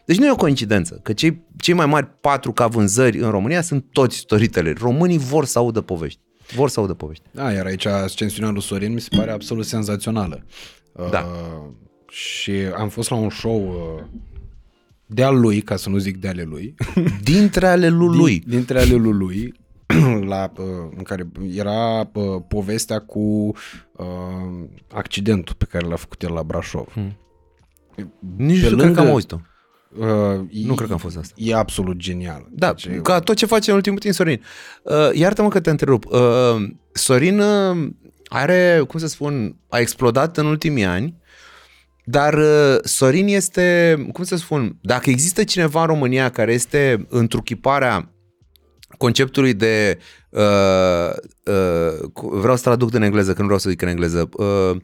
Deci nu e o coincidență, că cei, cei mai mari patru ca vânzări în România sunt toți storytelleri. Românii vor să audă povești. Vor să audă povești. Da, iar aici ascensiunea lui Sorin mi se pare absolut senzațională. Da. Uh, și am fost la un show uh, de al lui, ca să nu zic de ale lui, Dintre ale lui. lui. Din, dintre ale lui lui, la, uh, în care era uh, povestea cu uh, accidentul pe care l-a făcut el la Brașov. Hmm. Nici nu cred că am auzit-o. Uh, Nu cred că am fost asta. E absolut genial. Da, Deci, e- ca tot ce face în ultimul timp Sorin. Uh, iartă-mă că te întrerup. Uh, Sorin uh, are, cum să spun, a explodat în ultimii ani, dar uh, Sorin este, cum să spun, dacă există cineva în România care este întruchiparea conceptului de uh, uh, cu- vreau să traduc în engleză, că nu vreau să zic în engleză. Uh,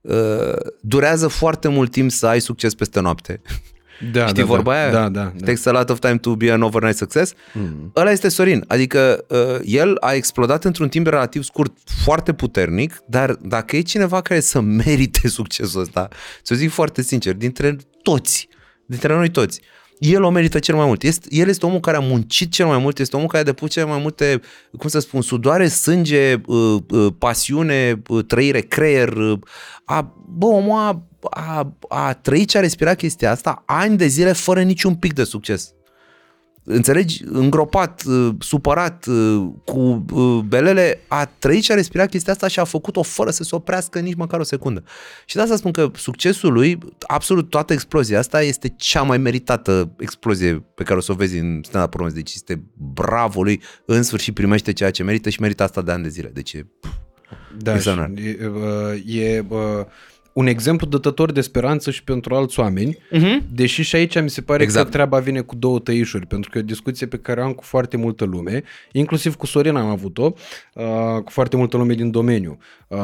uh, durează foarte mult timp să ai succes peste noapte. Da, Știi da, vorba da, aia? Da, da, da. Takes a lot of time to be an overnight success. Mm. Ăla este Sorin. Adică uh, el a explodat într-un timp relativ scurt foarte puternic, dar dacă e cineva care să merite succesul ăsta, să zic foarte sincer, dintre toți, dintre noi toți, el o merită cel mai mult. Este, el este omul care a muncit cel mai mult, este omul care a depus cel mai multe, cum să spun, sudoare, sânge, uh, uh, pasiune, uh, trăire, creier. Uh, a, bă, omul a, a, a trăit și a respirat chestia asta ani de zile fără niciun pic de succes. Înțelegi? Îngropat, uh, supărat, uh, cu uh, belele, a trăit și a respirat chestia asta și a făcut-o fără să se oprească nici măcar o secundă. Și de asta spun că succesul lui, absolut toată explozia asta este cea mai meritată explozie pe care o să o vezi în stand-up românesc. Deci este bravo lui, în sfârșit primește ceea ce merită și merită asta de ani de zile. Deci e Da, și Extraordinar. e, uh, e uh, un exemplu dătător de speranță și pentru alți oameni, uh-huh. deși și aici mi se pare Exact. că treaba vine cu două tăișuri, pentru că e o discuție pe care o am cu foarte multă lume, inclusiv cu Sorin am avut-o, uh, cu foarte multă lume din domeniu. Uh,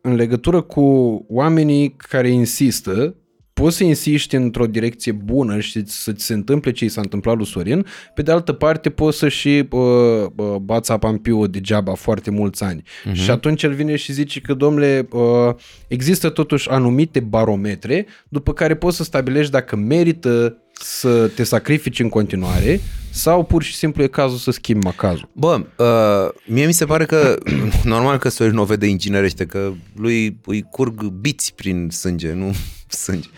în legătură cu oamenii care insistă, poți să insiști într-o direcție bună și să ți se întâmple ce i s-a întâmplat lui Sorin, pe de altă parte poți să și uh, uh, bați apa în piu degeaba foarte mulți ani. Uh-huh. Și atunci el vine și zice că, domnule, uh, există totuși anumite barometre după care poți să stabilești dacă merită să te sacrifici în continuare sau pur și simplu e cazul să schimbi macazul. Bă, uh, mie mi se pare că normal că Sorin o vede inginerește, că lui îi curg biți prin sânge, nu sânge.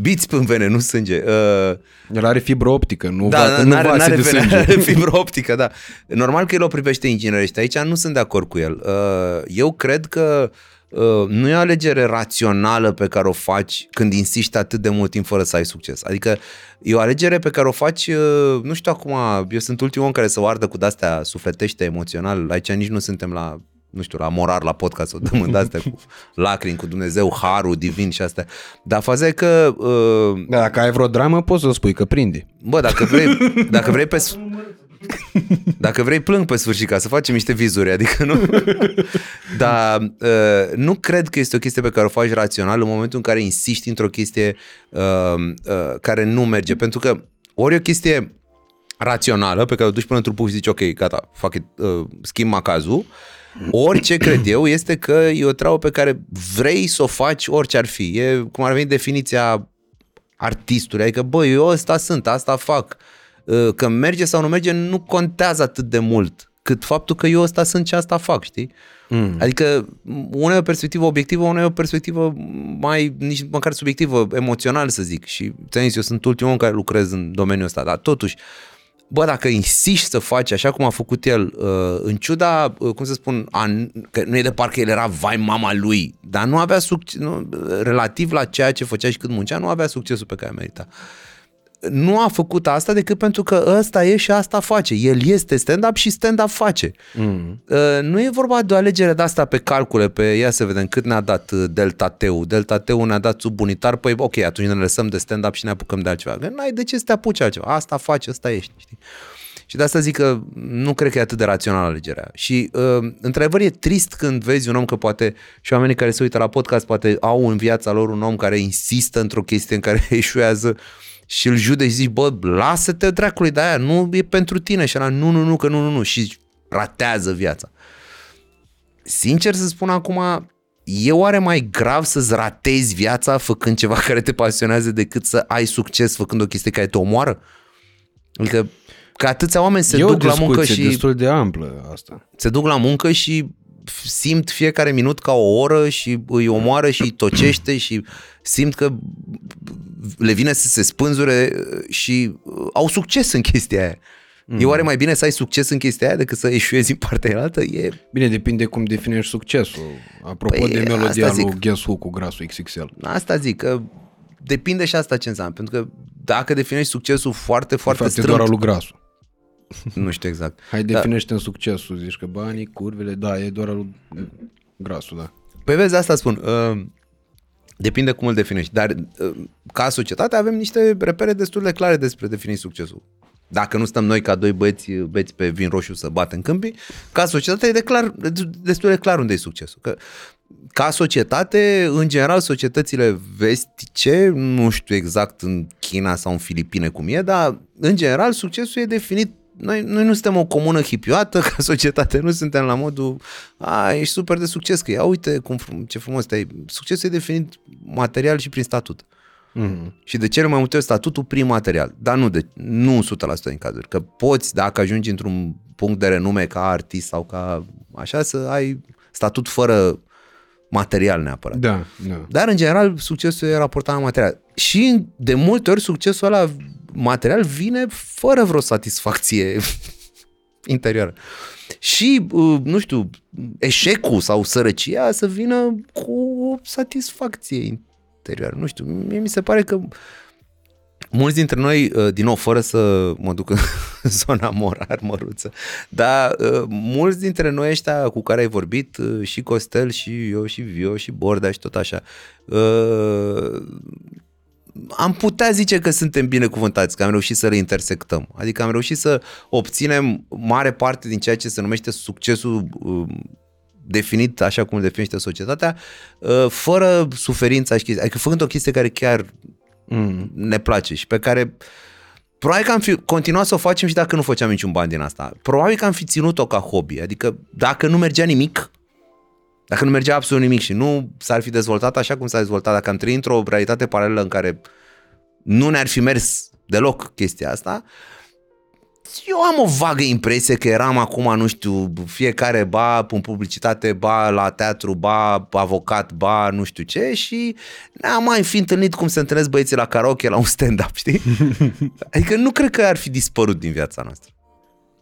Biți în vene, nu sânge. Uh, El are fibră optică, nu, da, va, nu n-are, vase n-are de vene, sânge. are fibră optică, da. Normal că el o privește inginerește. Aici nu sunt de acord cu el. Uh, eu cred că uh, nu e o alegere rațională pe care o faci când insiști atât de mult timp fără să ai succes. Adică e o alegere pe care o faci, uh, nu știu acum, eu sunt ultimul om care să o ardă cu de-astea sufletește emoțional. Aici nici nu suntem la nu știu, la morar la podcast, o dăm în astea cu lacrimi, cu Dumnezeu, harul divin și astea. Dar faza e că uh, Da, dacă ai vreo dramă, poți să spui că prinde. Bă, dacă vrei, dacă vrei pe... s- Dacă vrei plâng pe sfârșit ca să facem niște vizuri, adică nu... Dar uh, nu cred că este o chestie pe care o faci rațional în momentul în care insiști într-o chestie uh, uh, care nu merge. Pentru că ori e o chestie rațională pe care o duci până într-un punct și zici ok, gata, fac it, uh, schimb macazul, orice cred eu este că e o treabă pe care vrei să o faci orice ar fi. E cum ar veni definiția artistului, adică bă, eu ăsta sunt, asta fac. Uh, Că merge sau nu merge nu contează atât de mult cât faptul că eu ăsta sunt și asta fac, știi? Mm. Adică una e o perspectivă obiectivă, una e o perspectivă mai, nici măcar subiectivă, emoțional să zic. Și ți-am zis, eu sunt ultimul om care lucrez în domeniul ăsta, dar totuși, bă, dacă insiști să faci așa cum a făcut el, uh, în ciuda, uh, cum să spun, a, că nu e de parcă el era vai mama lui, dar nu avea succes, nu, relativ la ceea ce făcea și cât muncea, nu avea succesul pe care merita nu a făcut asta decât pentru că ăsta e și asta face. El este stand-up și stand-up face. Mm. Uh, nu e vorba de o alegere de asta pe calcule, pe ia să vedem cât ne-a dat uh, Delta Teu. Delta Teu ne-a dat subunitar, păi ok, atunci ne lăsăm de stand-up și ne apucăm de altceva. Că n-ai de ce să te apuci altceva. Asta faci, ăsta ești, știi? Și de asta zic că nu cred că e atât de rațională alegerea. Și uh, într-adevăr e trist când vezi un om că poate și oamenii care se uită la podcast poate au în viața lor un om care insistă într-o chestie în care eșuează și îl judeci și zici, bă, lasă-te dracului de aia, nu e pentru tine și ăla, nu, nu, nu, că nu, nu, nu și ratează viața. Sincer să spun acum, e oare mai grav să-ți ratezi viața făcând ceva care te pasionează decât să ai succes făcând o chestie care te omoară? Adică că atâția oameni se e o duc la muncă discuție și destul de amplă asta. se duc la muncă și simt fiecare minut ca o oră și îi omoară și îi tocește și simt că le vine să se spânzure și au succes în chestia aia. Mm. E oare mai bine să ai succes în chestia aia decât să eșuezi în partea altă? E... Bine, depinde cum definești succesul. Apropo Păi, de asta melodia zic. lui Guess Who cu grasul XXL. Asta zic, că depinde și asta ce înseamnă. Pentru că dacă definești succesul foarte, De foarte fapt, e strâmt, doar al lui grasul. Nu știu exact. Hai, definește în succesul. Zici că banii, curvele, da, e doar al lui grasul, da. Păi vezi, asta spun. Uh, depinde cum îl definești. Dar uh, ca societate avem niște repere destul de clare despre defini succesul. dacă nu stăm noi ca doi băieți, beți pe vin roșu să batem câmpii, ca societate e de clar, destul de clar unde e succesul. Că ca societate, în general, societățile vestice, nu știu exact în China sau în Filipine cum e, dar în general succesul e definit noi, noi nu suntem o comună hipioată ca societate, nu suntem la modul a, ești super de succes, că ia uite cum, ce frumos te Succesul e definit material și prin statut. Mm-hmm. Și de cele mai multe ori statutul prin material, dar nu, de, nu 100% în cazuri, că poți, dacă ajungi într-un punct de renume ca artist sau ca așa, să ai statut fără material neapărat. Da, da. Dar, în general, succesul e raportat la material. Și, de multe ori, succesul ăla material vine fără vreo satisfacție interioară. Și, uh, nu știu, eșecul sau sărăcia să vină cu o satisfacție interioară. Nu știu, mie mi se pare că mulți dintre noi, uh, din nou, fără să mă duc în zona morar, măruță, dar uh, mulți dintre noi ăștia cu care ai vorbit, și Costel, și eu, și Vio, și Borda, și tot așa, am putea zice că suntem binecuvântați, că am reușit să le intersectăm. Adică am reușit să obținem mare parte din ceea ce se numește succesul um, definit așa cum definește societatea, uh, fără suferința și chestia. Adică făcând o chestie care chiar mm. ne place și pe care probabil că am fi continuat să o facem și dacă nu făceam niciun bani din asta. Probabil că am fi ținut-o ca hobby. Adică dacă nu mergea nimic, dacă nu mergea absolut nimic și nu s-ar fi dezvoltat așa cum s-a dezvoltat, dacă am trăit într-o realitate paralelă în care nu ne-ar fi mers deloc chestia asta, eu am o vagă impresie că eram acum, nu știu, fiecare ba în publicitate, ba la teatru, ba avocat, ba nu știu ce și n-am mai fi întâlnit cum se întâlnesc băieții la karaoke la un stand-up, știi? Adică nu cred că ar fi dispărut din viața noastră.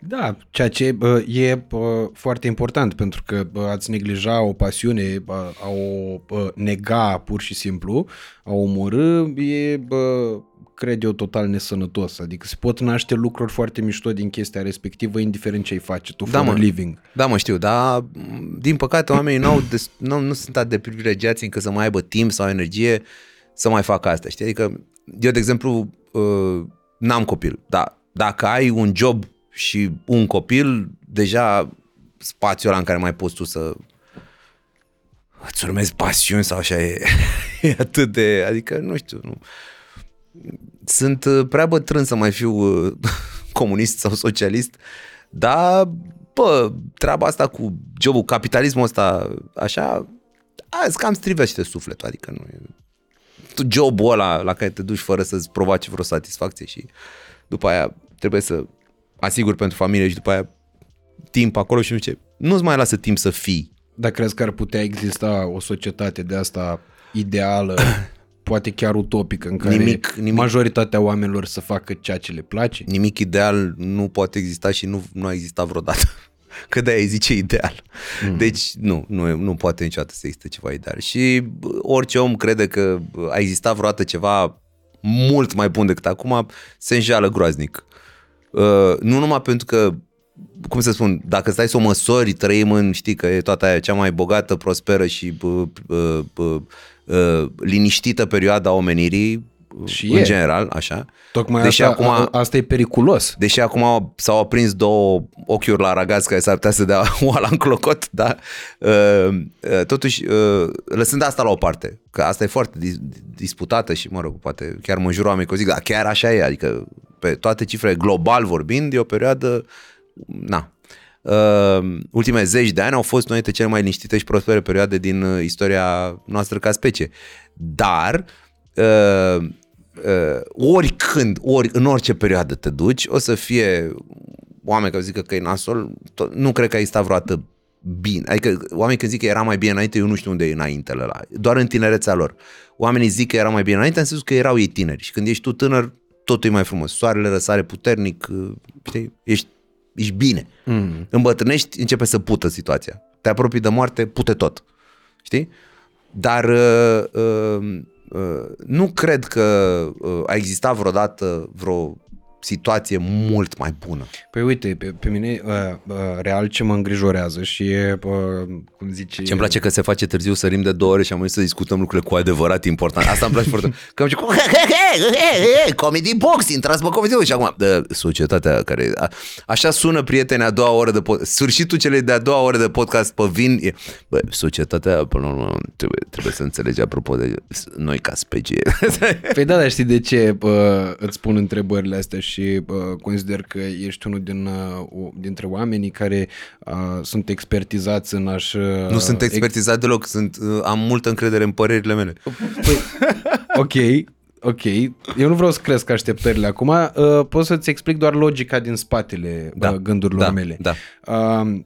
Da, ceea ce bă, e bă, foarte important pentru că bă, ați neglija o pasiune, bă, a o bă, nega pur și simplu, a omorâ, e, bă, cred eu, total nesănătos. Adică se pot naște lucruri foarte mișto din chestia respectivă, indiferent ce ai face tu, da, mă, living. Da, mă știu, dar din păcate oamenii n-au des, nu, nu sunt atât de privilegiați încă să mai aibă timp sau energie să mai facă asta, știi? Adică eu, de exemplu, uh, n-am copil, dar dacă ai un job și un copil, deja spațiul ăla în care mai poți tu să îți urmezi pasiuni sau așa e, e atât de, adică nu știu, nu. Sunt uh, prea bătrân să mai fiu uh, comunist sau socialist, dar bă, treaba asta cu jobul, capitalismul ăsta, așa, azi cam strivește sufletul, adică nu e jobul ăla la care te duci fără să-ți provoace vreo satisfacție și după aia trebuie să asigur pentru familie și după aia timp acolo și nu ce. Nu-ți mai lasă timp să fii. Dar crezi că ar putea exista o societate de asta ideală, poate chiar utopică, în care nimic, nimic, majoritatea oamenilor să facă ceea ce le place? Nimic ideal nu poate exista și nu, nu a existat vreodată. Că de aia zice ideal. Mm. Deci nu, nu, nu poate niciodată să existe ceva ideal. Și orice om crede că a existat vreodată ceva mult mai bun decât acum, se înjeală groaznic. Uh, nu numai pentru că cum să spun, dacă stai să o măsori, trăim în, știi că e toată aia cea mai bogată, prosperă și uh, uh, uh, uh, liniștită perioada omenirii, și în e. general, așa. Tocmai deși asta, acum, a, asta e periculos. Deși acum s-au aprins două ochiuri la ragaz care s-ar putea să dea oala în clocot, dar uh, uh, totuși, uh, lăsând asta la o parte, că asta e foarte dis- disputată și, mă rog, poate chiar mă jur oameni că zic, dar chiar așa e, adică pe toate cifrele global vorbind, e o perioadă, na, uh, ultimele zeci de ani au fost unele cele mai liniștite și prospere perioade din uh, istoria noastră ca specie. Dar uh, uh, oricând, ori în orice perioadă te duci, o să fie oameni care zică că e nasol, tot, nu cred că ai stat vreodată bine. Adică oamenii când zic că era mai bine înainte, eu nu știu unde e înaintele ăla. Doar în tinerețea lor. Oamenii zic că era mai bine înainte, în sensul că erau ei tineri. Și când ești tu tânăr, totul e mai frumos. Soarele răsare puternic, uh, știi? Ești, ești bine. Mm. Îmbătrânești, începe să pută situația. Te apropii de moarte, pute tot. Știi? Dar uh, uh, uh, nu cred că uh, a existat vreodată vreo situație mult mai bună. Păi uite, pe, pe mine uh, uh, real ce mă îngrijorează și e, uh, cum zice... Ce îmi place că se face târziu, sărim de două ore și am venit să discutăm lucrurile cu adevărat important. Asta îmi place foarte mult. Că am zis, comedy box, intrați pe comedy box. Și acum, de, societatea care... A, așa sună prieteni a doua oră de podcast. Sfârșitul celei de-a doua ore de podcast pe vin. E, bă, societatea, până la urmă, trebuie, trebuie să înțelegi apropo de noi ca specie. Păi da, dar știi de ce uh, îți spun întrebările astea și uh, consider că ești unul din, uh, dintre oamenii care uh, sunt expertizați în aș... Uh, nu sunt expertizat deloc, sunt, uh, am multă încredere în părerile mele. Păi, ok, ok. Eu nu vreau să cresc așteptările acum. Uh, pot să-ți explic doar logica din spatele Da, uh, gândurilor da, mele. da. Uh,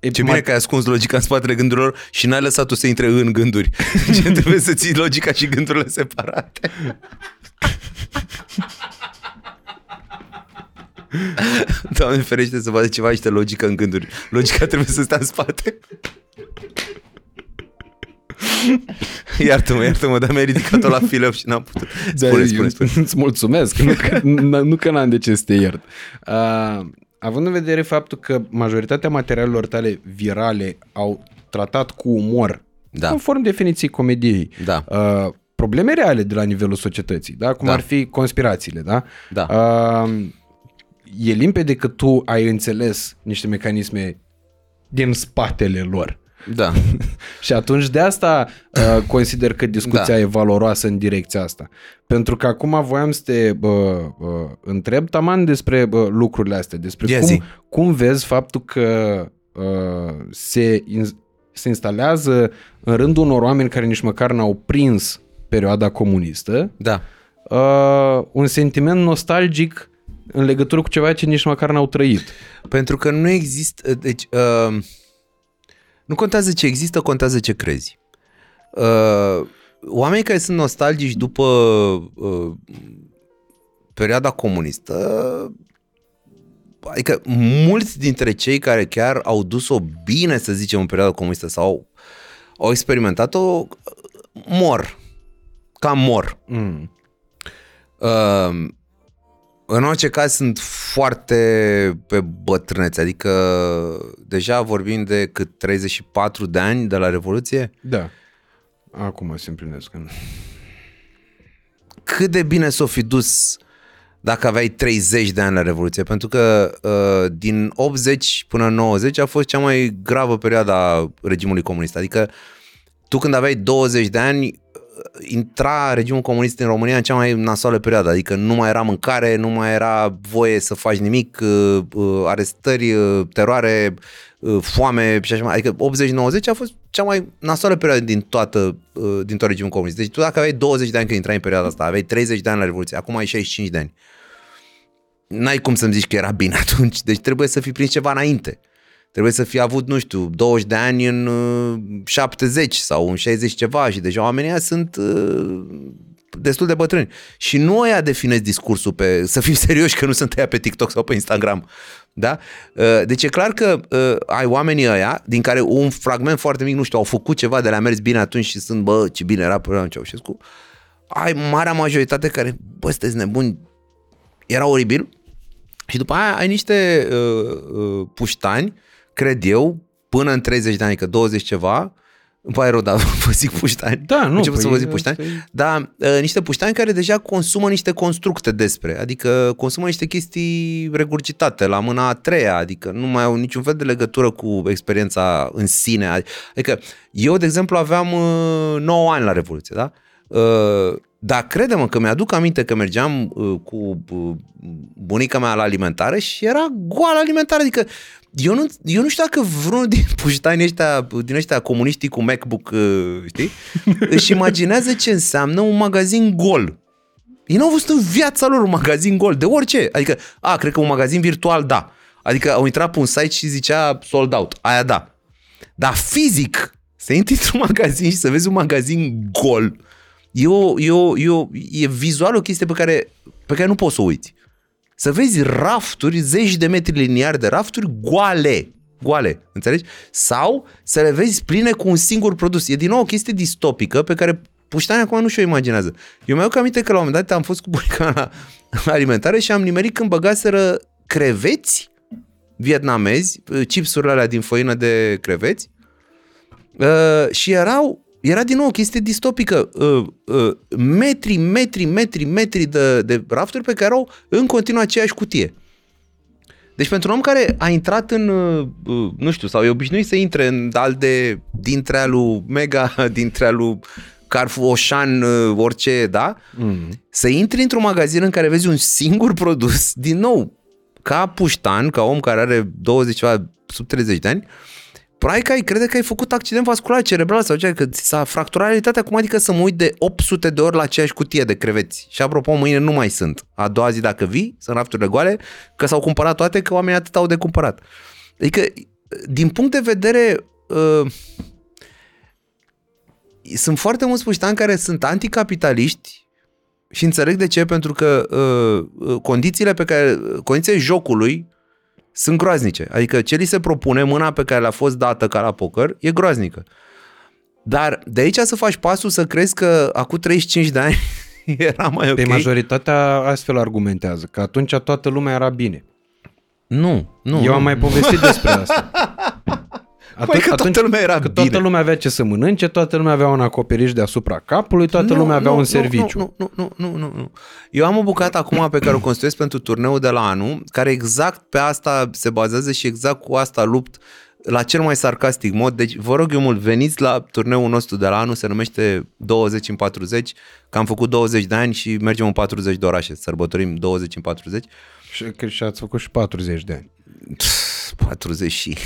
e Ce bine că ai ascuns logica în spatele gândurilor și n-ai lăsat-o să intre în gânduri. Ce trebuie să ții logica și gândurile separate. Doamne ferește să vadă ceva niște logică în gânduri. Logica trebuie să stea în spate. Iartă-mă, iartă-mă, dar mi-ai ridicat-o la fill și n-am putut. Da, Spune, eu spune, spune. Îți mulțumesc, nu că, n- nu că n-am de ce să te iert. Uh, având în vedere faptul că majoritatea materialelor tale virale au tratat cu umor, Da. conform definiției comediei, Da. uh, probleme reale de la nivelul societății, da? cum Da. ar fi conspirațiile, da? Da. Uh, e limpede că tu ai înțeles niște mecanisme din spatele lor. Da. Și atunci de asta uh, consider că discuția Da. e valoroasă în direcția asta. Pentru că acum voiam să te bă, bă, întreb taman despre bă, lucrurile astea, despre Ia cum, zi. cum vezi faptul că uh, se, in, se instalează în rândul unor oameni care nici măcar n-au prins perioada comunistă Da. uh, un sentiment nostalgic în legătură cu ceva ce nici măcar n-au trăit. Pentru că nu există, deci uh, nu contează ce există, contează ce crezi. Uh, oamenii care sunt nostalgici după uh, perioada comunistă, adică mulți dintre cei care chiar au dus-o bine, să zicem, în perioada comunistă sau au experimentat-o, mor. Cam mor. Mm. Uh, în orice caz sunt foarte pe bătrâneți, adică deja vorbim de cât 34 de ani de la Revoluție. Da. Acum se împlinesc. în- Cât de bine s-o fi dus dacă aveai 30 de ani la Revoluție, pentru că uh, din 80 până în 90 a fost cea mai gravă perioadă a regimului comunist. Adică tu când aveai 20 de ani, uh, intra regimul comunist în România în cea mai nasoală perioadă, adică nu mai era mâncare, nu mai era voie să faci nimic, uh, uh, arestări, uh, teroare, uh, foame și așa mai. Adică 80-90 a fost cea mai nasoală perioadă din toată uh, din tot regimul comunist. Deci tu dacă aveai 20 de ani când intrai în perioada asta, aveai 30 de ani la Revoluție, acum ai 65 de ani. N-ai cum să-mi zici că era bine atunci, deci trebuie să fi prins ceva înainte. Trebuie să fi avut, nu știu, 20 de ani în uh, 70 sau în 60 ceva și deja oamenii ăia sunt uh, destul de bătrâni. Și nu ăia definez discursul pe, să fim serioși că nu sunt ăia pe TikTok sau pe Instagram. Da? Uh, Deci e clar că uh, ai oamenii ăia, din care un fragment foarte mic, nu știu, au făcut ceva de la mers bine atunci și sunt, bă, ce bine era programul Ceaușescu. Ai marea majoritate care, bă, sunteți nebuni, era oribil. Și după aia ai niște uh, uh, puștani, cred eu, până în 30 de ani, că 20 ceva, îmi pare rău, dar vă zic puștani. Da, nu, Început păi să vă zic puștani. asta e- Dar uh, niște puștani care deja consumă niște constructe despre, adică consumă niște chestii regurgitate la mâna a treia, adică nu mai au niciun fel de legătură cu experiența în sine. Adică eu, de exemplu, aveam uh, 9 ani la Revoluție, da? Uh, dar crede-mă că mi-aduc aminte că mergeam uh, cu uh, bunica mea la alimentare și era goală alimentară, adică eu nu, eu nu știu dacă vreunul din puștanii ăștia, din ăștia comuniștii cu MacBook, uh, știi, își imaginează ce înseamnă un magazin gol. Ei n-au văzut în viața lor un magazin gol, de orice. Adică, a, cred că un magazin virtual, da. Adică au intrat pe un site și zicea sold out. Aia da. Dar fizic, să intri într-un magazin și să vezi un magazin gol, e, o, e, o, e, o, e vizual o chestie pe care, pe care nu poți să o uiți. Să vezi rafturi, zeci de metri liniari de rafturi goale. Goale, înțelegi? Sau să le vezi pline cu un singur produs. E din nou o chestie distopică pe care puștanii acum nu și-o imaginează. Eu mi-au aminte că la un moment dat am fost cu bunica la, la alimentare și am nimerit când băgaseră creveți vietnamezi, chipsurile alea din făină de creveți, uh, și erau era din nou o chestie distopică. Uh, uh, metri, metri, metri, metri de, de rafturi pe care au în continuu aceeași cutie. Deci pentru un om care a intrat în, uh, uh, nu știu, sau e obișnuit să intre în al de dintre alu Mega, dintre alu Carrefour, Oșan, uh, orice, da? Mm. Să intri într-un magazin în care vezi un singur produs, din nou, ca puștan, ca om care are 20 ceva, sub 30 de ani, Probabil că ai crede că ai făcut accident vascular cerebral sau ceva, că ți s-a fracturat realitatea, cum adică să mă uit de 800 de ori la aceeași cutie de creveți. Și apropo, mâine nu mai sunt. A doua zi dacă vii, sunt rafturile goale, că s-au cumpărat toate, că oamenii atât au de cumpărat. Adică, din punct de vedere... Uh, sunt foarte mulți puștani care sunt anticapitaliști și înțeleg de ce, pentru că uh, uh condițiile pe care, condițiile jocului sunt groaznice. Adică ce li se propune, mâna pe care le-a fost dată ca la poker, e groaznică. Dar de aici să faci pasul să crezi că acum 35 de ani era mai ok. Pe majoritatea astfel argumentează, că atunci toată lumea era bine. Nu, nu. Eu nu. am mai povestit despre asta. Atunci, păi că toată atunci, lumea era că bine. toată lumea avea ce să mănânce, toată lumea avea un acoperiș deasupra capului, toată nu, lumea avea nu, un serviciu. Nu, nu, nu, nu, nu, nu. Eu am o bucată acum pe care o construiesc pentru turneul de la anul, care exact pe asta se bazează și exact cu asta lupt la cel mai sarcastic mod. Deci vă rog eu mult, veniți la turneul nostru de la anul, se numește 20 în 40, că am făcut 20 de ani și mergem în 40 de orașe, sărbătorim 20 în 40. Și, și ați făcut și 40 de ani. 40 și...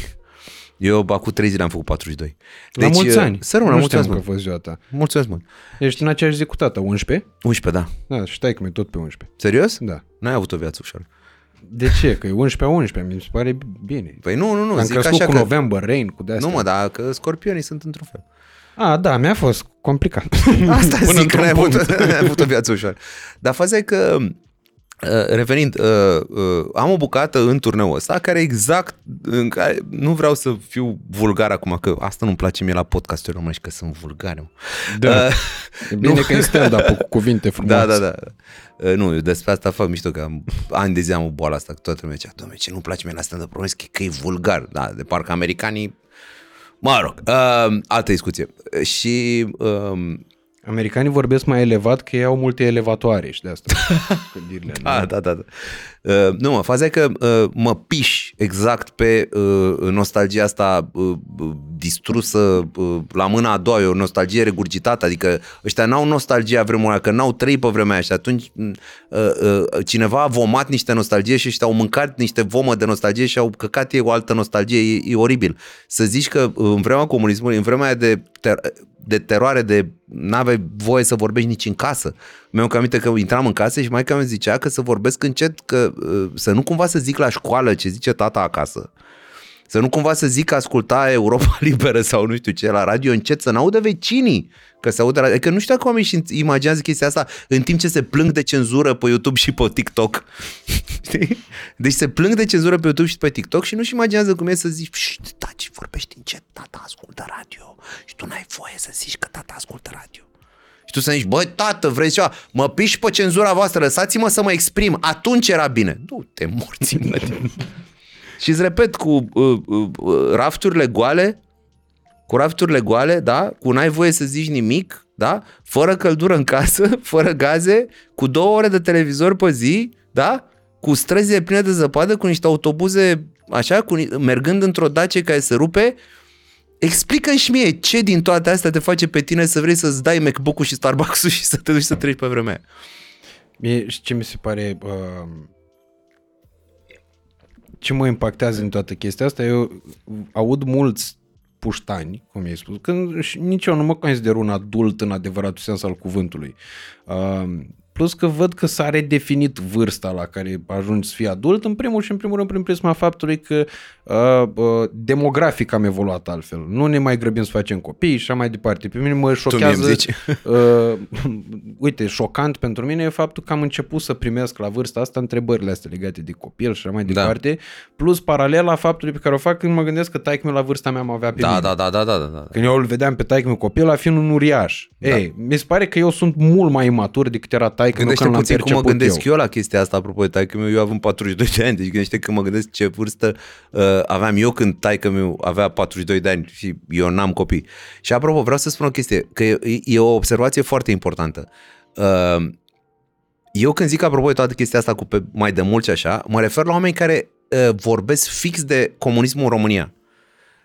Eu acum trei zile am făcut 42. Deci, la mulți ani. Să rămână, mulțumesc mult. că a fost ziua ta. Mulțumesc mult. Ești în aceeași zi cu tata, 11? 11, da. Da, și stai că mi tot pe 11. Serios? Da. N-ai avut o viață ușoară. De ce? Că e 11 a 11, mi se pare bine. Păi nu, nu, nu. Am zic crescut așa cu că... November Rain, cu de Nu mă, dar că scorpionii sunt într-un fel. A, da, mi-a fost complicat. Asta zic, că n-ai avut, n-ai avut o viață ușoară. Dar faza e că Uh, revenind, uh, uh, am o bucată în turneul ăsta care exact, în care nu vreau să fiu vulgar acum, că asta nu-mi place mie la podcasturi românești, că sunt vulgare. Da, uh, e bine nu. că e stand cu cuvinte frumoase. Da, da, da. Uh, nu, eu despre asta fac mișto, că am, ani de zi am o boală asta, că toată lumea zicea, domnule, ce nu-mi place mie la stand-up românesc, că, că e vulgar, da, de parcă americanii Mă rog, uh, altă discuție. Și uh, Americanii vorbesc mai elevat că ei au multe elevatoare și de asta. da, da, da, da. Uh, nu, mă, faza e că uh, mă piș exact pe uh, nostalgia asta uh, distrusă uh, la mâna a doua, e o nostalgie regurgitată, adică ăștia n-au nostalgia vremea că n-au trăit pe vremea aia și atunci uh, uh, cineva a vomat niște nostalgie și ăștia au mâncat niște vomă de nostalgie și au căcat ei o altă nostalgie, e, e oribil. Să zici că uh, în vremea comunismului, în vremea de ter- de teroare, de n-aveai voie să vorbești nici în casă. Mi-am aminte că intram în casă și mai îmi zicea că să vorbesc încet, că uh, să nu cumva să zic la școală ce zice tata acasă. Să nu cumva să zic că asculta Europa Liberă sau nu știu ce la radio încet, să n-audă vecinii că se aude, adică nu știu dacă oamenii și imaginează chestia asta în timp ce se plâng de cenzură pe YouTube și pe TikTok. Știi? Deci se plâng de cenzură pe YouTube și pe TikTok și nu-și imaginează cum e să zici, taci, vorbești încet, tata ascultă radio și tu n-ai voie să zici că tata ascultă radio. Și tu să zici, băi, tată, vrei ceva? Mă piși pe cenzura voastră, lăsați-mă să mă exprim. Atunci era bine. Nu te morți, mă. Și îți repet, cu uh, uh, uh, rafturile goale, cu rafturile goale, da, cu n-ai voie să zici nimic, da, fără căldură în casă, fără gaze, cu două ore de televizor pe zi, da, cu străzile pline de zăpadă, cu niște autobuze așa, cu, mergând într-o dace care se rupe, explică și mie ce din toate astea te face pe tine să vrei să-ți dai MacBook-ul și Starbucks-ul și să te duci să treci pe vremea Mie, și ce mi se pare... Uh, ce mă impactează în toată chestia asta, eu aud mulți puștani, cum ai spus, când nici eu nu mă consider un adult în adevăratul sens al cuvântului. Uh, plus că văd că s-a redefinit vârsta la care ajungi să fii adult, în primul și în primul rând prin prisma faptului că uh, uh, demografic am evoluat altfel. Nu ne mai grăbim să facem copii și așa mai departe. Pe mine mă șochează... zici? Uh, uite, șocant pentru mine e faptul că am început să primesc la vârsta asta întrebările astea legate de copil și așa mai Da. departe, plus paralel la faptului pe care o fac când mă gândesc că taică la vârsta mea mă avea pe Da, mine. da, da, da, da, da, da. Când eu îl vedeam pe taică meu copil, la fiind un uriaș. Da. Ei, mi se pare că eu sunt mult mai imatur decât era taică meu Gândește când l-am puțin cum mă perceput gândesc eu. eu. la chestia asta, apropo de taică meu, eu având 42 de ani, deci gândește că mă gândesc ce vârstă uh, aveam eu când taică meu avea 42 de ani și eu n-am copii. Și apropo, vreau să spun o chestie, că e, e o observație foarte importantă. Uh, eu când zic apropo de toată chestia asta cu pe mai de mult și așa, mă refer la oameni care uh, vorbesc fix de comunismul în România.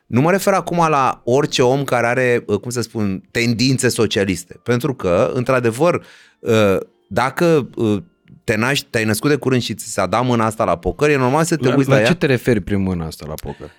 Nu mă refer acum la orice om care are, uh, cum să spun, tendințe socialiste. Pentru că, într-adevăr, uh, dacă uh, te naști, te-ai născut de curând și ți s-a dat mâna asta la poker, e normal să te La, uiți la la, ce ea. te referi prin mâna asta la poker?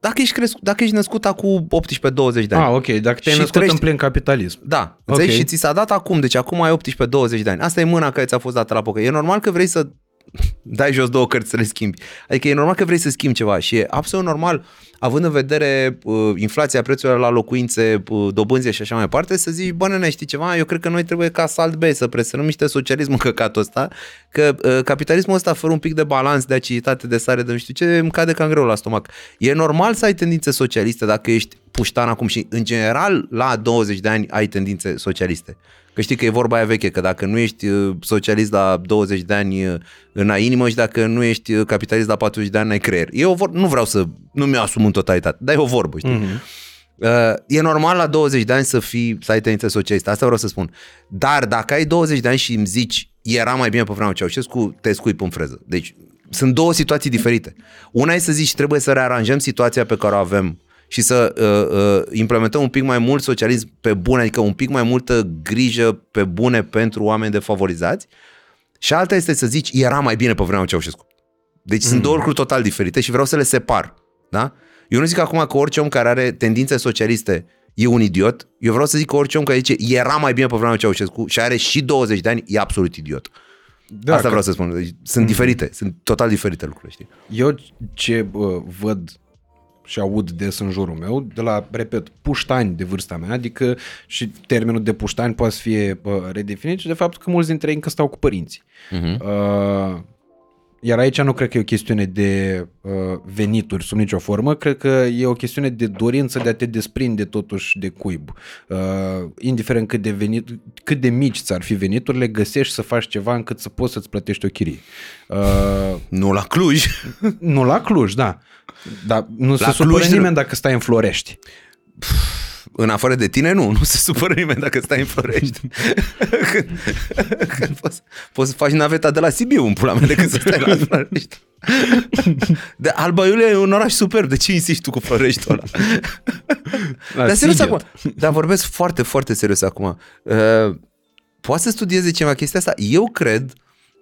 Dacă ești, crescut, dacă ești născut acum 18-20 de ani. Ah, ok, dacă te-ai Și născut trăiești- în plin capitalism. Da, Ok. okay. și ți s-a dat acum, deci acum ai 18-20 de ani. Asta e mâna care ți-a fost dată la poker. E normal că vrei să dai jos două cărți să le schimbi. Adică e normal că vrei să schimbi ceva și e absolut normal, având în vedere uh, inflația prețurilor la locuințe, uh, dobânzi și așa mai departe, să zici, bă, nene, știi ceva, eu cred că noi trebuie ca salt B să presionăm niște socialism în căcatul ăsta, că uh, capitalismul ăsta fără un pic de balans, de aciditate, de sare, de nu știu ce, îmi cade cam greu la stomac. E normal să ai tendințe socialiste dacă ești puștan acum și în general la 20 de ani ai tendințe socialiste. Că știi că e vorba aia veche, că dacă nu ești uh, socialist la 20 de ani uh, în a inimă și dacă nu ești uh, capitalist la 40 de ani n-ai creier. E o vor- nu vreau să, nu mi-o asum în totalitate, dar e o vorbă, știi? Mhm. Uh, e normal la 20 de ani să fii, să ai tendințe socialiste, asta vreau să spun. Dar dacă ai 20 de ani și îmi zici, era mai bine pe vremea lui Ceaușescu, te scuip în freză. Deci sunt două situații diferite. Una e să zici, trebuie să rearanjăm situația pe care o avem și să uh, uh, implementăm un pic mai mult socialism pe bune, adică un pic mai multă grijă pe bune pentru oameni defavorizați. Și alta este să zici, era mai bine pe vremea lui Ceaușescu. Deci mm. sunt două lucruri total diferite și vreau să le separ. Da? Eu nu zic acum că orice om care are tendințe socialiste e un idiot. Eu vreau să zic că orice om care zice era mai bine pe vremea lui Ceaușescu și are și 20 de ani, e absolut idiot. Da, Asta că vreau să spun. Deci, sunt diferite, sunt total diferite lucruri, știi? Eu ce uh, văd și aud des în jurul meu, de la, repet, puștani de vârsta mea, adică și termenul de puștani poate să fie uh, redefinit și de faptul că mulți dintre ei încă stau cu părinții. Uh-huh. Uh, iar aici nu cred că e o chestiune de uh, venituri sub nicio formă, cred că e o chestiune de dorință de a te desprinde totuși de cuib. Uh, indiferent cât de, venit, cât de mici ți-ar fi veniturile, găsești să faci ceva încât să poți să-ți plătești o chirie. Uh, Nu la Cluj. nu la Cluj, da. Dar nu La se supără Cluj nu- nimeni dacă stai în Florești. În afară de tine, nu. Nu se supără nimeni dacă stai în Florești. când, când poți, poți să faci naveta de la Sibiu în pula mea decât să stai la Florești. De Alba Iulia e un oraș superb. De ce insisti tu cu Floreștiul ăla? La Dar serios Siget. acum. Dar vorbesc foarte, foarte serios acum. Uh, poate să studieze ceva chestia asta? Eu cred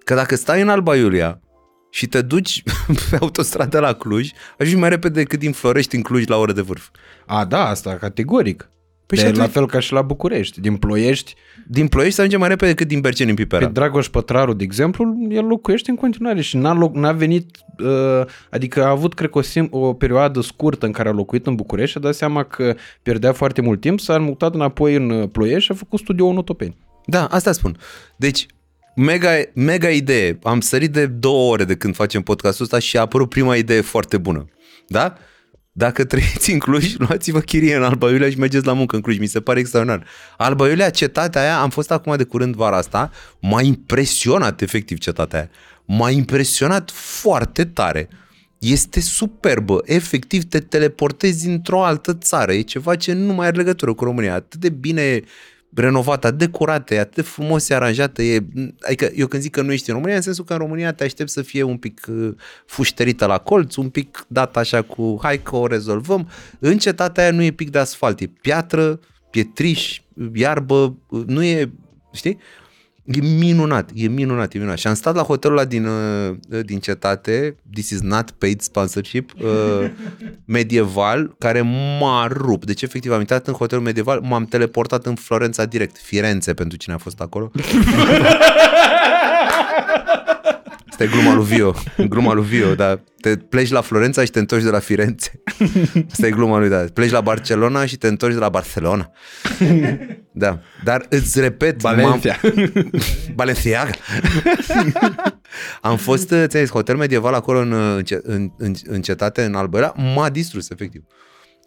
că dacă stai în Alba Iulia și te duci pe autostradă la Cluj, ajungi mai repede decât din Florești în Cluj la oră de vârf. A, da, asta categoric. Păi Păi și de atunci- la fel ca și la București. Din Ploiești, Din Ploiești să ajunge mai repede decât din Berceni în pe Pipera. Dragoș Pătraru, de exemplu, el locuiește în continuare și n-a, loc, n-a venit, uh, adică a avut, cred că, o, sim, o perioadă scurtă în care a locuit în București și a dat seama că pierdea foarte mult timp, s-a mutat înapoi în uh, Ploiești și a făcut studio în Otopeni. Da, asta spun. Deci, mega, mega idee. Am sărit de două ore de când facem podcastul ăsta și a apărut prima idee foarte bună. Da? Dacă trăiți în Cluj, luați-vă chirie în Alba Iulia și mergeți la muncă în Cluj. Mi se pare extraordinar. Alba Iulia, cetatea aia, am fost acum de curând vara asta, m-a impresionat efectiv cetatea aia. M-a impresionat foarte tare. Este superbă. Efectiv te teleportezi într-o altă țară. E ceva ce nu mai are legătură cu România. Atât de bine renovată, atât de curată, e atât de frumos e aranjată. E, adică eu când zic că nu ești în România, în sensul că în România te aștept să fie un pic uh, fușterită la colț, un pic dat așa cu hai că o rezolvăm. În cetatea aia nu e pic de asfalt, e piatră, pietriș, iarbă, uh, nu e, știi? E minunat, e minunat, e minunat. Și am stat la hotelul ăla din, uh, din cetate, this is not paid sponsorship, uh, medieval, care m-a rupt. Deci, efectiv, am intrat în hotelul medieval, m-am teleportat în Florența direct, Firenze, pentru cine a fost acolo. Asta e gluma lui Vio, gluma lui Vio, dar te pleci la Florența și te întorci de la Firenze. Asta e gluma lui, da. Pleci la Barcelona și te întorci de la Barcelona. Da, dar îți repet, Valencia. Balenciaga. Am fost, ți-am zis, hotel medieval acolo în, în, în, în, în cetate, în Albăra, m-a distrus, efectiv.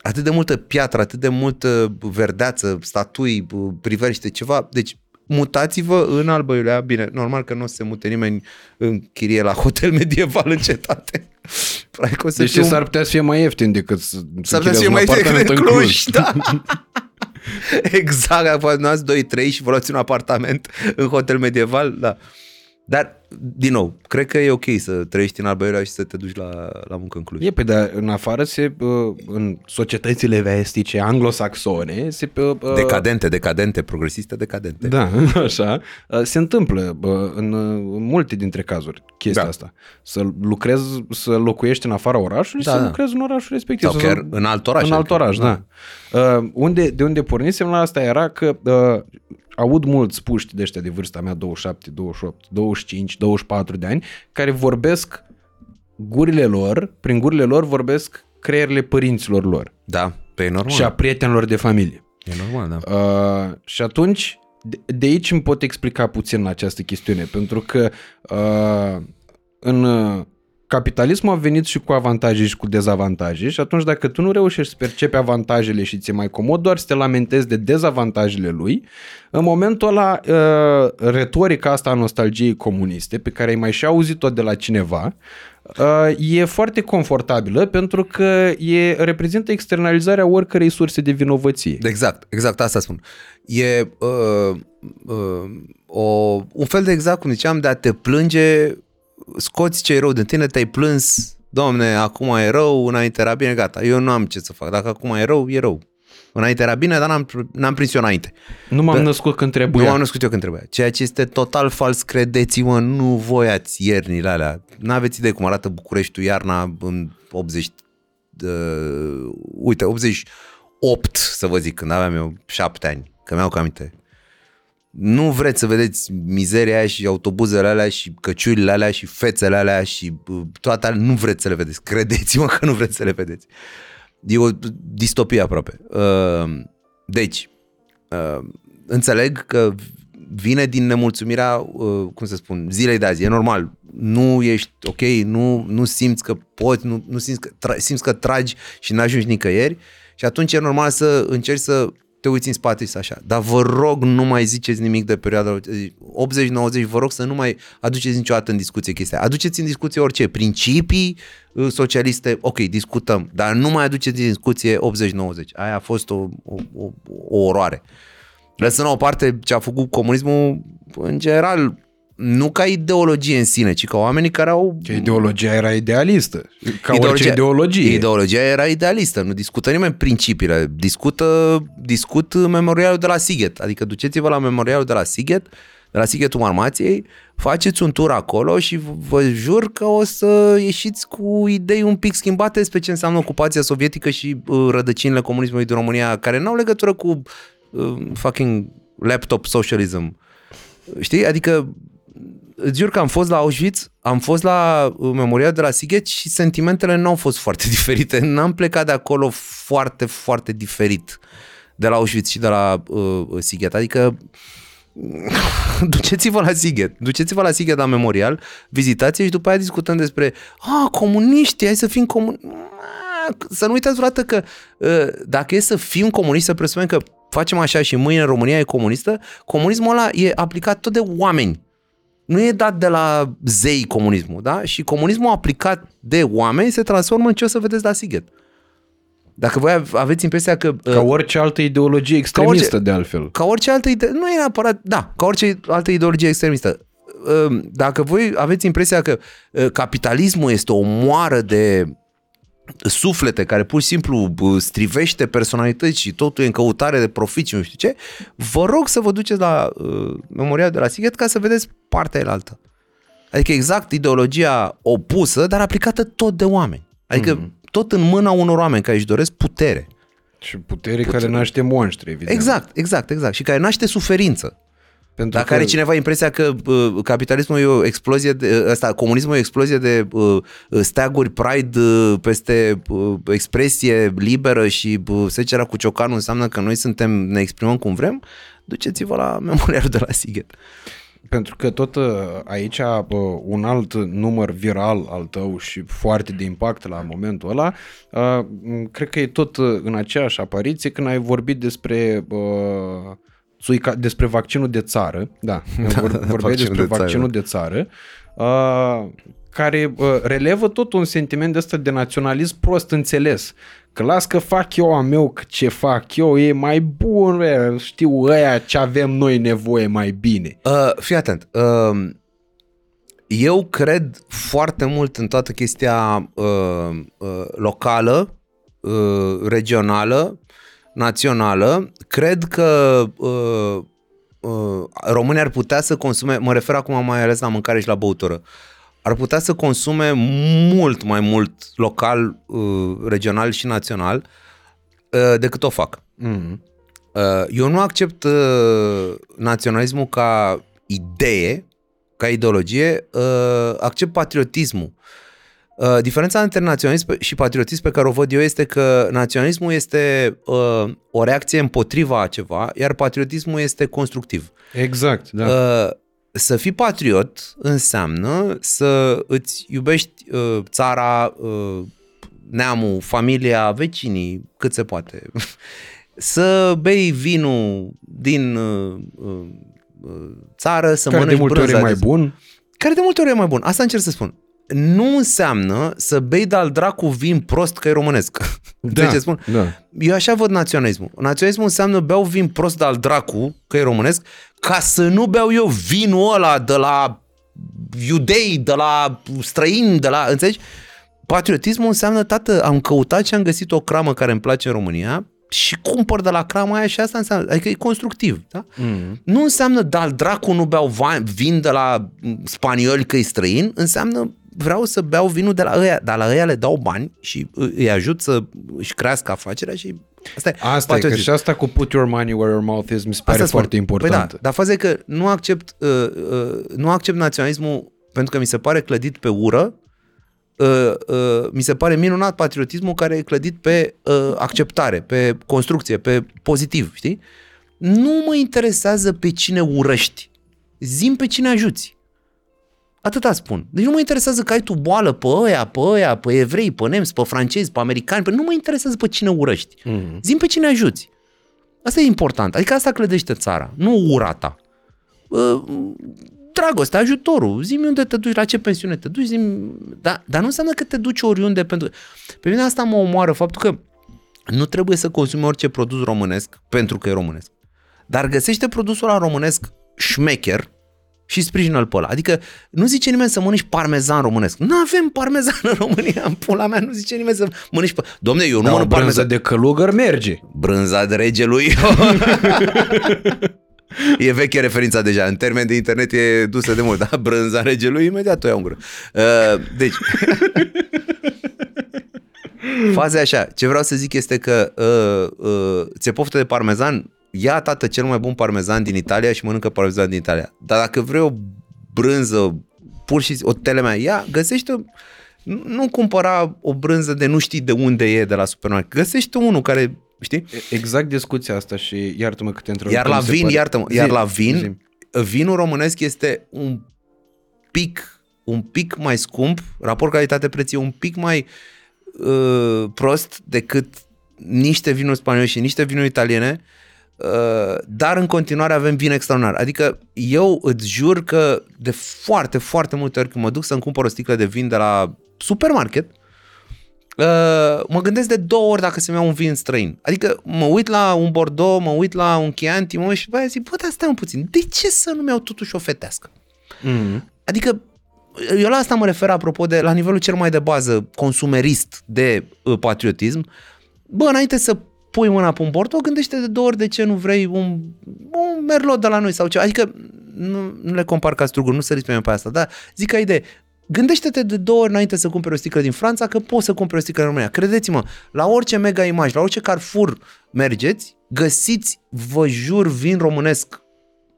Atât de multă piatră, atât de multă verdeață, statui, priveliște, ceva. Deci mutați-vă în Albăiulea. Bine, normal că nu o să se mute nimeni în chirie la hotel medieval în cetate. Practic o să deci s-ar putea să fie mai ieftin decât să S-ar putea să fie mai ieftin decât Cluj, da. exact, poate nu ați 2-3 și vă luați un apartament în hotel medieval, da. Dar, din nou, cred că e ok să trăiești în Alba și să te duci la, la muncă în Cluj. E, pe dar în afară, se, în societățile vestice, anglosaxone, se... Decadente, decadente, progresiste, decadente. Da, așa. Se întâmplă în multe dintre cazuri chestia da. asta. Să lucrezi, să locuiești în afara orașului da, și să da. lucrezi în orașul respectiv. Sau chiar în alt oraș. În alt adică. oraș, da. da. unde, de unde pornisem la asta era că aud mulți puști de ăștia de vârsta mea, 27, 28, 25, 24 de ani, care vorbesc gurile lor, prin gurile lor vorbesc creierile părinților lor. Da, pe e normal. Și a prietenilor de familie. E normal, da. Uh, și atunci, de, de aici îmi pot explica puțin această chestiune, pentru că uh, în capitalismul a venit și cu avantaje și cu dezavantaje și atunci dacă tu nu reușești să percepi avantajele și ți-e mai comod doar să te lamentezi de dezavantajele lui, în momentul ăla uh, retorica asta a nostalgiei comuniste, pe care ai mai și auzit-o de la cineva, uh, e foarte confortabilă pentru că e, reprezintă externalizarea oricărei surse de vinovăție. Exact, exact asta spun. E uh, uh, o, un fel de exact cum ziceam de a te plânge scoți ce e rău din tine, te-ai plâns, domne, acum e rău, înainte era bine, gata, eu nu am ce să fac, dacă acum e rău, e rău. Înainte era bine, dar n-am, n-am prins eu înainte. Nu m-am Dar, născut când trebuia. Nu m-am născut eu când trebuia. Ceea ce este total fals, credeți-mă, nu voi ați iernile alea. N-aveți idee cum arată Bucureștiul iarna în 80... Uh, uite, 88, să vă zic, când aveam eu 7 ani, că mi-au cam aminte nu vreți să vedeți mizeria aia și autobuzele alea și căciulile alea și fețele alea și uh, toate alea, nu vreți să le vedeți. Credeți-mă că nu vreți să le vedeți. E o distopie aproape. Uh, deci, uh, înțeleg că vine din nemulțumirea, cum să spun, zilei de azi. E normal. Nu ești ok, nu, nu simți că poți, nu, nu simți, că, tra- simți că tragi și n-ajungi nicăieri și atunci e normal să încerci să te uiți în spate și așa. Dar vă rog, nu mai ziceți nimic de perioada 80-90, vă rog să nu mai aduceți niciodată în discuție chestia. Aduceți în discuție orice, principii uh, socialiste, ok, discutăm, dar nu mai aduceți în discuție 80-90. Aia a fost o, o, o, o oroare. Lăsând la o parte ce a făcut comunismul, în general, nu ca ideologie în sine, ci ca oamenii care au... Că ideologia era idealistă, ca ideologia, orice ideologie. Ideologia era idealistă, nu discută nimeni principiile, discută, discut memorialul de la Sighet, adică duceți-vă la memorialul de la Sighet, de la Sighetul Marmației, faceți un tur acolo și vă jur că o să ieșiți cu idei un pic schimbate despre ce înseamnă ocupația sovietică și uh, rădăcinile comunismului din România, care n-au legătură cu uh, fucking laptop socialism. Știi? Adică îți jur că am fost la Auschwitz, am fost la uh, memorial de la Sighet și sentimentele nu au fost foarte diferite. N-am plecat de acolo foarte, foarte diferit de la Auschwitz și de la uh, Sighet. Adică duceți-vă la Sighet, duceți-vă la Sighet la memorial, vizitați și după aia discutăm despre a, comuniști, hai să fim comuniști. Să nu uitați vreodată că uh, dacă e să fim comuniști, să presupunem că facem așa și mâine România e comunistă, comunismul ăla e aplicat tot de oameni nu e dat de la zei comunismul, da? Și comunismul aplicat de oameni se transformă în ce o să vedeți la Sighet. Dacă voi aveți impresia că... Ca uh, orice altă ideologie extremistă, orice, de altfel. Ca orice altă ideologie... Nu e neapărat... Da, ca orice altă ideologie extremistă. Uh, dacă voi aveți impresia că uh, capitalismul este o moară de suflete care pur și simplu bă, strivește personalități și totul e în căutare de profit și nu știu ce, vă rog să vă duceți la uh, memoria de la Sighet ca să vedeți partea elaltă. Adică exact ideologia opusă, dar aplicată tot de oameni. Adică mm. tot în mâna unor oameni care își doresc putere. Și putere, putere. care naște monștri, evident. Exact, exact, exact. Și care naște suferință. Pentru Dacă că... are cineva impresia că uh, capitalismul e o explozie, de, uh, ăsta, comunismul e o explozie de uh, steaguri Pride uh, peste uh, expresie liberă și uh, secera cu ciocanul înseamnă că noi suntem, ne exprimăm cum vrem, duceți-vă la memorialul de la Sighet. Pentru că tot uh, aici bă, un alt număr viral al tău și foarte de impact la momentul ăla, uh, cred că e tot uh, în aceeași apariție când ai vorbit despre uh, țuica, despre vaccinul de țară, da, da vor, vorbeai vaccinul despre de țară. vaccinul de țară, uh, care uh, relevă tot un sentiment ăsta de naționalism prost înțeles. Că las că fac eu a meu, că ce fac eu e mai bun, bă, știu ăia ce avem noi nevoie mai bine. Uh, fii atent. Uh, eu cred foarte mult în toată chestia uh, uh, locală, uh, regională, națională. Cred că uh, uh, România ar putea să consume, mă refer acum mai ales la mâncare și la băutură, ar putea să consume mult mai mult local, uh, regional și național uh, decât o fac. Mm. Uh, Eu nu accept uh, naționalismul ca idee, ca ideologie, uh, accept patriotismul. Uh, Diferența între naționalism pe- și patriotism pe care o văd eu este că naționalismul este uh, o reacție împotriva a ceva, iar patriotismul este constructiv. Exact, da. Uh, să fii patriot înseamnă să îți iubești uh, țara, uh, neamul, familia, vecinii, cât se poate. să bei vinul din uh, uh, uh, țară, să care de mănânci multe ori e brânza mai de- bun. care de multe ori e mai bun. Asta încerc să spun. Nu înseamnă să bei de-al dracu vin prost că e românesc. Da. ce spun? da. Eu așa văd naționalismul. Naționalismul înseamnă beau vin prost de-al dracu, că e românesc, ca să nu beau eu vinul ăla de la iudei, de la străini, de la... Înțelegi? Patriotismul înseamnă, tată, am căutat și am găsit o cramă care îmi place în România și cumpăr de la crama aia și asta înseamnă, adică e constructiv, da? Mm. Nu înseamnă, dar dracu nu beau va- vin de la spanioli că e străin, înseamnă vreau să beau vinul de la ăia, dar la ăia le dau bani și îi ajut să își crească afacerea și asta e. Asta e, că patriotism. și asta cu put your money where your mouth is mi se pare Asta spun. foarte important. Păi da, dar faza e că nu accept, uh, uh, nu accept naționalismul pentru că mi se pare clădit pe ură, uh, uh, mi se pare minunat patriotismul care e clădit pe uh, acceptare, pe construcție, pe pozitiv, știi? Nu mă interesează pe cine urăști, zim pe cine ajuți. Atâta spun. Deci nu mă interesează că ai tu boală pe ăia, pe ăia, pe evrei, pe nemți, pe francezi, pe americani, pe... nu mă interesează pe cine urăști. Mm. Zim pe cine ajuți. Asta e important. Adică asta clădește țara, nu ura ta. Uh, Dragoste, ajutorul. Zimi unde te duci, la ce pensiune te duci, zimi... Da, dar nu înseamnă că te duci oriunde pentru... Pe mine asta mă omoară faptul că nu trebuie să consumi orice produs românesc pentru că e românesc. Dar găsește produsul ăla românesc șmecher și sprijină-l pe ăla. Adică nu zice nimeni să mănânci parmezan românesc. Nu avem parmezan în România, în pula mea, nu zice nimeni să mănânci... Pe... Domne, eu nu Da, o mănânc brânză parmezan. de călugăr merge. Brânza de regelui. e veche referința deja. În termen de internet e dusă de mult. Da? Brânza regelui, imediat o iau în gură. Uh, deci... Faza e așa. Ce vreau să zic este că uh, uh, ți-e poftă de parmezan, ia tată cel mai bun parmezan din Italia și mănâncă parmezan din Italia. Dar dacă vrei o brânză, pur și o telemea, ia, găsește nu, nu cumpăra o brânză de nu știi de unde e de la supermarket. Găsește unul care, știi? Exact discuția asta și iartă-mă că te întreb. Iar că la mi se vin, pare- iartă-mă, Zi, iar la vin, zi. vinul românesc este un pic, un pic mai scump, raport calitate-preț e un pic mai uh, prost decât niște vinuri spaniole și niște vinuri italiene, uh, dar în continuare avem vin extraordinar. Adică eu îți jur că de foarte, foarte multe ori când mă duc să-mi cumpăr o sticlă de vin de la supermarket, Uh, mă gândesc de două ori dacă să-mi iau un vin străin. Adică mă uit la un Bordeaux, mă uit la un Chianti, mă uit și după aia zic, bă, dar stai un puțin, de ce să nu-mi iau totuși o fetească? Mm. Adică eu la asta mă refer apropo de, la nivelul cel mai de bază, consumerist de uh, patriotism, bă, înainte să pui mâna pe un borto, gândește de două ori de ce nu vrei un, un merlot de la noi sau ceva. Adică nu, nu le compar ca struguri, nu săriți pe mine pe asta, dar zic ca idee, Gândește-te de două ori înainte să cumperi o sticlă din Franța că poți să cumperi o sticlă în România. Credeți-mă, la orice mega imaj, la orice Carrefour mergeți, găsiți, vă jur, vin românesc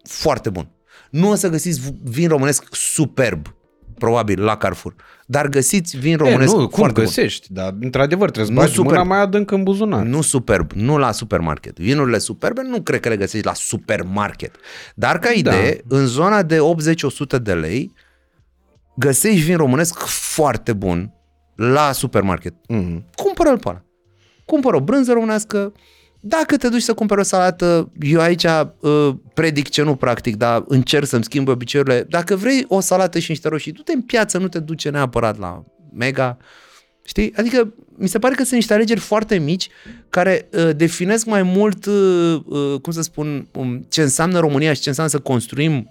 foarte bun. Nu o să găsiți vin românesc superb, probabil, la Carrefour. Dar găsiți vin românesc e, nu, cum foarte găsești, bun. dar într-adevăr trebuie să Nu bagi superb. mâna mai adânc în buzunar. Nu superb, nu la supermarket. Vinurile superbe nu cred că le găsești la supermarket. Dar ca idee, da. în zona de 80-100 de lei, găsești vin românesc foarte bun la supermarket. Mm. Cumpără-l pe ăla. Cumpără o brânză românească, dacă te duci să cumperi o salată, eu aici uh, predic ce nu practic, dar încerc să-mi schimb obiceiurile. Dacă vrei o salată și niște roșii, du-te în piață, nu te duce neapărat la Mega. Știi? Adică mi se pare că sunt niște alegeri foarte mici care uh, definesc mai mult, uh, uh, cum să spun, um, ce înseamnă România și ce înseamnă să construim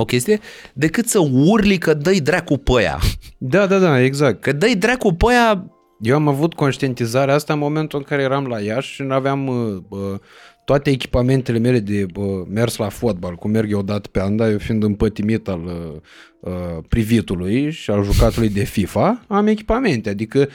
o chestie, decât să urli că dă-i dracu pe aia. Da, da, da, exact. Că dă-i dracu pe aia Eu am avut conștientizarea asta în momentul în care eram la Iași și nu aveam uh, uh, toate echipamentele mele de uh, mers la fotbal, cum merg eu dat pe an, dar eu fiind împătimit al uh, uh, privitului și al jucatului de FIFA, am echipamente, adică uh,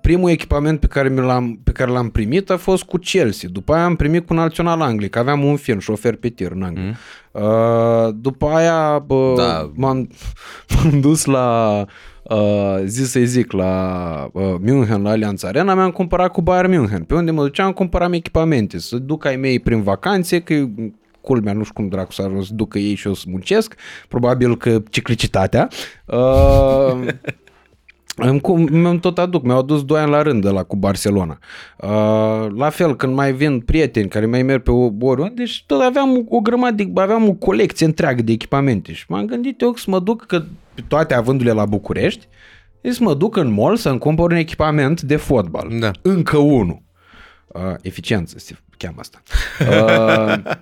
primul echipament pe care, mi l-am, pe care l-am primit a fost cu Chelsea, după aia am primit cu Național Anglic, că aveam un film, șofer pe tir în Anglia. Mm. Uh, după aia bă, Da. m-am, m-am dus la uh, zi să zic, la uh, München, la Allianz Arena, mi-am cumpărat cu Bayern München. Pe unde mă duceam, cumpăram echipamente, să duc ai mei prin vacanțe, că culmea, nu știu cum dracu să să ducă ei și eu să muncesc, probabil că ciclicitatea. Uh, îmi, cum, mi-am tot aduc, mi-au adus 2 ani la rând de la cu Barcelona. Uh, la fel, când mai vin prieteni care mai merg pe o- oriunde și tot aveam o grămadă, de, aveam o colecție întreagă de echipamente și m-am gândit eu să mă duc, că toate avându-le la București, e să mă duc în mall să-mi cumpăr un echipament de fotbal. Da. Încă unul. Uh, eficiență se cheamă asta. Uh,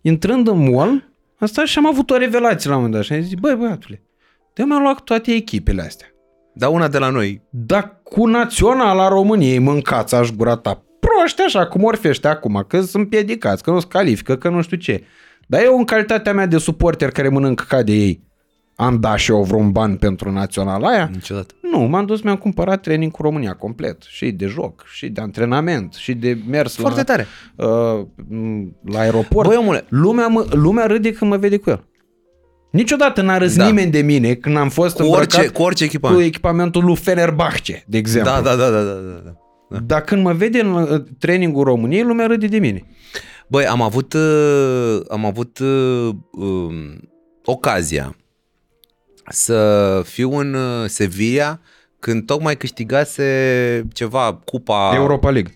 intrând în mall, am stat și am avut o revelație la un moment dat și am zis, băi băiatule, de mi-am luat toate echipele astea. Dar una de la noi. Dar cu naționala României mâncați aș gura ta. Proști așa, cum orfește acum, că sunt împiedicați, că nu se califică, că nu știu ce. Dar eu în calitatea mea de suporter care mănânc ca de ei, am dat și eu vreun ban pentru naționala aia? Niciodată. Nu, m-am dus, mi-am cumpărat training cu România complet. Și de joc, și de antrenament, și de mers Foarte la, tare. Uh, m, la aeroport. Băi, omule. lumea, mă, lumea râde când mă vede cu el. Niciodată n-a râs Da. da. nimeni de mine când am fost Cu orice, îmbrăcat cu orice cu echipament. echipamentul lui Fenerbahce, de exemplu. Da, da, da, da, da, da. da. Dar când mă vede în uh, trainingul României, lumea râde de mine. Băi, am avut, uh, am avut uh, um, ocazia să fiu în uh, Sevilla când tocmai câștigase ceva, cupa Europa League.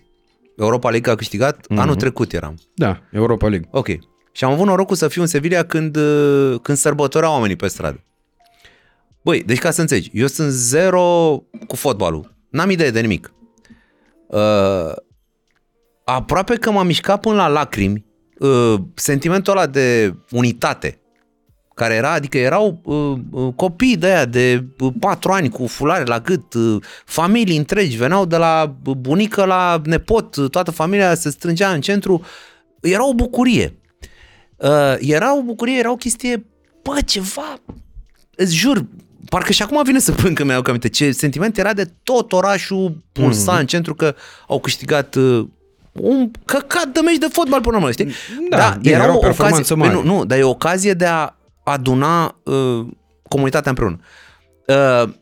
Europa League a câștigat, Mhm. anul trecut eram. Da, Europa League. Ok. Și am avut norocul să fiu în Sevilla când, uh, când sărbătoreau oamenii pe stradă. Băi, deci ca să înțelegi, eu sunt zero cu fotbalul. N-am idee de nimic. Uh, aproape că m-a mișcat până la lacrimi uh, sentimentul ăla de unitate care era, adică erau uh, uh, copii de aia de uh, patru ani cu fulare la gât, uh, familii întregi, veneau de la bunică la nepot, uh, toată familia se strângea în centru, era o bucurie. Uh, era o bucurie, era o chestie, bă, ceva, îți jur, parcă și acum vine să plâng că mi-au aminte ce sentiment era de tot orașul pulsa mm-hmm. în centru că au câștigat uh, un căcat de meci de fotbal până la urmă, știi? Da, bine, era o performanță ocazie, mare. nu, nu, dar e o ocazie de a aduna uh, comunitatea împreună. Uh,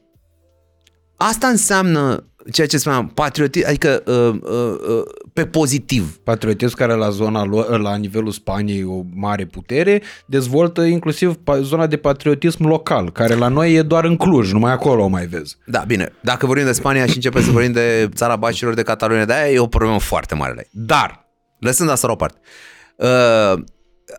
asta înseamnă ceea ce spuneam, patriotism, adică uh, uh, uh, pe pozitiv. Patriotism care la zona lo- la nivelul Spaniei o mare putere, dezvoltă inclusiv pa- zona de patriotism local, care la noi e doar în Cluj, numai acolo o mai vezi. Da, bine, dacă vorbim de Spania și începem să vorbim de țara Bacilor, de Catalonia, de aia e o problemă foarte mare la ei. Dar, lăsând asta la o parte, uh,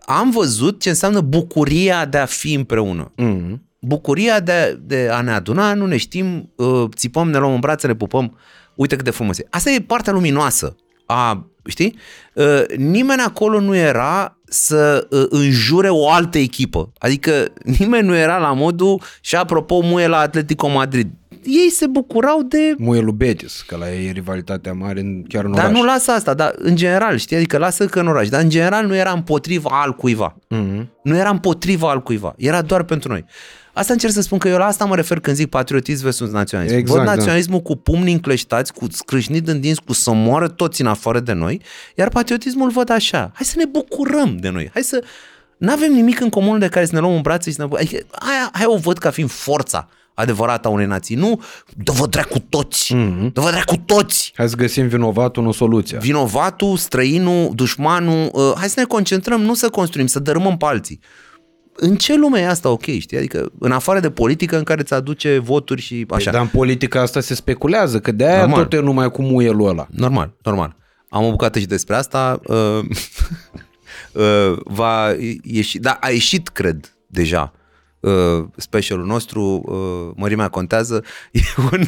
am văzut ce înseamnă bucuria de a fi împreună. Mm. Bucuria de, de a ne aduna, nu ne știm, uh, țipăm, ne luăm în brațe, ne pupăm, uite cât de frumos e. Asta e partea luminoasă a, știi? Uh, nimeni acolo nu era să uh, înjure o altă echipă. Adică nimeni nu era la modul și apropo muie la Atletico Madrid. Ei se bucurau de Muie lui Betis, că la ei e rivalitatea mare în, chiar în dar oraș. nu lasă asta, dar în general, știi, adică lasă că în oraș, dar în general nu era împotriva al cuiva. Mhm. Nu era împotriva al cuiva, era doar pentru noi. Asta încerc să spun că eu la asta mă refer când zic patriotism versus naționalism. Exact, Văd da. naționalismul cu pumnii încleștați, cu scrâșnit în dinți, cu să moară toți în afară de noi, iar patriotismul îl văd așa. Hai să ne bucurăm de noi. Hai să... Nu avem nimic în comun de care să ne luăm în brațe și să ne... Adică, hai, hai o văd ca fiind forța adevărată a unei nații. Nu, dă-vă dracu toți! Mm-hmm. Dă-vă dracu toți! Hai să găsim vinovatul, nu soluția. vinovatul, străinul, dușmanul, uh, hai să ne concentrăm, nu să construim, să dărâmăm pe alții. În ce lume e asta ok, știi? Adică în afară de politică în care îți aduce voturi și așa. Păi, dar în politica asta se speculează, că de aia Normal. tot e numai cu muielul ăla. Normal, normal. Am o bucată și despre asta. Uh, uh, va ieși, da, a ieșit, cred, deja uh, specialul nostru, uh, Mărimea Contează. E un,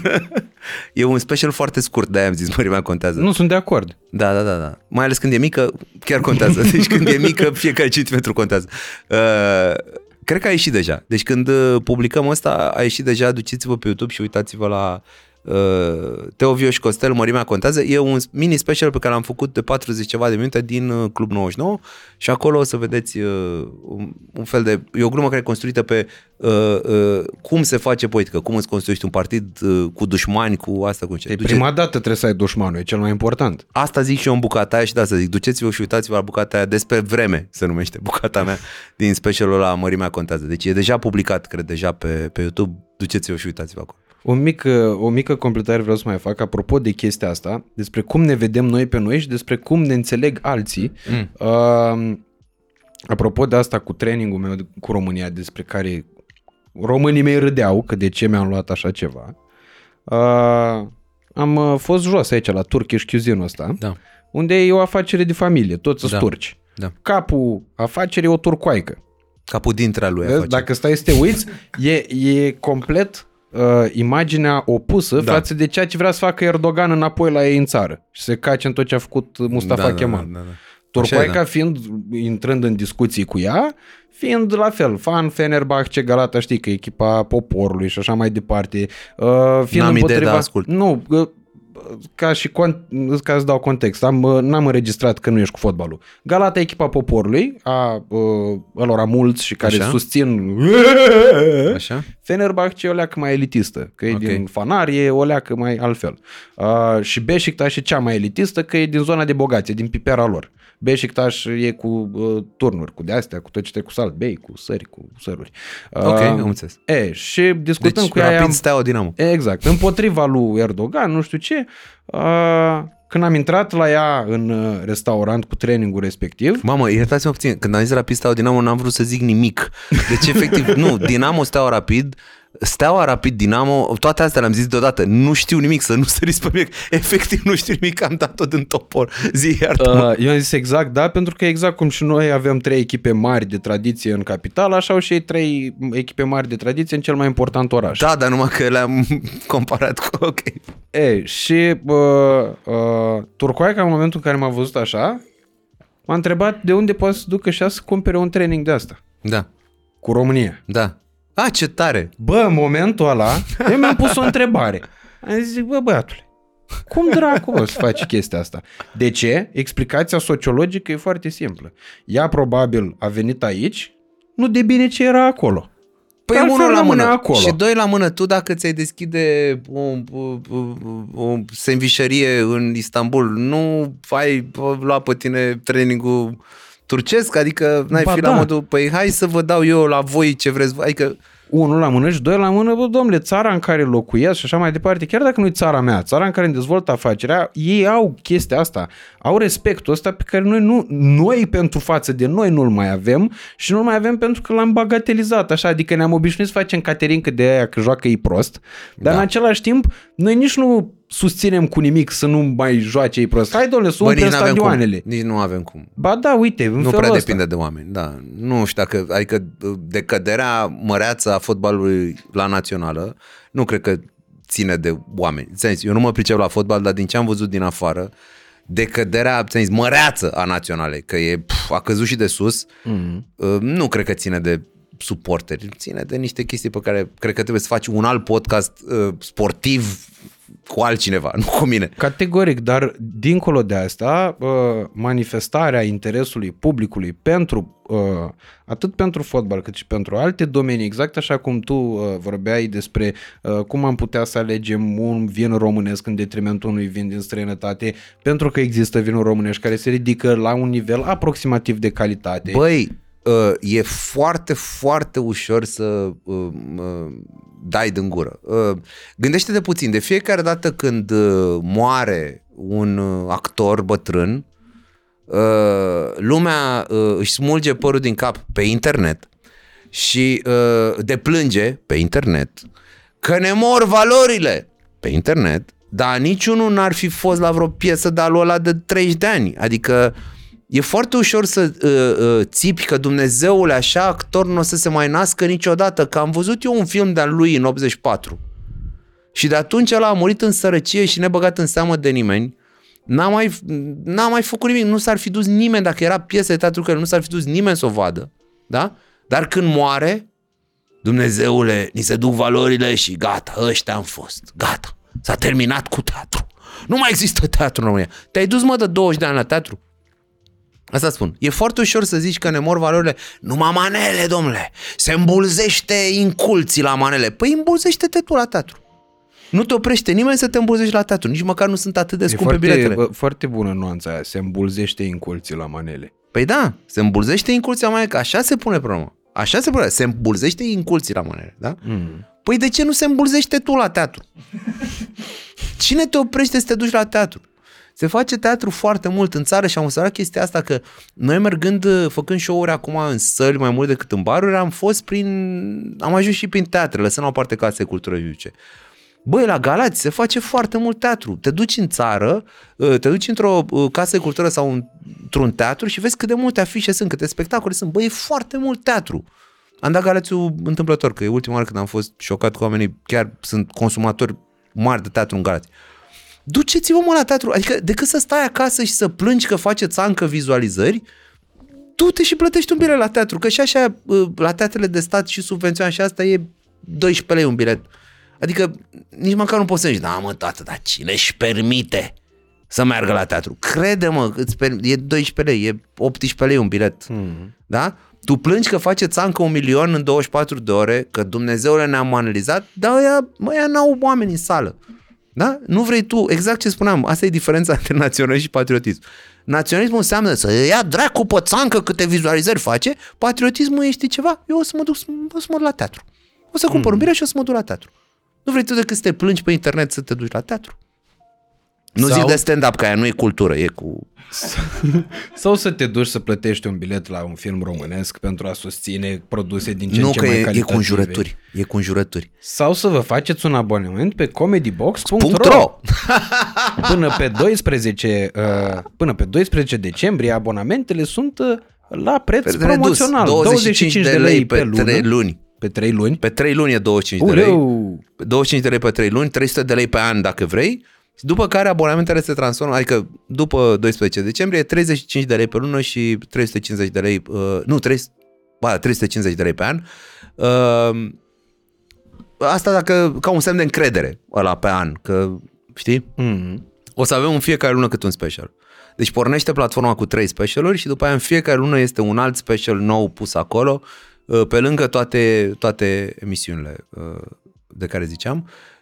e un special foarte scurt, de-aia am zis Mărimea Contează. Nu sunt de acord. Da, da, da, da. Mai ales când e mică, chiar contează. Deci când e mică, fiecare centimetru contează. Uh, cred că a ieșit deja. Deci când uh, publicăm asta, a ieșit deja, duceți-vă pe YouTube și uitați-vă la uh, Teo Vio și Costel, Mărimea Contează. E un mini special pe care l-am făcut de 40 ceva de minute din uh, Club 99 și acolo o să vedeți uh, un, un fel de... E o glumă care e construită pe uh, uh, cum se face politică, cum îți construiești un partid uh, cu dușmani, cu asta, cu ce. E prima dată trebuie să ai dușmanul, e cel mai important. Asta zic și eu în bucata aia și de asta zic, duceți-vă și uitați-vă la bucata aia despre vreme, se numește bucata mea din specialul la Mărimea Contează. Deci e deja publicat, cred, deja pe, pe YouTube, duceți-vă și uitați-vă acolo. O mică, o mică completare vreau să mai fac apropo de chestia asta, despre cum ne vedem noi pe noi și despre cum ne înțeleg alții. Mm. Uh, apropo de asta cu trainingul meu cu România, despre care românii mei râdeau că de ce mi-am luat așa ceva. Uh, am uh, fost jos aici la Turkish Cuisine-ul ăsta, Da. unde e o afacere de familie, toți sunt Da. turci. Da. Capul afacerii e o turcoaică. Capul dintre lui Vezi? face. Dacă stai să te uiți, e, e complet uh, imaginea opusă da. Da. față de ceea ce vrea să facă Erdogan înapoi la ei în țară și se cace în tot ce a făcut Mustafa Da, da, Kemal. da, da, da. Turcoaica Așa e, da. fiind, intrând în discuții cu ea, fiind la fel, fan Fenerbahce, Galata, știi că e echipa poporului și așa mai departe. Uh, fiind N-am idee, împotriva... dar ascult. Nu, uh, ca și con- ca să dau context, am, uh, n-am înregistrat că nu ești cu fotbalul. Galata e echipa poporului, a uh, ălora mulți și care Așa. susțin Așa? Fenerbahce e o leacă mai elitistă, că e Ok. din fanari, e o leacă mai altfel. Uh, și Beşiktaş e cea mai elitistă, că e din zona de bogați, e din pipera lor. Beşiktaş e cu uh, turnuri, cu de-astea, cu tot ce te cu salt, bei, cu sări, cu săruri. Uh, Ok, am înțeles. E, și discutând Deci, cu ea... rapid am- steaua Dinamo. Exact, împotriva lui Erdogan, nu știu ce. Uh, când am intrat la ea în uh, restaurant cu trainingul respectiv, Mamă, iertați-mă puțin, când am zis rapid steaua Dinamo, n-am vrut să zic nimic. Deci, efectiv, nu, Dinamo, steaua rapid, Steaua Rapid, Dinamo, toate astea le-am zis deodată. Nu știu nimic, să nu săriți pe mine. Efectiv nu știu nimic, am dat-o din topor. Zi, iartă Uh, eu am zis exact, da, pentru că exact cum și noi avem trei echipe mari de tradiție în capitală, așa au și ei trei echipe mari de tradiție în cel mai important oraș. Da, dar numai că le-am comparat cu... Ok. E, și uh, uh, Turcoaica, în momentul în care m-a văzut așa, m-a întrebat de unde poate să ducă și ea să cumpere un training de asta, Da, cu România. da. A, ce tare! Bă, în momentul ăla, eu mi-am pus o întrebare. Am zis, bă, băiatule, cum dracu o să faci chestia asta? De ce? Explicația sociologică e foarte simplă. Ea probabil a venit aici, nu de bine ce era acolo. Păi Altfel unul la rămâne mână acolo. și doi la mână. Tu dacă ți-ai deschide o, o, o, o sandvișărie în Istanbul, nu ai lua pe tine trainingul turcesc? Adică n-ai Ba fi da. la modul, păi hai să vă dau eu la voi ce vreți. voi. Adică Unul la mână și doi la mână, bă, domnule, țara în care locuiesc și așa mai departe, chiar dacă nu e țara mea, țara în care îmi dezvolt afacerea, ei au chestia asta, au respectul ăsta pe care noi, nu, noi pentru față de noi nu-l mai avem și nu-l mai avem pentru că l-am bagatelizat, așa, adică ne-am obișnuit să facem caterincă de aia că joacă ei prost, dar Da. în același timp, noi nici nu susținem cu nimic să nu mai joace ei prost. Hai, domnule, să bă, umple nici, n-avem cum, stadioanele. nici nu avem cum. Ba da, uite, în Nu felul prea ăsta. depinde de oameni, da. Nu știu dacă, adică decăderea măreață a fotbalului la națională, nu cred că ține de oameni. Ți-am zis, Eu nu mă pricep la fotbal, dar din ce am văzut din afară, decăderea, ți zis, măreață a naționale, că e, pf, a căzut și de sus, mm. nu cred că ține de suporteri, ține de niște chestii pe care cred că trebuie să faci un alt podcast uh, sportiv cu altcineva, nu cu mine. Categoric, dar dincolo de asta, uh, manifestarea interesului publicului pentru uh, atât pentru fotbal cât și pentru alte domenii, exact așa cum tu uh, vorbeai despre cum am putea să alegem un vin românesc în detrimentul unui vin din străinătate, pentru că există vinuri românești care se ridică la un nivel aproximativ de calitate. Băi, e foarte, foarte ușor să dai din gură. Uh, gândește-te puțin, de fiecare dată când uh, moare un uh, actor bătrân, lumea își smulge părul din cap pe internet și deplânge pe internet că ne mor valorile pe internet, dar niciunul n-ar fi fost la vreo piesă de alul ăla de 30 de ani. Adică uh, E foarte ușor să uh, uh, țipi că Dumnezeul așa actor nu o să se mai nască niciodată, că am văzut eu un film de-al lui în 84. Și de atunci el a murit în sărăcie și nebăgat în seamă de nimeni. N-a mai, n-a mai făcut nimic, nu s-ar fi dus nimeni, dacă era piesă de teatru, că nu s-ar fi dus nimeni să o vadă. Da? Dar când moare, Dumnezeule, ni se duc valorile și gata, ăștia am fost, gata. S-a terminat cu teatru. Nu mai există teatru în România. Te-ai dus, mă, de 20 de ani la teatru? Asta spun. E foarte ușor să zici că ne mor valorile. Numai manele, domnule. Se îmbulzește inculții la manele. Păi îmbulzește-te tu la teatru. Nu te oprește nimeni să te îmbulzești la teatru. Nici măcar nu sunt atât de scumpe foarte, biletele. foarte bună nuanța aia. Se îmbulzește inculții la manele. Păi da, se îmbulzește inculții la manele. Că așa se pune problema. Așa se pune. Se îmbulzește inculții la manele. Da? Mm. Păi de ce nu se îmbulzește tu la teatru? Cine te oprește să te duci la teatru? Se face teatru foarte mult în țară și am observat chestia asta că noi mergând, făcând show-uri acum în săli mai mult decât în baruri, am fost prin, am ajuns și prin teatre, lăsând la o parte case cultură judice. Băi, la Galați se face foarte mult teatru. Te duci în țară, ă, te duci într-o ă, casă de cultură sau într-un teatru și vezi cât de multe afișe sunt, câte spectacole sunt. Băi, e foarte mult teatru. Am dat Galațiul întâmplător, că e ultima oară când am fost șocat cu oamenii, chiar sunt consumatori mari de teatru în Galați. Duceți-vă mă la teatru. Adică decât să stai acasă și să plângi că face țancă vizualizări, du-te și plătești un bilet la teatru. Că și așa la teatrele de stat și subvențioane și asta e 12 lei un bilet. Adică nici măcar nu poți să zici, da mă tată, dar cine își permite să meargă la teatru? Crede-mă, îți per- e 12 lei, e 18 lei un bilet. Mm-hmm. Da? Tu plângi că face țancă un milion în 24 de ore, că Dumnezeu ne-a analizat, dar ăia, mă, ăia n-au oameni în sală. Da? Nu vrei tu, exact ce spuneam, asta e diferența între naționalism și patriotism. Naționalismul înseamnă să ia dracu pe țancă câte vizualizări face, patriotismul este ceva, eu o să mă duc o să mă duc la teatru. O să cumpăr mm. un bilet și o să mă duc la teatru. Nu vrei tu decât să te plângi pe internet să te duci la teatru? Nu Sau... zic de stand-up, că aia nu e cultură, e cu... Sau să te duci să plătești un bilet la un film românesc pentru a susține produse din ce nu, în ce că mai e, calitative. e cu înjurături. E cu înjurături. Sau să vă faceți un abonament pe comedybox.ro Până pe 12, uh, până pe 12 decembrie abonamentele sunt uh, la preț Redus, promoțional. 25 de lei pe, pe 3 luni. Pe 3 luni? Pe 3 luni e 25 Uleu. de lei. 25 de lei pe 3 luni, 300 de lei pe an dacă vrei după care abonamentele se transformă, adică după 12 decembrie, 35 de lei pe lună și 350 de lei, uh, nu, 3, ba, 350 de lei pe an. Uh, asta dacă, ca un semn de încredere ăla pe an, că, știi? Mm-hmm. O să avem în fiecare lună cât un special. Deci pornește platforma cu trei specialuri și după aia în fiecare lună este un alt special nou pus acolo, uh, pe lângă toate, toate emisiunile uh, de care ziceam. Uh,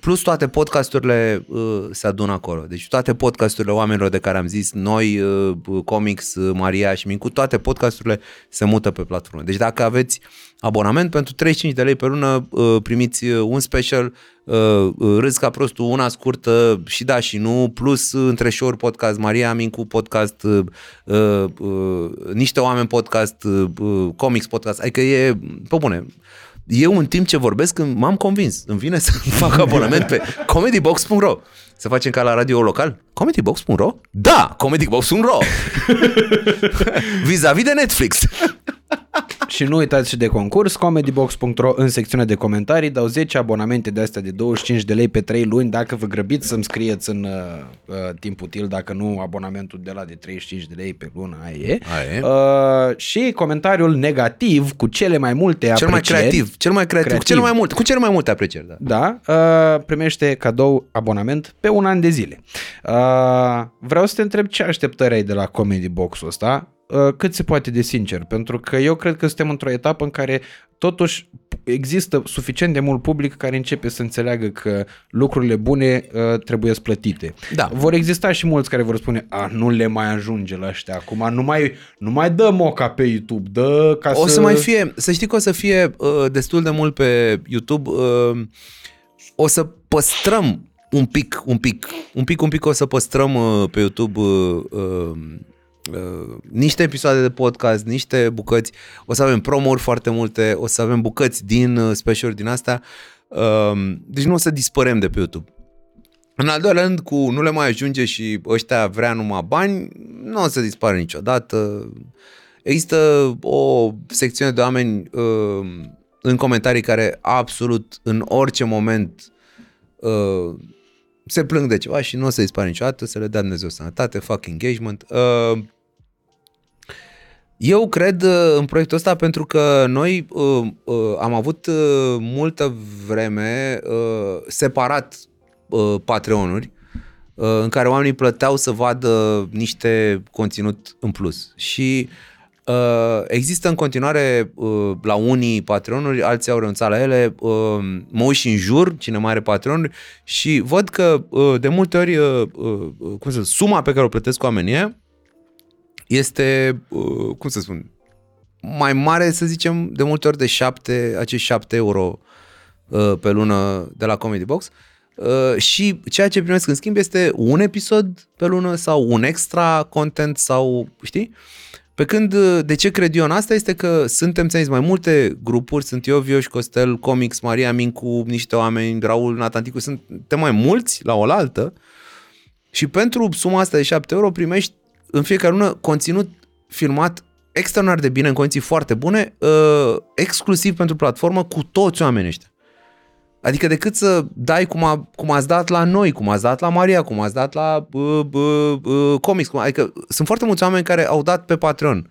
plus toate podcasturile uh, se adună acolo. Deci toate podcasturile oamenilor de care am zis, noi, uh, Comics, uh, Maria și Mincu, toate podcasturile se mută pe platformă. Deci dacă aveți abonament pentru 35 de lei pe lună, uh, primiți uh, un special, uh, uh, râs ca prostul, una scurtă și da și nu, plus uh, între show podcast, Maria Mincu podcast, uh, uh, uh, niște oameni podcast, uh, uh, Comics podcast, adică e, pe bune, eu în timp ce vorbesc m-am convins. Îmi vine să fac abonament pe comedybox.ro. Să facem ca la radio local? Comedybox.ro? Da, comedybox.ro. Vis-a-vis de Netflix. Și nu uitați și de concurs, comedybox.ro în secțiunea de comentarii dau 10 abonamente de astea de 25 de lei pe 3 luni dacă vă grăbiți să-mi scrieți în uh, uh, timp util, dacă nu abonamentul de la de 35 de lei pe lună, aia e. Aia e. Uh, și comentariul negativ cu cele mai multe Cel mai aprecieri. creativ, cel mai creativ, Creativ. Cu, cel mai mult, cu cele mai multe aprecieri, da. Da, uh, primește cadou abonament pe un an de zile. Uh, vreau să te întreb ce așteptări ai de la Comedy Box-ul ăsta, uh, cât se poate de sincer, pentru că eu cred că suntem într-o etapă în care totuși există suficient de mult public care începe să înțeleagă că lucrurile bune uh, trebuie plătite. Da. Vor exista și mulți care vor spune, a, nu le mai ajunge la ăștia acum, nu mai, nu mai dă moca pe YouTube, dă ca O să... să mai fie, să știi că o să fie uh, destul de mult pe YouTube. Uh, o să păstrăm un pic, un pic, un pic, un pic o să păstrăm uh, pe YouTube uh, uh, uh, niște episoade de podcast, niște bucăți, o să avem promo foarte multe, o să avem bucăți din uh, special din astea. Uh, deci nu o să dispărem de pe YouTube. În al doilea rând, cu nu le mai ajunge și ăștia vrea numai bani, nu o să dispară niciodată. Există o secțiune de oameni uh, în comentarii care absolut în orice moment uh, se plâng de ceva și nu o să dispară niciodată, să le dea Dumnezeu sănătate, fac engagement. Uh, eu cred uh, în proiectul ăsta pentru că noi uh, uh, am avut uh, multă vreme uh, separat uh, Patreonuri uh, în care oamenii plăteau să vadă niște conținut în plus. Și uh, există în continuare uh, la unii Patreonuri, alții au renunțat la ele, uh, mă uit și în jur, cine mai are Patreonuri, și văd că uh, de multe ori uh, uh, cum să, suma pe care o plătesc oamenii ăia este, uh, cum să spun, mai mare, să zicem, de multe ori de șapte, acești 7 euro uh, pe lună de la Comedy Box. Uh, și ceea ce primesc în schimb este un episod pe lună sau un extra content sau, știi? Pe când, uh, de ce cred eu în asta este că suntem, ți mai multe grupuri, sunt eu, Vioș Costel, Comics, Maria Mincu, niște oameni, Raul Natanticu, suntem mai mulți la oaltă și pentru suma asta de 7 euro primești în fiecare lună conținut filmat extraordinar de bine, în condiții foarte bune, uh, exclusiv pentru platformă, cu toți oamenii ăștia. Adică decât să dai cum, a, cum ați dat la noi, cum ați dat la Maria, cum ați dat la uh, uh, uh, comics. Cum, adică sunt foarte mulți oameni care au dat pe Patreon.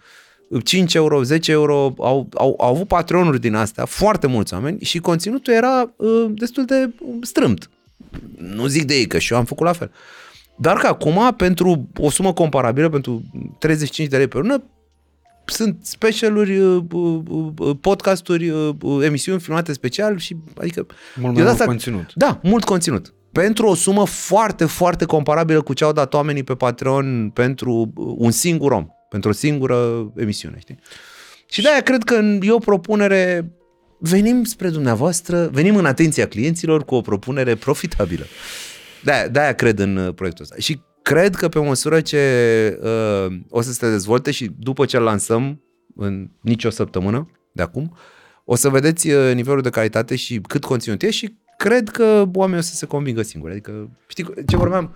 5 euro, 10 euro, au, au, au avut patronuri din astea, foarte mulți oameni și conținutul era uh, destul de strâmt. Nu zic de ei, că și eu am făcut la fel. Dar că acum, pentru o sumă comparabilă, pentru 35 de lei pe lună, sunt specialuri, uh, uh, uh, podcasturi, uh, uh, emisiuni filmate special și adică... Mult eu mai de mult asta- conținut. Da, mult conținut. Pentru o sumă foarte, foarte comparabilă cu ce au dat oamenii pe Patreon pentru un singur om, pentru o singură emisiune, știi? Și de-aia cred că e o propunere, venim spre dumneavoastră, venim în atenția clienților cu o propunere profitabilă. De-aia, de-aia cred în uh, proiectul ăsta. Și cred că pe măsură ce uh, o să se dezvolte și după ce îl lansăm în nicio săptămână de acum, o să vedeți uh, nivelul de calitate și cât conținut e și cred că oamenii o să se convingă singuri. Adică, știi ce vorbeam?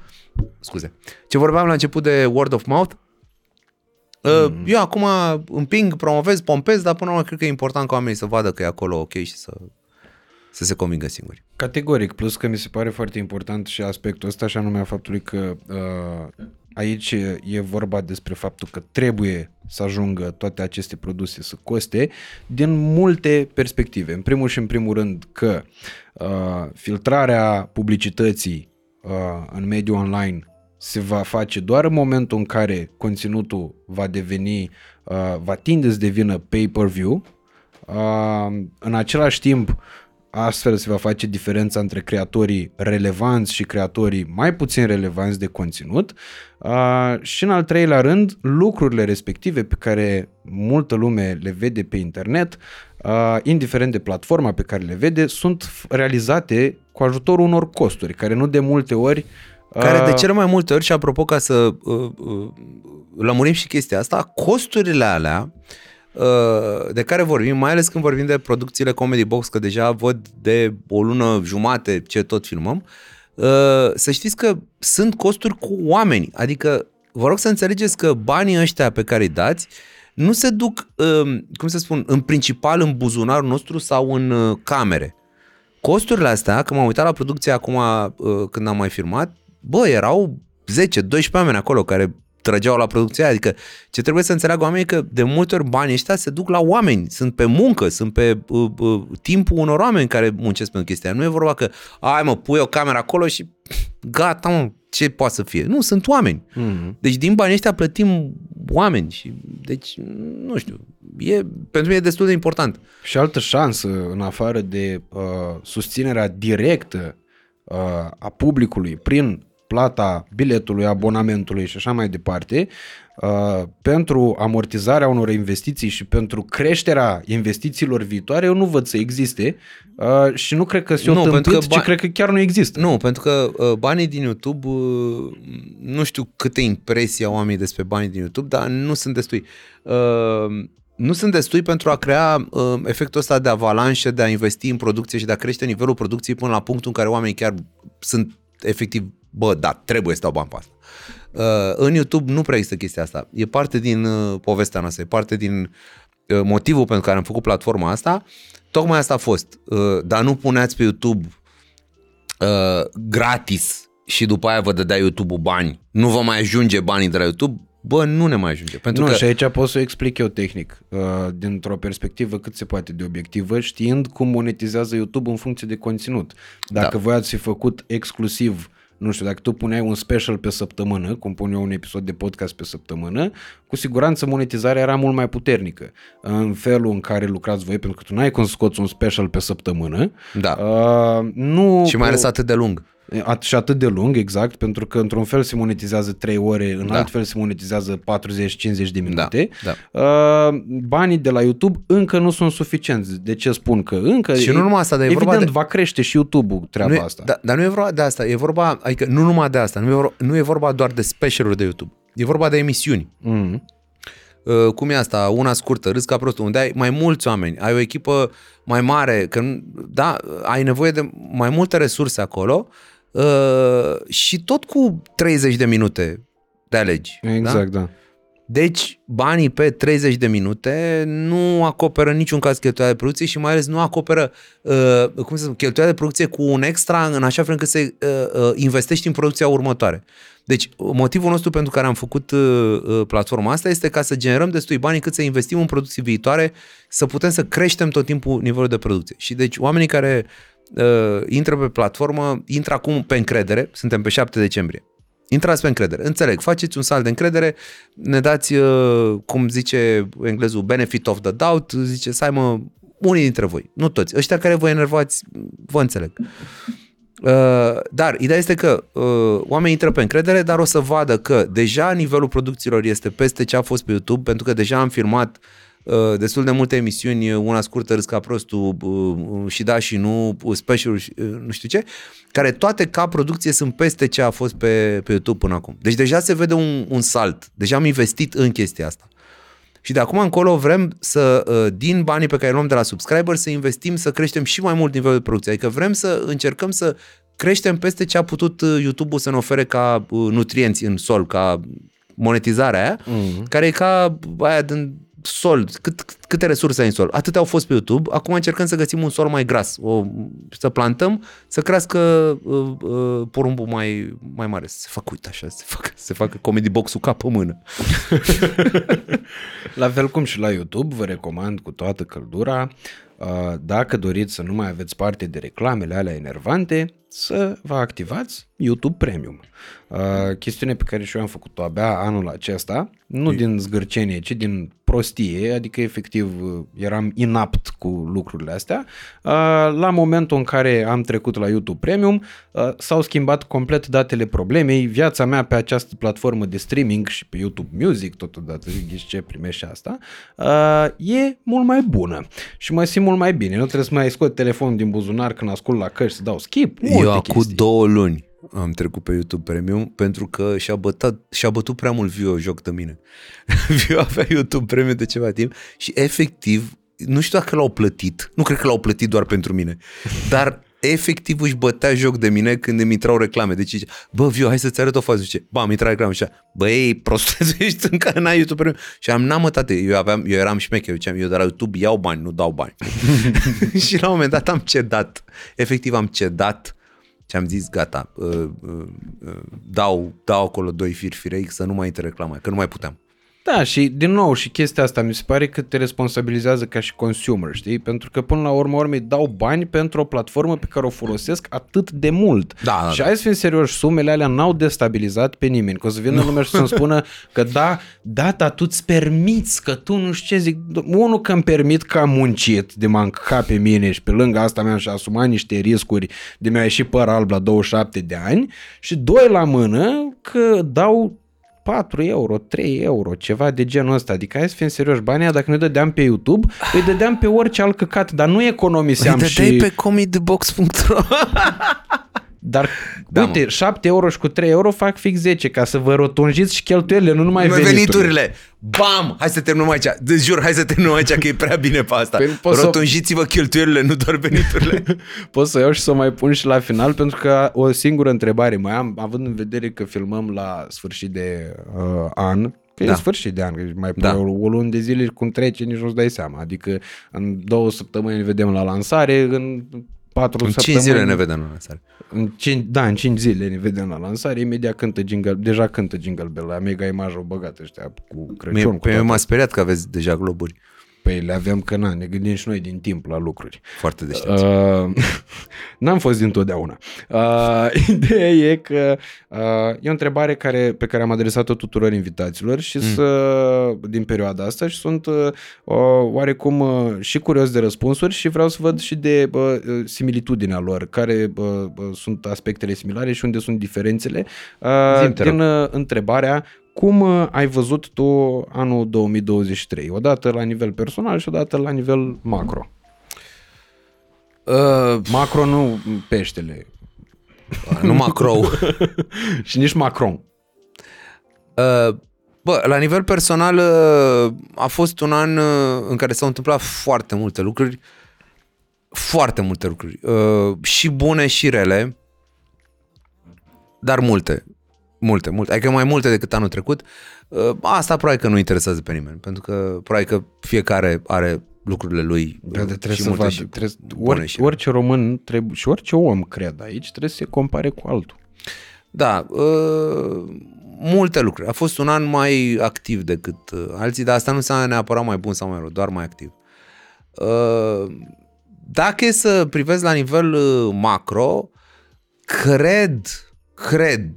Scuze. Ce vorbeam la început de word of mouth? Uh, Eu acum împing, promovez, pompez, dar până la urmă cred că e important ca oamenii să vadă că e acolo ok și să, să se convingă singuri. Categoric, plus că mi se pare foarte important și aspectul ăsta, și anume a faptului că uh, aici e vorba despre faptul că trebuie să ajungă toate aceste produse să coste din multe perspective. În primul și în primul rând că uh, filtrarea publicității uh, în mediul online se va face doar în momentul în care conținutul va deveni, uh, va tinde să devină pay-per-view. Uh, în același timp, astfel se va face diferența între creatorii relevanți și creatorii mai puțin relevanți de conținut. Uh, și în al treilea rând, lucrurile respective pe care multă lume le vede pe internet, uh, indiferent de platforma pe care le vede, sunt f- realizate cu ajutorul unor costuri, care nu de multe ori Care de uh, cele mai multe ori, și apropo ca să uh, uh, lămurim și chestia asta, costurile alea uh, de care vorbim, mai ales când vorbim de producțiile Comedy Box, că deja văd de o lună jumate ce tot filmăm, uh, să știți că sunt costuri cu oameni. Adică vă rog să înțelegeți că banii ăștia pe care îi dați nu se duc, um, cum să spun, în principal în buzunarul nostru sau în uh, camere. Costurile astea, când m-am uitat la producția acum uh, când am mai filmat, bă, erau 10-12 oameni acolo care trăgeau la producția aia. Adică ce trebuie să înțeleagă oamenii că de multe ori banii ăștia se duc la oameni, sunt pe muncă, sunt pe uh, uh, timpul unor oameni care muncesc pentru chestia Nu e vorba că, ai mă, pui o cameră acolo și gata, mă, ce poate să fie? Nu, sunt oameni. Mm-hmm. Deci din banii ăștia plătim oameni și deci, nu știu, e, pentru mine e destul de important. Și altă șansă, în afară de uh, susținerea directă uh, a publicului prin plata biletului, abonamentului și așa mai departe, uh, pentru amortizarea unor investiții și pentru creșterea investițiilor viitoare, eu nu văd să existe uh, și nu cred că se nu, tâmpit, că ci cred că chiar nu există. Nu, pentru că uh, banii din YouTube, uh, nu știu câte impresii au oamenii despre banii din YouTube, dar nu sunt destui. Uh, nu sunt destui pentru a crea uh, efectul ăsta de avalanșă, de a investi în producție și de a crește nivelul producției până la punctul în care oamenii chiar sunt efectiv bă, da, trebuie să dau bani pe asta. Uh, în YouTube nu prea există chestia asta. E parte din uh, povestea noastră, e parte din uh, motivul pentru care am făcut platforma asta. Tocmai asta a fost. Uh, dar nu puneați pe YouTube uh, gratis și după aia vă dădea YouTube-ul bani. Nu vă mai ajunge banii de la YouTube. Bă, nu ne mai ajunge. Pentru nu, că... și aici pot să o explic eu tehnic, uh, dintr-o perspectivă cât se poate de obiectivă, știind cum monetizează YouTube în funcție de conținut. Dacă da. voi ați fi făcut exclusiv nu știu, dacă tu puneai un special pe săptămână, cum pun eu un episod de podcast pe săptămână, cu siguranță monetizarea era mult mai puternică. În felul în care lucrați voi, pentru că tu n-ai cum să scoți un special pe săptămână. Da. Uh, nu și mai ales atât de lung. At- și atât de lung, exact, pentru că într-un fel se monetizează 3 ore, în da. alt fel se monetizează 40-50 de minute. Da, da. Uh, banii de la YouTube încă nu sunt suficienți. De ce spun că încă? Și nu numai asta, dar evident, e vorba de... va crește și YouTube-ul treaba nu e, asta. Da, dar nu e vorba de asta, e vorba, adică nu numai de asta, nu e vorba, nu e vorba doar de specialuri de YouTube. E vorba de emisiuni. Mm-hmm. Uh, cum e asta, una scurtă, râs ca prostul, unde ai mai mulți oameni, ai o echipă mai mare, că, da, ai nevoie de mai multe resurse acolo, Uh, și tot cu 30 de minute te alegi. Exact, da? da. Deci, banii pe 30 de minute nu acoperă niciun caz cheltuiala de producție și mai ales nu acoperă uh, cum să spun, cheltuiala de producție cu un extra în așa fel încât să uh, uh, investești în producția următoare. Deci, motivul nostru pentru care am făcut uh, uh, platforma asta este ca să generăm destui bani cât să investim în producții viitoare, să putem să creștem tot timpul nivelul de producție. Și deci, oamenii care uh, intră pe platformă, intră acum pe încredere, suntem pe 7 decembrie. Intrați pe încredere. Înțeleg, faceți un salt de încredere, ne dați, uh, cum zice englezul, benefit of the doubt, zice, să ai mă, unii dintre voi, nu toți. Ăștia care vă enervați, vă înțeleg. Uh, dar ideea este că uh, oamenii intră pe încredere, dar o să vadă că deja nivelul producțiilor este peste ce a fost pe YouTube, pentru că deja am filmat uh, Uh, destul de multe emisiuni, una scurtă, râs ca prostul, uh, și da și nu, special uh, nu știu ce, care toate ca producție sunt peste ce a fost pe, pe YouTube până acum. Deci deja se vede un, un salt, deja am investit în chestia asta. Și de acum încolo vrem să, din banii pe care îi luăm de la subscriber, să investim, să creștem și mai mult nivelul de producție. Adică vrem să încercăm să creștem peste ce a putut YouTube-ul să ne ofere ca nutrienți în sol, ca monetizarea aia, mm-hmm. care e ca aia din sol, cât, câte resurse ai în sol. Atâtea au fost pe YouTube, acum încercăm să găsim un sol mai gras, o, să plantăm, să crească uh, uh, porumbul mai, mai mare, să se facă, uite așa, să se facă, să facă comedy box-ul ca pe mână. la fel cum și la YouTube, vă recomand cu toată căldura, uh, dacă doriți să nu mai aveți parte de reclamele alea enervante, să vă activați YouTube Premium. Uh, chestiune pe care și eu am făcut-o abia anul acesta, nu din zgârcenie, ci din prostie, adică efectiv eram inapt cu lucrurile astea. Uh, la momentul în care am trecut la YouTube Premium, uh, s-au schimbat complet datele problemei. Viața mea pe această platformă de streaming și pe YouTube Music, totodată zic ce primești asta, uh, e mult mai bună și mă simt mult mai bine. Nu trebuie să mai scot telefonul din buzunar când ascult la căști să dau skip. Eu acum două luni am trecut pe YouTube Premium pentru că și-a, bătat, și-a bătut prea mult Vio joc de mine. Vio avea YouTube Premium de ceva timp și efectiv nu știu dacă l-au plătit, nu cred că l-au plătit doar pentru mine, dar efectiv își bătea joc de mine când îmi intrau reclame. Deci zice, bă, Viu, hai să-ți arăt o fază. Zice, bă, am intrat reclame. Și bă, ei, prost, ești în care n-ai YouTube Și am, n-am tate, eu, aveam, eu eram șmecher, eu ziceam, eu de la YouTube iau bani, nu dau bani. și la un moment dat am cedat. Efectiv am cedat și am zis, gata, uh, uh, uh, dau, dau acolo doi firfirei să nu mai intre reclama, că nu mai puteam. Da, și din nou, și chestia asta mi se pare că te responsabilizează ca și consumer, știi? Pentru că până la urmă urmei dau bani pentru o platformă pe care o folosesc atât de mult. Da, da, și da. hai să fim serioși, sumele alea n-au destabilizat pe nimeni. Că o să vină lumea și să-mi spună că da, da, dar tu îți permiți, că tu nu știu ce zic. Unul că îmi permit că am muncit de m-am pe mine și pe lângă asta mi-am și asumat niște riscuri de mi-a ieșit păr alb la 27 de ani și doi la mână că dau 4 euro, 3 euro, ceva de genul ăsta. Adică hai să fim serioși, banii dacă ne dădeam pe YouTube, îi dădeam pe orice alt căcat, dar nu economiseam Îi și... dădeai pe comedybox.ro Dar Da, uite, 7 euro și cu 3 euro fac fix 10 ca să vă rotunjiți și cheltuielile, nu numai Mai veniturile. veniturile. Bam! Hai să terminăm aici. De jur, hai să terminăm aici că e prea bine pe asta. Păi poți să- Rotunjiți-vă cheltuielile, nu doar veniturile. Pot să o iau și să o mai pun și la final pentru că o singură întrebare mai am, având în vedere că filmăm la sfârșit de uh, an, că da. Da. e sfârșit de an, că mai Da. da. o, o lună de zile cum trece nici nu-ți dai seama. Adică în două săptămâni ne vedem la lansare, în patru În 5 săptămâni... zile ne vedem în lansare. În cinci, da, în 5 zile ne vedem la lansare, imediat cântă jingle, deja cântă Jingle Bell, la Mega Image au băgat ăștia cu Crăciun. Mie, cu pe mine toate. m-a speriat că aveți deja globuri. Păi le avem că na, ne gândim și noi din timp la lucruri. Foarte deștepți. Uh, n-am fost dintotdeauna. Uh, ideea e că uh, e o întrebare care, pe care am adresat-o tuturor invitaților și să, din perioada asta și sunt uh, oarecum uh, și curios de răspunsuri și vreau să văd și de uh, similitudinea lor, care uh, uh, sunt aspectele similare și unde sunt diferențele. Uh, Zi-mi, te rog. din uh, întrebarea cum uh, ai văzut tu anul 2023? Odată la nivel personal și odată la nivel macro. Uh, Macro nu peștele nu Macro. și nici Macron. Uh, bă, la nivel personal uh, a fost un an uh, în care s-au întâmplat foarte multe lucruri. Foarte multe lucruri. Uh, și bune și rele. Dar multe. Multe, multe. Adică mai multe decât anul trecut. Uh, asta probabil că nu interesează pe nimeni. Pentru că probabil că fiecare are lucrurile lui. Da, de trebuie și să multe vad, și trebuie, bune orice, și orice român trebuie, și orice om, cred, aici trebuie să se compare cu altul. Da, uh, multe lucruri. A fost un an mai activ decât uh, alții, dar asta nu înseamnă neapărat mai bun sau mai rău, doar mai activ. Uh, dacă e să privesc la nivel uh, macro, cred, cred,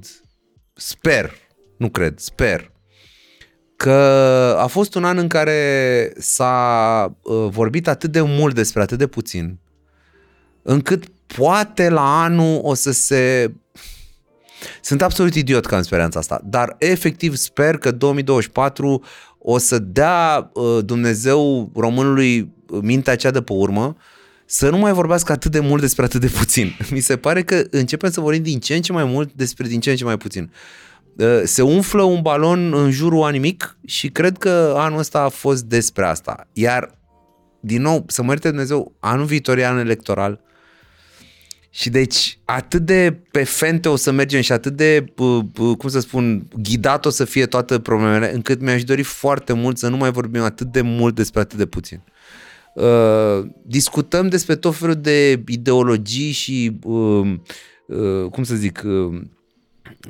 sper, nu cred, sper, că a fost un an în care s-a uh, vorbit atât de mult despre atât de puțin, încât poate la anul o să se sunt absolut idiot că am speranța asta, dar efectiv sper că 2024 o să dea uh, Dumnezeu românului mintea cea de pe urmă să nu mai vorbească atât de mult despre atât de puțin. Mi se pare că începem să vorbim din ce în ce mai mult despre din ce în ce mai puțin. Uh, Se umflă un balon în jurul a nimic și cred că anul ăsta a fost despre asta. Iar, din nou, să mă ierte Dumnezeu, anul viitor e an electoral, și deci atât de pe fente o să mergem și atât de, p- p- cum să spun, ghidat o să fie toate problemele, încât mi-aș dori foarte mult să nu mai vorbim atât de mult despre atât de puțin. Uh, discutăm despre tot felul de ideologii și, uh, uh, cum să zic, uh,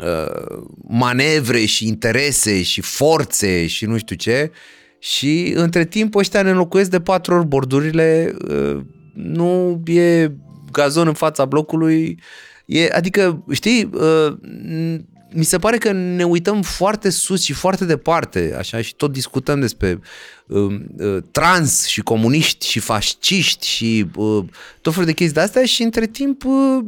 uh, manevre și interese și forțe și nu știu ce. Și între timp ăștia ne înlocuiesc de patru ori bordurile, uh, nu e gazon în fața blocului, e, adică, știi, uh, n- mi se pare că ne uităm foarte sus și foarte departe, așa, și tot discutăm despre uh, uh, trans și comuniști și fasciști și uh, tot felul de chestii de astea și între timp uh,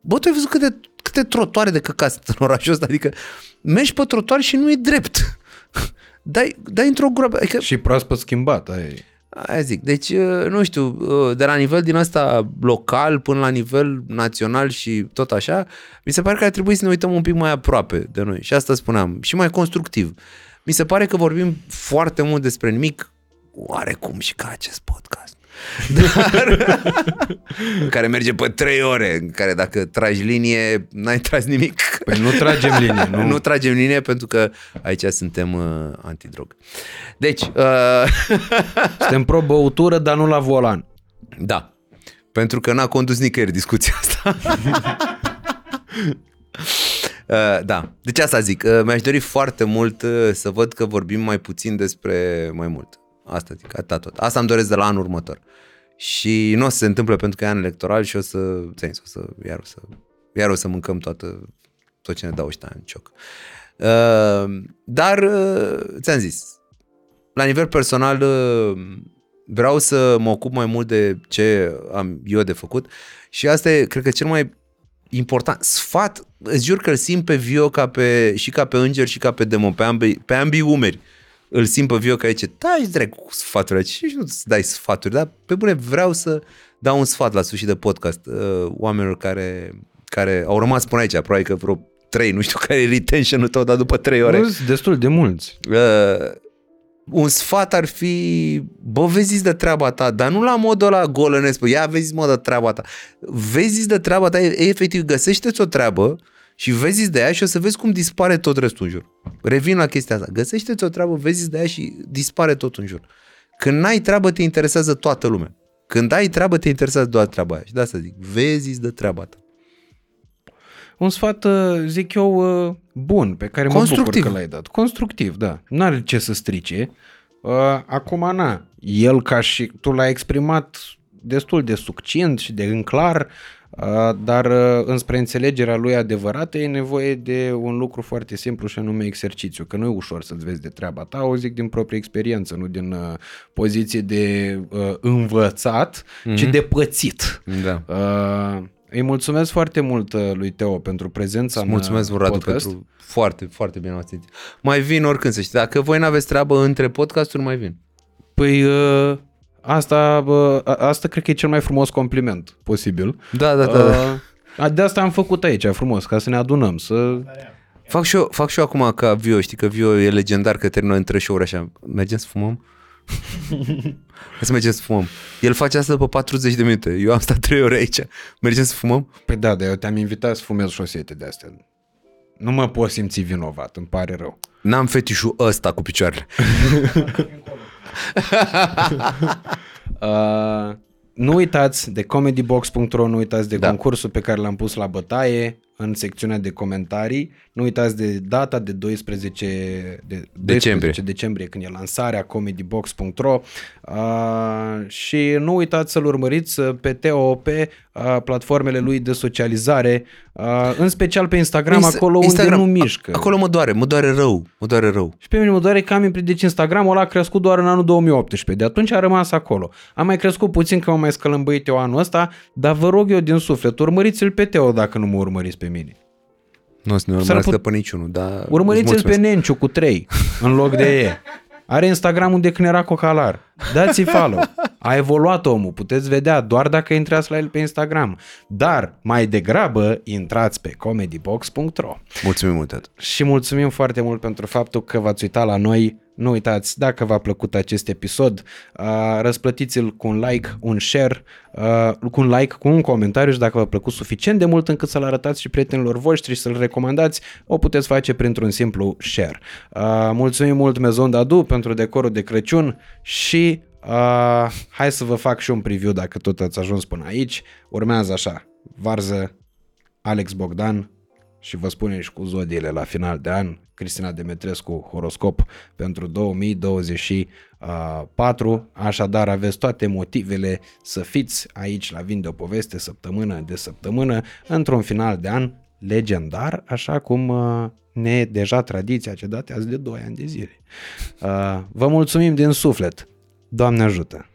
Bă, tu ai văzut câte, câte trotoare de căcat sunt în orașul ăsta? Adică mergi pe trotuar și nu e drept. Dai, dai într-o groapă. Adică, Și proaspăt schimbat. Aia. e. aia zic. Deci, uh, nu știu, uh, de la nivel din asta local până la nivel național și tot așa, mi se pare că ar trebui să ne uităm un pic mai aproape de noi. Și asta spuneam. Și mai constructiv. Mi se pare că vorbim foarte mult despre nimic, oarecum și ca acest podcast. dar în care merge pe trei ore, în care dacă tragi linie, n-ai tras nimic. Păi nu tragem linie, nu? nu tragem linie pentru că aici suntem uh, antidrog. Deci, uh, Suntem pro băutură, dar nu la volan. da, pentru că n-a condus nicăieri discuția asta. Uh, da, deci asta zic, uh, mi-aș dori foarte mult uh, să văd că vorbim mai puțin despre mai mult. Asta zic, atâta tot. Asta îmi doresc de la anul următor. Și nu o să se întâmple pentru că e an electoral și o să, ți o să, iar o să, iar o să mâncăm toată, tot ce ne dau ăștia în cioc. Uh, dar, uh, ți-am zis, la nivel personal uh, vreau să mă ocup mai mult de ce am eu de făcut și asta e, cred că, cel mai important. Sfat, îți jur că îl simt pe Vio ca pe, și ca pe înger și ca pe demon, pe ambii, pe ambii umeri. Îl simt pe Vio că zice, dai drept cu sfaturile și nu îți dai sfaturi, dar pe bune vreau să dau un sfat la sfârșit de podcast uh, oamenilor care, care au rămas până aici, probabil că vreo trei, nu știu care e retention-ul tău, dar după trei ore. Nu sunt destul de mulți. Uh, un sfat ar fi, bă, vezi de treaba ta, dar nu la modul ăla golănesc, bă, ia vezi mă de treaba ta. Vezi de treaba ta, e, efectiv, găsește-ți o treabă și vezi de ea și o să vezi cum dispare tot restul în jur. Revin la chestia asta. Găsește-ți o treabă, vezi de ea și dispare tot în jur. Când n-ai treabă, te interesează toată lumea. Când ai treabă, te interesează doar treaba aia. Și de asta zic, vezi de treaba ta. Un sfat, uh, zic eu, uh, bun, pe care mă bucur Constructiv. că l-ai dat. Constructiv, da. N-are ce să strice. Uh, Acum, na, el ca și tu l-ai exprimat destul de succint și de în clar, uh, dar uh, înspre înțelegerea lui adevărată e nevoie de un lucru foarte simplu și anume exercițiu, că nu e ușor să-ți vezi de treaba ta, o zic din proprie experiență, nu din uh, poziție de uh, învățat, mm-hmm. ci de pățit. Da. Uh, îi mulțumesc foarte mult uh, lui Teo pentru prezența Mulțumesc, în uh, Radu, podcast. pentru foarte, foarte bine ați zis. Mai vin oricând, să știți. Dacă voi n-aveți treabă între podcasturi, mai vin. Păi uh, asta, uh, a- asta cred că e cel mai frumos compliment posibil. Da, da, da. da. Uh, de asta am făcut aici frumos, ca să ne adunăm, să... Fac și, eu, fac și eu acum ca Vio, știi că Vio e legendar că termină între show-uri așa. Mergem să fumăm? Hai să mergem să fumăm. El face asta după 40 de minute. Eu am stat 3 ore aici. Mergem să fumăm? Păi da, dar eu te-am invitat să fumez șosete de astea. Nu mă pot simți vinovat, îmi pare rău. N-am fetișul ăsta cu picioarele. Uh, nu uitați de comedybox.ro, nu uitați de Da. da. concursul pe care l-am pus la bătaie în secțiunea de comentarii. Nu uitați de data de 12 de 12 decembrie când e lansarea comedybox.ro uh, și nu uitați să-l urmăriți uh, pe Teo pe uh, platformele lui de socializare, uh, în special pe Instagram, Insta- acolo Instagram, unde nu mișcă. a- Acolo mă doare, mă doare rău. Mă doare rău. Și pe mine mă doare că am imprimit, deci Instagramul ăla a crescut doar în anul 2018, de atunci a rămas acolo. Am mai crescut puțin că m-am mai scălămbăit eu anul ăsta, dar vă rog eu din suflet, urmăriți-l pe Teo dacă nu mă urmăriți pe mine. Nu o să ne S-ar urmărească put- pe niciunul, dar... Urmăriți-l îți pe mulțumesc. Nenciu cu 3 în loc de E. Are Instagramul de când era cocalar. Dați-i follow. A evoluat omul, puteți vedea doar dacă intrați la el pe Instagram. Dar mai degrabă intrați pe comedybox.ro. Mulțumim mult, tată. și mulțumim foarte mult pentru faptul că v-ați uitat la noi. Nu uitați, dacă v-a plăcut acest episod, uh, răsplătiți-l cu un like, un share, uh, cu un like, cu un comentariu și dacă v-a plăcut suficient de mult încât să-l arătați și prietenilor voștri și să-l recomandați, o puteți face printr-un simplu share. Uh, mulțumim mult Mezon Dadu pentru decorul de Crăciun și uh, hai să vă fac și un preview dacă tot ați ajuns până aici. Urmează așa, varză, Alex Bogdan, și vă spunem și cu zodiile la final de an, Cristina Demetrescu, horoscop pentru 2024, așadar aveți toate motivele să fiți aici la Vin de o poveste săptămână de săptămână, într-un final de an legendar, așa cum uh, ne e deja tradiția ce datează de 2 ani de zile. Uh, Vă mulțumim din suflet! Doamne ajută!